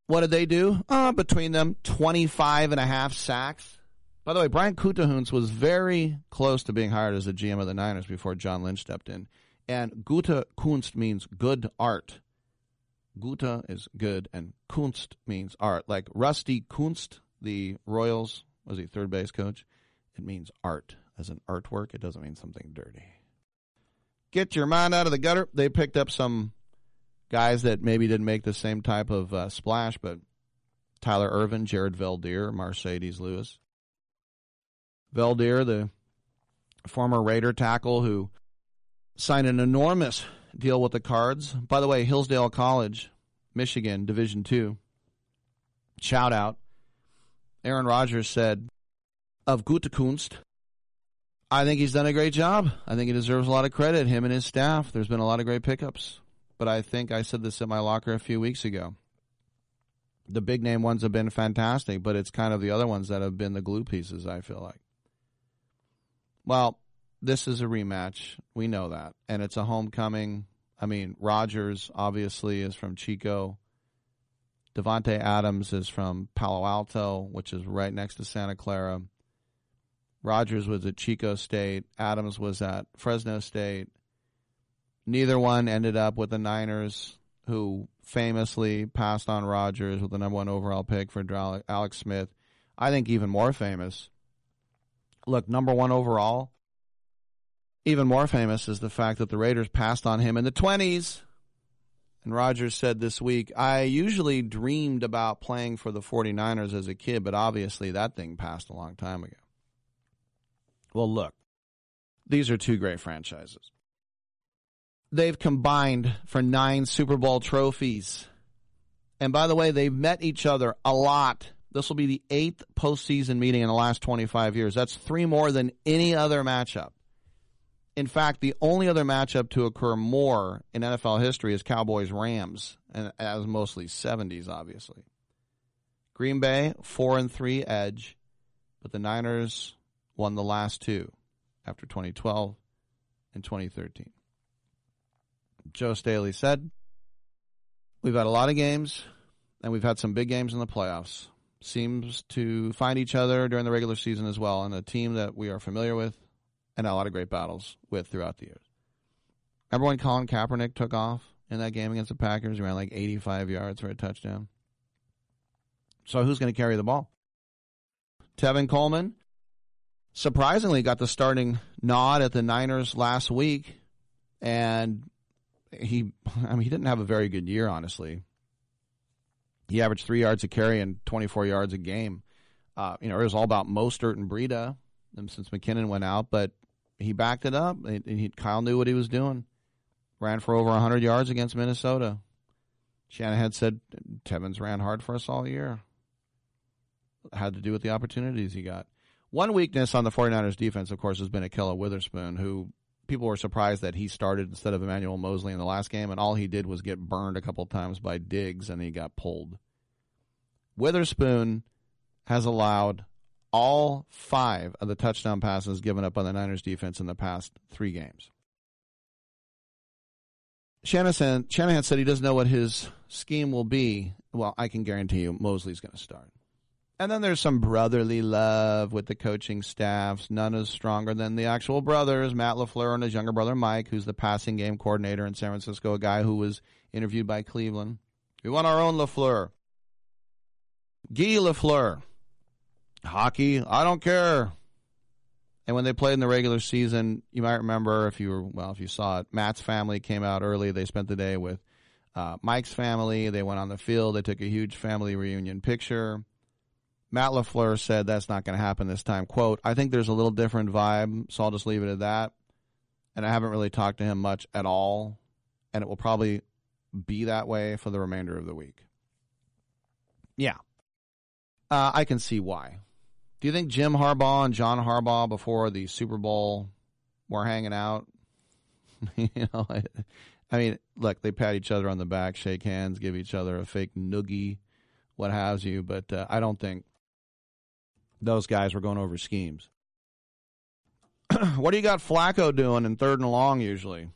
What did they do? Uh, between them, 25 and a half sacks. By the way, Brian Gutekunst was very close to being hired as the GM of the Niners before John Lynch stepped in. And Gute Kunst means good art. Gute is good, and Kunst means art. Like Rusty Kuntz, the Royals, was he third base coach? It means art. As an artwork, it doesn't mean something dirty. Get your mind out of the gutter. They picked up some guys that maybe didn't make the same type of uh, splash, but Tyler Ervin, Jared Veldheer, Marcedes Lewis. Veldheer, the former Raider tackle who signed an enormous deal with the Cards. By the way, Hillsdale College, Michigan, Division Two. Shout out. Aaron Rodgers said of Gutekunst, I think he's done a great job. I think he deserves a lot of credit, him and his staff. There's been a lot of great pickups but I think I said this in my locker a few weeks ago. The big name ones have been fantastic, but it's kind of the other ones that have been the glue pieces, I feel like. Well, this is a rematch. We know that. And it's a homecoming. I mean, Rodgers obviously is from Chico. Davante Adams is from Palo Alto, which is right next to Santa Clara. Rodgers was at Chico State. Adams was at Fresno State. Neither one ended up with the Niners, who famously passed on Rodgers with the number one overall pick for Alex Smith. I think even more famous. Look, number one overall. Even more famous is the fact that the Raiders passed on him in the 20s. And Rodgers said this week, I usually dreamed about playing for the 49ers as a kid, but obviously that thing passed a long time ago. Well, look, these are two great franchises they've combined for nine Super Bowl trophies. And by the way, they've met each other a lot. This will be the eighth postseason meeting in the last 25 years. That's three more than any other matchup. In fact, the only other matchup to occur more in NFL history is Cowboys Rams, and as mostly 70s, obviously. Green Bay, four and three edge, but the Niners won the last two after 2012 and 2013. Joe Staley said. We've had a lot of games, and we've had some big games in the playoffs. Seems to find each other during the regular season as well, and a team that we are familiar with and a lot of great battles with throughout the years. Remember when Colin Kaepernick took off in that game against the Packers? He ran like 85 yards for a touchdown. So who's going to carry the ball? Tevin Coleman surprisingly got the starting nod at the Niners last week, and he, I mean, he didn't have a very good year, honestly. He averaged three yards a carry and 24 yards a game. Uh, you know, it was all about Mostert and Breida since McKinnon went out, but he backed it up. He, Kyle knew what he was doing. Ran for over 100 yards against Minnesota. Shanahan said Tevin's ran hard for us all year. Had to do with the opportunities he got. One weakness on the 49ers defense, of course, has been Ahkello Witherspoon, who people were surprised that he started instead of Emmanuel Moseley in the last game, and all he did was get burned a couple times by Diggs, and he got pulled. Witherspoon has allowed all five of the touchdown passes given up by the Niners defense in the past three games. Shanahan, Shanahan said he doesn't know what his scheme will be. Well, I can guarantee you Moseley's going to start. And then there's some brotherly love with the coaching staffs. None is stronger than the actual brothers, Matt LaFleur and his younger brother Mike, who's the passing game coordinator in San Francisco, a guy who was interviewed by Cleveland. We want our own LaFleur. Guy LaFleur. Hockey, I don't care. And when they played in the regular season, you might remember if you were, well, if you saw it, Matt's family came out early. They spent the day with uh, Mike's family. They went on the field. They took a huge family reunion picture. Matt LaFleur said that's not going to happen this time. Quote, I think there's a little different vibe, so I'll just leave it at that. And I haven't really talked to him much at all, and it will probably be that way for the remainder of the week. Yeah. Uh, I can see why. Do you think Jim Harbaugh and John Harbaugh before the Super Bowl were hanging out? you know, I, I mean, look, they pat each other on the back, shake hands, give each other a fake noogie, what have you, but uh, I don't think those guys were going over schemes. what do you got Flacco doing in third and long usually?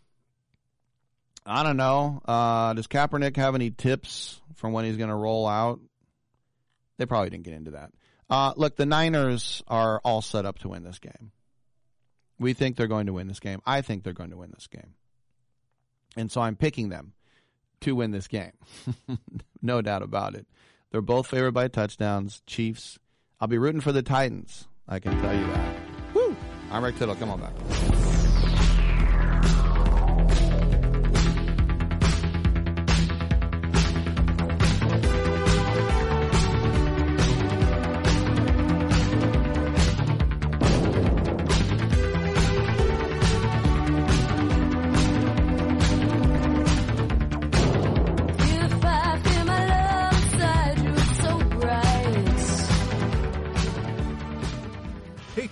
I don't know. Uh, does Kaepernick have any tips from when he's going to roll out? They probably didn't get into that. Uh, look, the Niners are all set up to win this game. We think they're going to win this game. I think they're going to win this game. And so I'm picking them to win this game. no doubt about it. They're both favored by touchdowns. Chiefs I'll be rooting for the Titans. I can tell you that. Woo! I'm Rick Tittle. Come on back.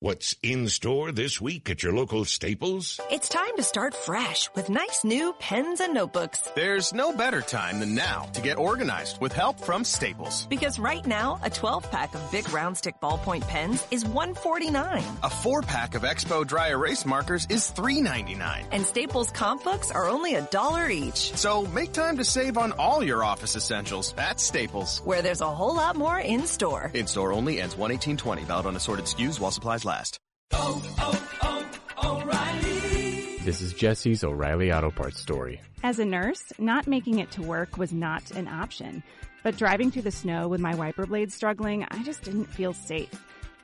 What's in store this week at your local Staples? It's time to start fresh with nice new pens and notebooks. There's no better time than now to get organized with help from Staples. Because right now, a 12 pack of big round stick ballpoint pens is 149. A four pack of Expo dry erase markers is $3.99. And Staples comp books are only a dollar each. So make time to save on all your office essentials at Staples. Where there's a whole lot more in store. In store only ends 11820. Valid on assorted SKUs while supplies last. Oh, oh, oh, O'Reilly. This is Jesse's O'Reilly Auto Parts story. As a nurse, not making it to work was not an option. But driving through the snow with my wiper blades struggling, I just didn't feel safe.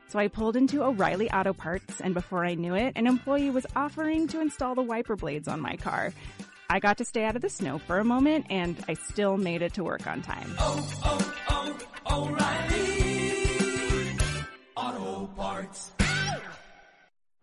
So I pulled into O'Reilly Auto Parts, and before I knew it, an employee was offering to install the wiper blades on my car. I got to stay out of the snow for a moment, and I still made it to work on time. Oh, oh, oh, O'Reilly. Auto Parts.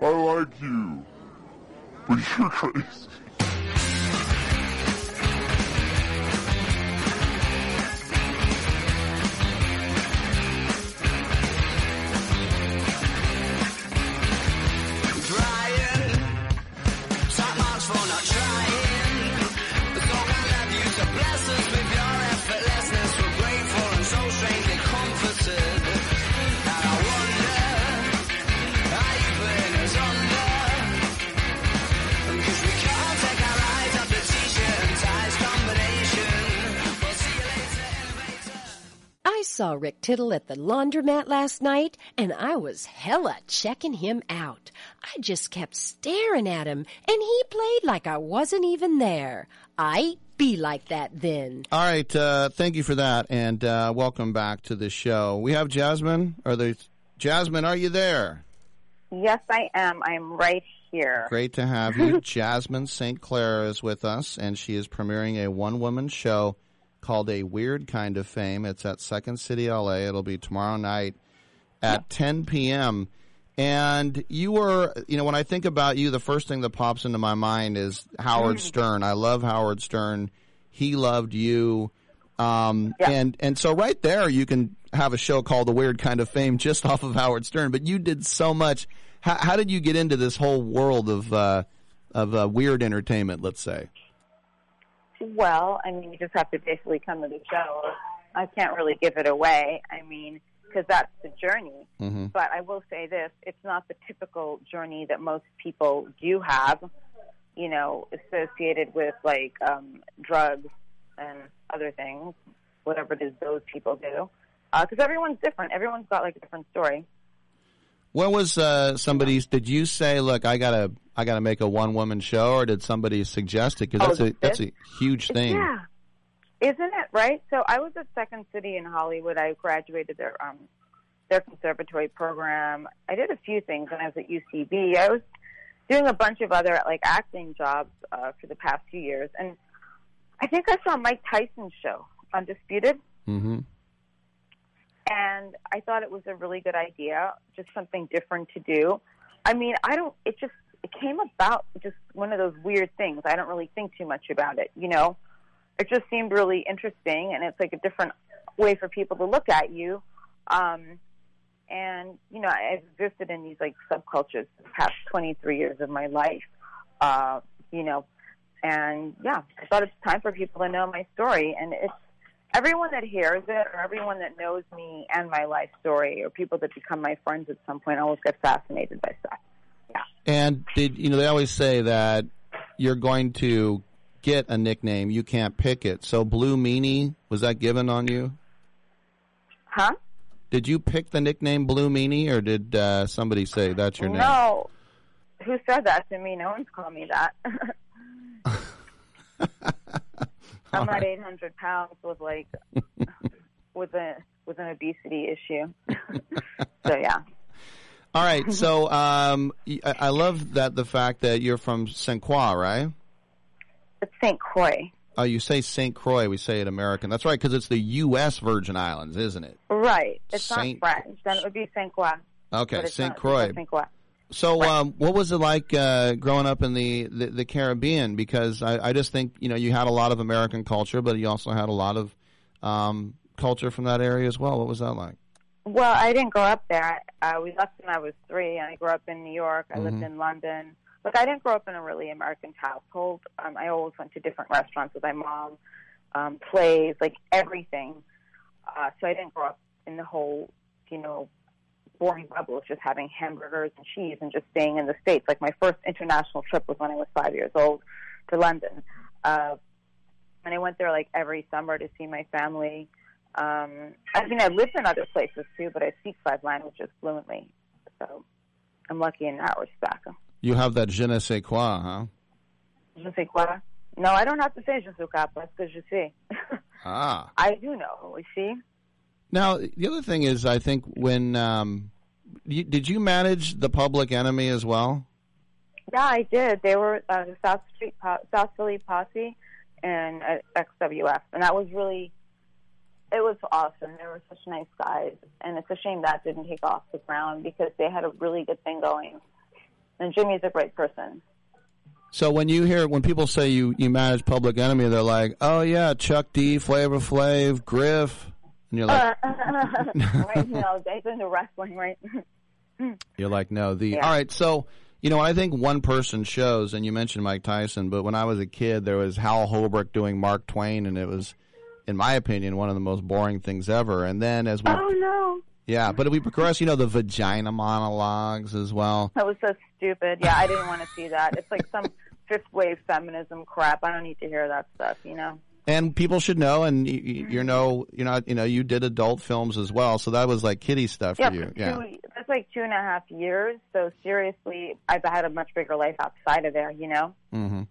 I like you. But you're crazy. Saw Rick Tittle at the laundromat last night, and I was hella checking him out. I just kept staring at him, and he played like I wasn't even there. I be like that then. All right, uh, thank you for that, and uh, welcome back to the show. We have Jasmin. Are there, Jasmin? Are you there? Yes, I am. I'm right here. Great to have you. Jasmin St. Claire is with us, and she is premiering a one-woman show called A Weird Kind of Fame. It's at Second City, LA. It'll be tomorrow night at 10 p.m. And you were, you know, when I think about you, the first thing that pops into my mind is Howard Stern. I love Howard Stern. He loved you. Um, and, and so right there, you can have a show called The Weird Kind of Fame just off of Howard Stern. But you did so much. How, how did you get into this whole world of, uh, of uh, weird entertainment, let's say? Well, I mean, you just have to basically come to the show. I can't really give it away. I mean, because that's the journey. Mm-hmm. But I will say this: it's not the typical journey that most people do have. You know, associated with like um, drugs and other things, whatever it is those people do. Because everyone's different. Everyone's got like a different story. What was uh, somebody's? Did you say, "Look, I gotta, I gotta make a one-woman show," or did somebody suggest it? Because Oh, that's a that's a huge thing. Yeah. Isn't it right? So I was at Second City in Hollywood. I graduated their um their conservatory program. I did a few things when I was at UCB. I was doing a bunch of other like acting jobs uh, for the past few years, and I think I saw Mike Tyson's show, Undisputed, Mm-hmm. And I thought it was a really good idea, just something different to do. I mean, I don't. It just it came about just one of those weird things. I don't really think too much about it, you know. It just seemed really interesting, and it's like a different way for people to look at you. Um, and you know, I've existed in these like subcultures the past 23 years of my life. Uh, you know, and yeah, I thought it's time for people to know my story, and it's everyone that hears it, or everyone that knows me and my life story, or people that become my friends at some point, always get fascinated by stuff. And did you know they always say that you're going to get a nickname, you can't pick it. So Blue Meanie was that given on you? Huh? Did you pick the nickname Blue Meanie, or did uh, somebody say that's your name? No, who said that to me? No one's called me that. I'm at 800 pounds with like with a with an obesity issue. so yeah. All right, so um, I I love that the fact that you're from Saint Croix, right? It's St. Croix. Oh, you say Saint Croix. We say it American. That's right, because it's the U.S. Virgin Islands, isn't it? Right. It's Saint- not French. Then it would be St. Croix. Okay, Saint Croix. St. Croix. So, um, what was it like uh, growing up in the, the, the Caribbean? Because I, I just think you know you had a lot of American culture, but you also had a lot of um, culture from that area as well. What was that like? Well, I didn't grow up there. Uh, we left when I was three, and I grew up in New York. I lived Mhm. in London. Look, I didn't grow up in a really American household. Um, I always went to different restaurants with my mom, um, plays, like everything. Uh, so I didn't grow up in the whole, you know, boring bubble of just having hamburgers and cheese and just staying in the States. Like my first international trip was when I was five years old to London. Uh, and I went there like every summer to see my family. Um, I mean, I lived in other places too, but I speak five languages fluently. So I'm lucky in that respect. You have that je ne sais quoi, huh? Je sais quoi? No, I don't have to say je ne suis capable because je sais. Ah. I do know, you see? Now, the other thing is, I think when um, you, did you manage the Public Enemy as well? Yeah, I did. They were uh, the South Street, po- South Philly Posse, and uh, XWF, and that was really, it was awesome. They were such nice guys, and it's a shame that didn't take off the ground because they had a really good thing going. And Jimmy's a great person. So when you hear when people say you you manage Public Enemy, they're like, "Oh yeah, Chuck D, Flavor Flav, Griff," and you're like, Uh, right? No, they into wrestling, right? You're like, no, the Yeah. all right. So you know, I think one person shows, and you mentioned Mike Tyson, but when I was a kid, there was Hal Holbrook doing Mark Twain, and it was, in my opinion, one of the most boring things ever. And then as we, oh no, yeah, but we progress, you know, the vagina monologues as well. that was so stupid. Yeah, I didn't want to see that. It's like some fifth wave feminism crap. I don't need to hear that stuff. You know. And people should know, and you, you you know, you're not, you know, you did adult films as well, so that was like kiddie stuff Yeah, for you. for Yeah. two, that's like two and a half years. So seriously, I've had a much bigger life outside of there. You know. hmm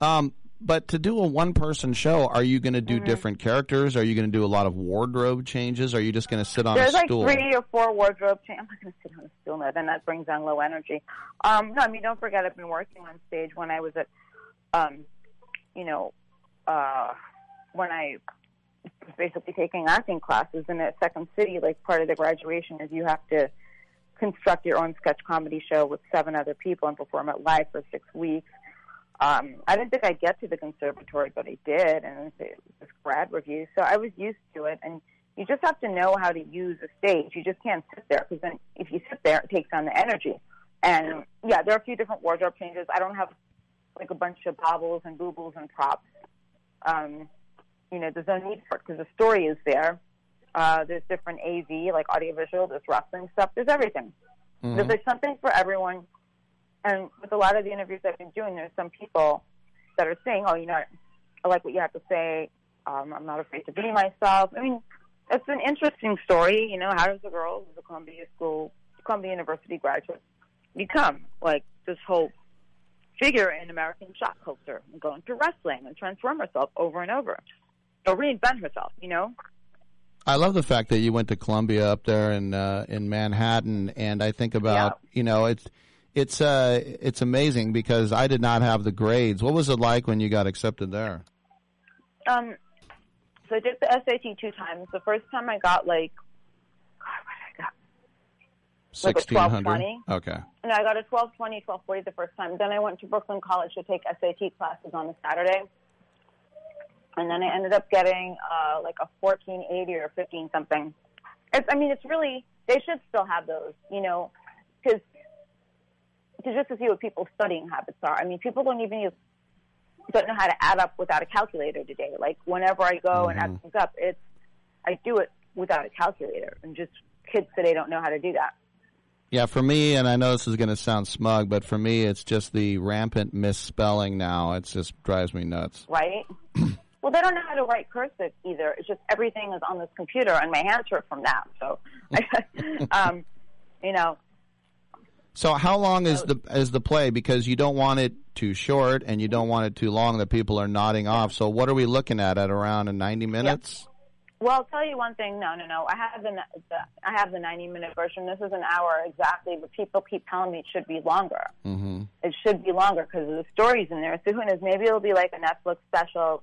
Um, but to do a one person show, are you going to do Mhm. different characters? Are you going to do a lot of wardrobe changes? Are you just going to sit on There's a like stool? three or four wardrobe changes. I'm not going to sit on a stool now. Then that brings down low energy. Um, no, I mean, don't forget, I've been working on stage when I was at, um, you know, uh, when I was basically taking acting classes and at second city. Like part of the graduation is you have to construct your own sketch comedy show with seven other people and perform it live for six weeks. Um, I didn't think I'd get to the conservatory, but I did, and it was grad review, so I was used to it. And you just have to know how to use a stage. You just can't sit there because then if you sit there, it takes on the energy. And yeah, there are a few different wardrobe changes. I don't have like a bunch of bobbles and boobles and props. Um, you know, there's no need for it because the story is there. Uh, there's different AV, like audiovisual, there's wrestling stuff, there's everything. Mm-hmm. There's like something for everyone. And with a lot of the interviews I've been doing, there's some people that are saying, "Oh, you know, I like what you have to say. Um, I'm not afraid to be myself." I mean, it's an interesting story. You know, how does a girl who's a Columbia School, Columbia University graduate, become like this whole figure in American shock culture and go into wrestling and transform herself over and over, or reinvent herself? You know. I love the fact that you went to Columbia up there in uh, in Manhattan, and I think about you know it's it's uh it's amazing because I did not have the grades. What was it like when you got accepted there? Um, so I did the SAT two times. The first time I got like, God, what did I got? Like a Sixteen hundred. 1220? Okay. No, I got a 1220, 1240 the first time. Then I went to Brooklyn College to take SAT classes on a Saturday. And then I ended up getting uh, like a 1480 or 15 something. It's, I mean, it's really, they should still have those, you know, because to just to see what people's studying habits are. I mean, people don't even use, don't know how to add up without a calculator today. Like whenever I go and add things up, it's, I do it without a calculator. And just kids today don't know how to do that. Yeah, for me, and I know this is going to sound smug, but for me, it's just the rampant misspelling now. It just drives me nuts. right? well, they don't know how to write cursive either. It's just everything is on this computer, and my hands hurt from that. So, um, you know, So, how long is the is the play? Because you don't want it too short, and you don't want it too long that people are nodding off. So, what are we looking at at around a ninety minutes? well, I'll tell you one thing. No, no, no. I have the, the I have the ninety minute version. This is an hour exactly, but people keep telling me it should be longer. Mm-hmm. It should be longer because of the stories in there. So who knows? Maybe it'll be like a Netflix special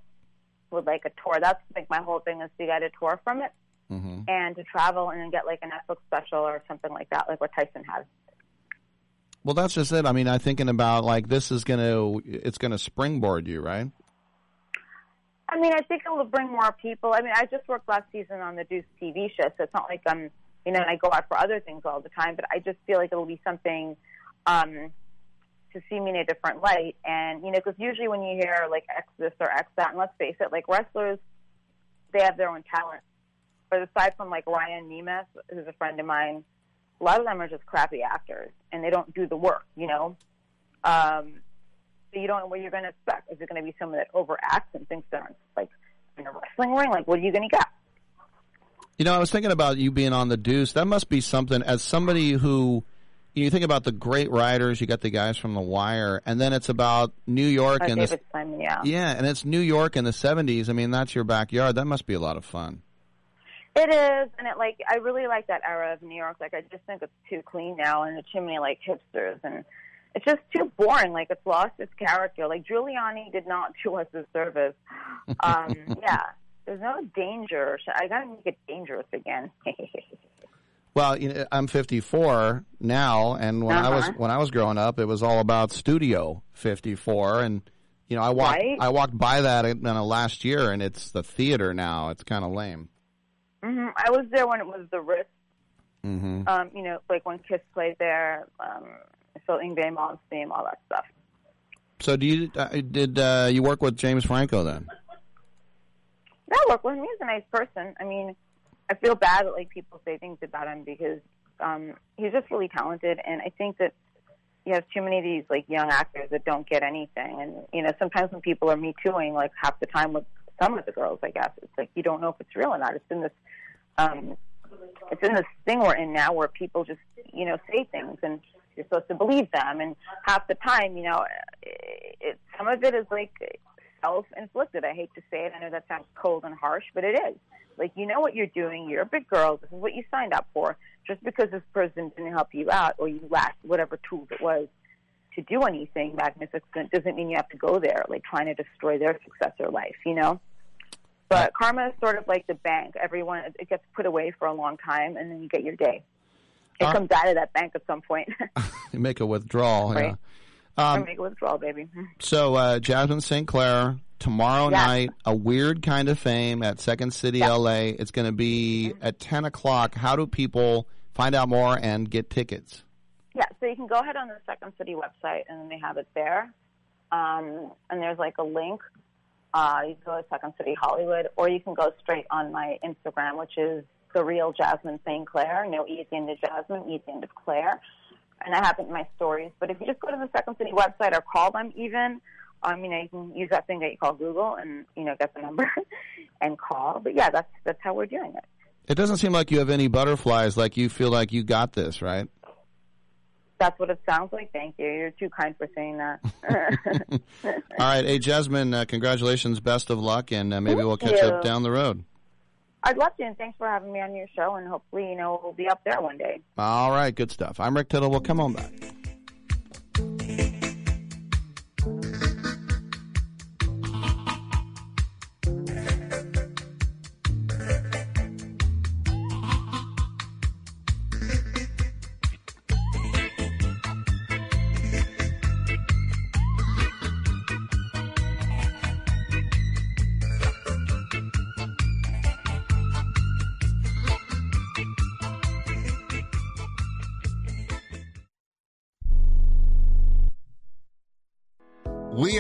with like a tour. That's like my whole thing is to get a tour from it Mm-hmm. and to travel and then get like a Netflix special or something like that, like what Tyson has. Well, that's just it. I mean, I'm thinking about like this is going to it's going to springboard you, right? I mean, I think it will bring more people. I mean, I just worked last season on the Deuce TV show, so it's not like I'm, you know, I go out for other things all the time. But I just feel like it'll be something um, to see me in a different light. And you know, because usually when you hear like X this or X that, and let's face it, like wrestlers, they have their own talent. But aside from like Ryan Nemeth, who's a friend of mine, a lot of them are just crappy actors, and they don't do the work. You know. Um, so you don't know what you're going to expect. Is it going to be someone that overacts and thinks they're like in a wrestling ring? Like, what are you going to get? You know, I was thinking about you being on the Deuce. That must be something. As somebody who, you think about the great writers, you got the guys from The Wire, and then it's about New York and David the Simon, yeah. yeah, and it's New York in the '70s. I mean, that's your backyard. That must be a lot of fun. It is, and it like I really like that era of New York. Like I just think it's too clean now, and it's too many like hipsters, and it's just too boring. Like it's lost its character. Like Giuliani did not do us a service. Um, yeah, there's no danger. I gotta make it dangerous again. Well, you know, I'm 54 now, and when I was Uh-huh. when I was growing up, it was all about Studio 54, and you know, I walked Right. I walked by that in, uh, last year, and it's the theater now. It's kind of lame. hmm I was there when it was the Ritz. hmm Um, you know, like when Kiss played there. Um, so Yngwie Malmsteen, all that stuff. So, do you uh, did uh, you work with James Franco then? No, with well, he's a nice person. I mean, I feel bad that like people say things about him because um, he's just really talented, and I think that you have too many of these like young actors that don't get anything. And you know, sometimes when people are me tooing, like half the time with some of the girls, I guess it's like you don't know if it's real or not. It's in this, um, it's in this thing we're in now where people just you know say things and you're supposed to believe them, and half the time, you know, it, it, some of it is like self-inflicted. I hate to say it. I know that sounds cold and harsh, but it is. Like you know what you're doing. You're a big girl. This is what you signed up for. Just because this person didn't help you out or you lacked whatever tools it was to do anything magnificent doesn't mean you have to go there, like trying to destroy their success or life. You know. But karma is sort of like the bank. Everyone it gets put away for a long time, and then you get your day. It Uh, comes out of that bank at some point. You make a withdrawal. Right. Yeah. Or Um, make a withdrawal, baby. so, uh, Jasmin St. Claire tomorrow Yes. night, a weird kind of fame at Second City, LA. It's going to be at 10 o'clock. How do people find out more and get tickets? Yeah, so you can go ahead on the Second City website, and they have it there. Um, and there's like a link. Uh, you can go to Second City Hollywood, or you can go straight on my Instagram, which is the real Jasmin St. Claire. No E at the end of Jasmin, E at the end of Claire. And that it in my stories. But if you just go to the Second City website or call them even, um, you know, you can use that thing that you call Google and, you know, get the number and call. But yeah, that's, that's how we're doing it. It doesn't seem like you have any butterflies, like you feel like you got this, right? That's what it sounds like. Thank you. You're too kind for saying that. All right. Hey, Jasmin, uh, congratulations. Best of luck, and uh, maybe Thank we'll catch up down the road. I'd love to, and thanks for having me on your show. And hopefully, you know, we'll be up there one day. All right. Good stuff. I'm Rick Tittle. We'll come on back.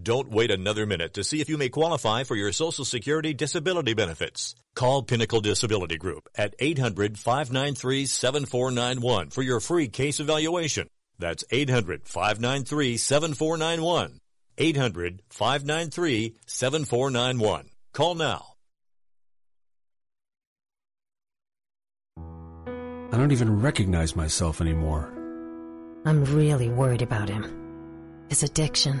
Don't wait another minute to see if you may qualify for your Social Security disability benefits. Call Pinnacle Disability Group at 800-593-7491 for your free case evaluation. That's 800-593-7491. 800-593-7491. Call now. I don't even recognize myself anymore. I'm really worried about him. His addiction.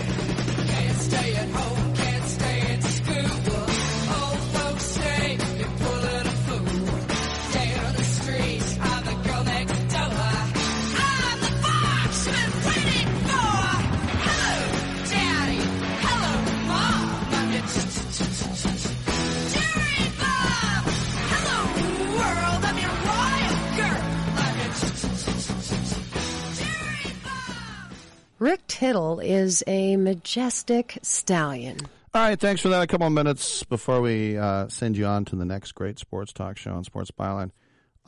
Stay Rick Tittle is a majestic stallion. All right, thanks for that. A couple of minutes before we uh, send you on to the next great sports talk show on Sports Byline.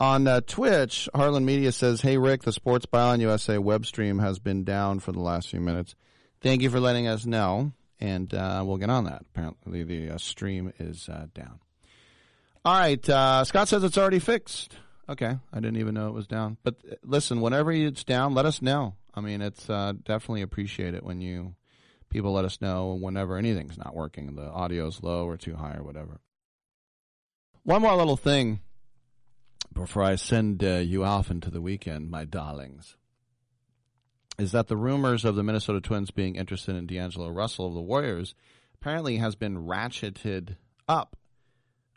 On uh, Twitch, Harlan Media says, Hey, Rick, the Sports Byline USA web stream has been down for the last few minutes. Thank you for letting us know, and uh, we'll get on that. Apparently, the uh, stream is uh, down. All right, uh, Scott says it's already fixed. Okay, I didn't even know it was down. But listen, whenever it's down, let us know. I mean, it's uh, definitely appreciate it when you people let us know whenever anything's not working, the audio's low or too high or whatever. One more little thing before I send uh, you off into the weekend, my darlings, is that the rumors of the Minnesota Twins being interested in D'Angelo Russell of the Warriors apparently has been ratcheted up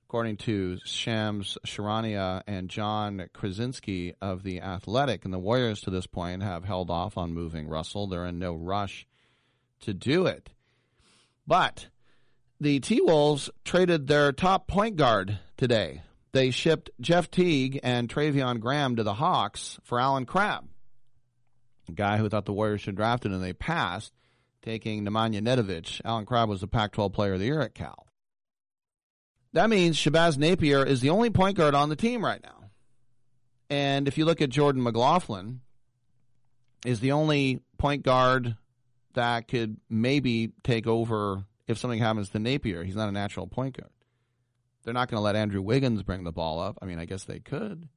according to Shams Charania and Jon Krawczynski of The Athletic. And the Warriors, to this point, have held off on moving Russell. They're in no rush to do it. But the T Wolves traded their top point guard today. They shipped Jeff Teague and Treveon Graham to the Hawks for Allen Crabbe, a guy who thought the Warriors should draft him, and they passed, taking Nemanja Nedovic. Allen Crabbe was the Pac 12 player of the year at Cal. That means Shabazz Napier is the only point guard on the team right now. And if you look at Jordan McLaughlin, is the only point guard that could maybe take over if something happens to Napier. He's not a natural point guard. They're not going to let Andrew Wiggins bring the ball up. I mean, I guess they could.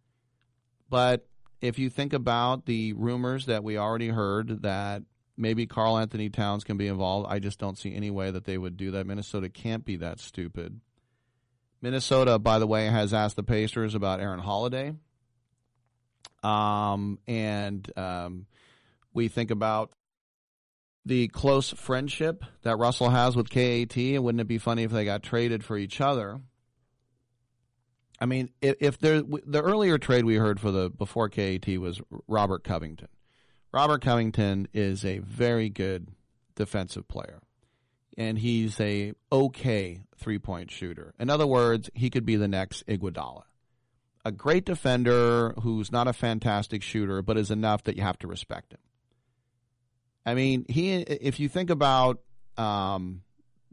But if you think about the rumors that we already heard that maybe Karl Anthony Towns can be involved, I just don't see any way that they would do that. Minnesota can't be that stupid. Minnesota, by the way, has asked the Pacers about Aaron Holiday. Um, and um, we think about the close friendship that Russell has with KAT. And wouldn't it be funny if they got traded for each other? I mean, if, if there the earlier trade we heard for the before KAT was Robert Covington. Robert Covington is a very good defensive player, and he's a okay three point shooter. In other words, he could be the next Iguodala, a great defender who's not a fantastic shooter, but is enough that you have to respect him. I mean, he if you think about Um,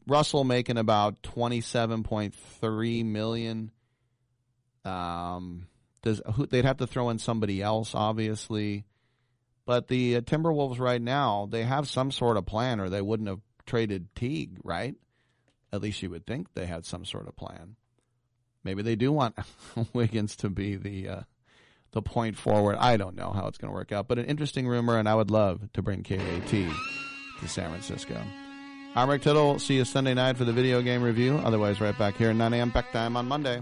Russell making about twenty seven point three million. Um, does who, they'd have to throw in somebody else, obviously, but the uh, Timberwolves right now they have some sort of plan, or they wouldn't have traded Teague, right? At least you would think they had some sort of plan. Maybe they do want Wiggins to be the uh, the point forward. I don't know how it's going to work out, but an interesting rumor, and I would love to bring KAT to San Francisco. I'm Rick Tittle. See you Sunday night for the video game review. Otherwise, right back here at 9 a.m. Pack time on Monday.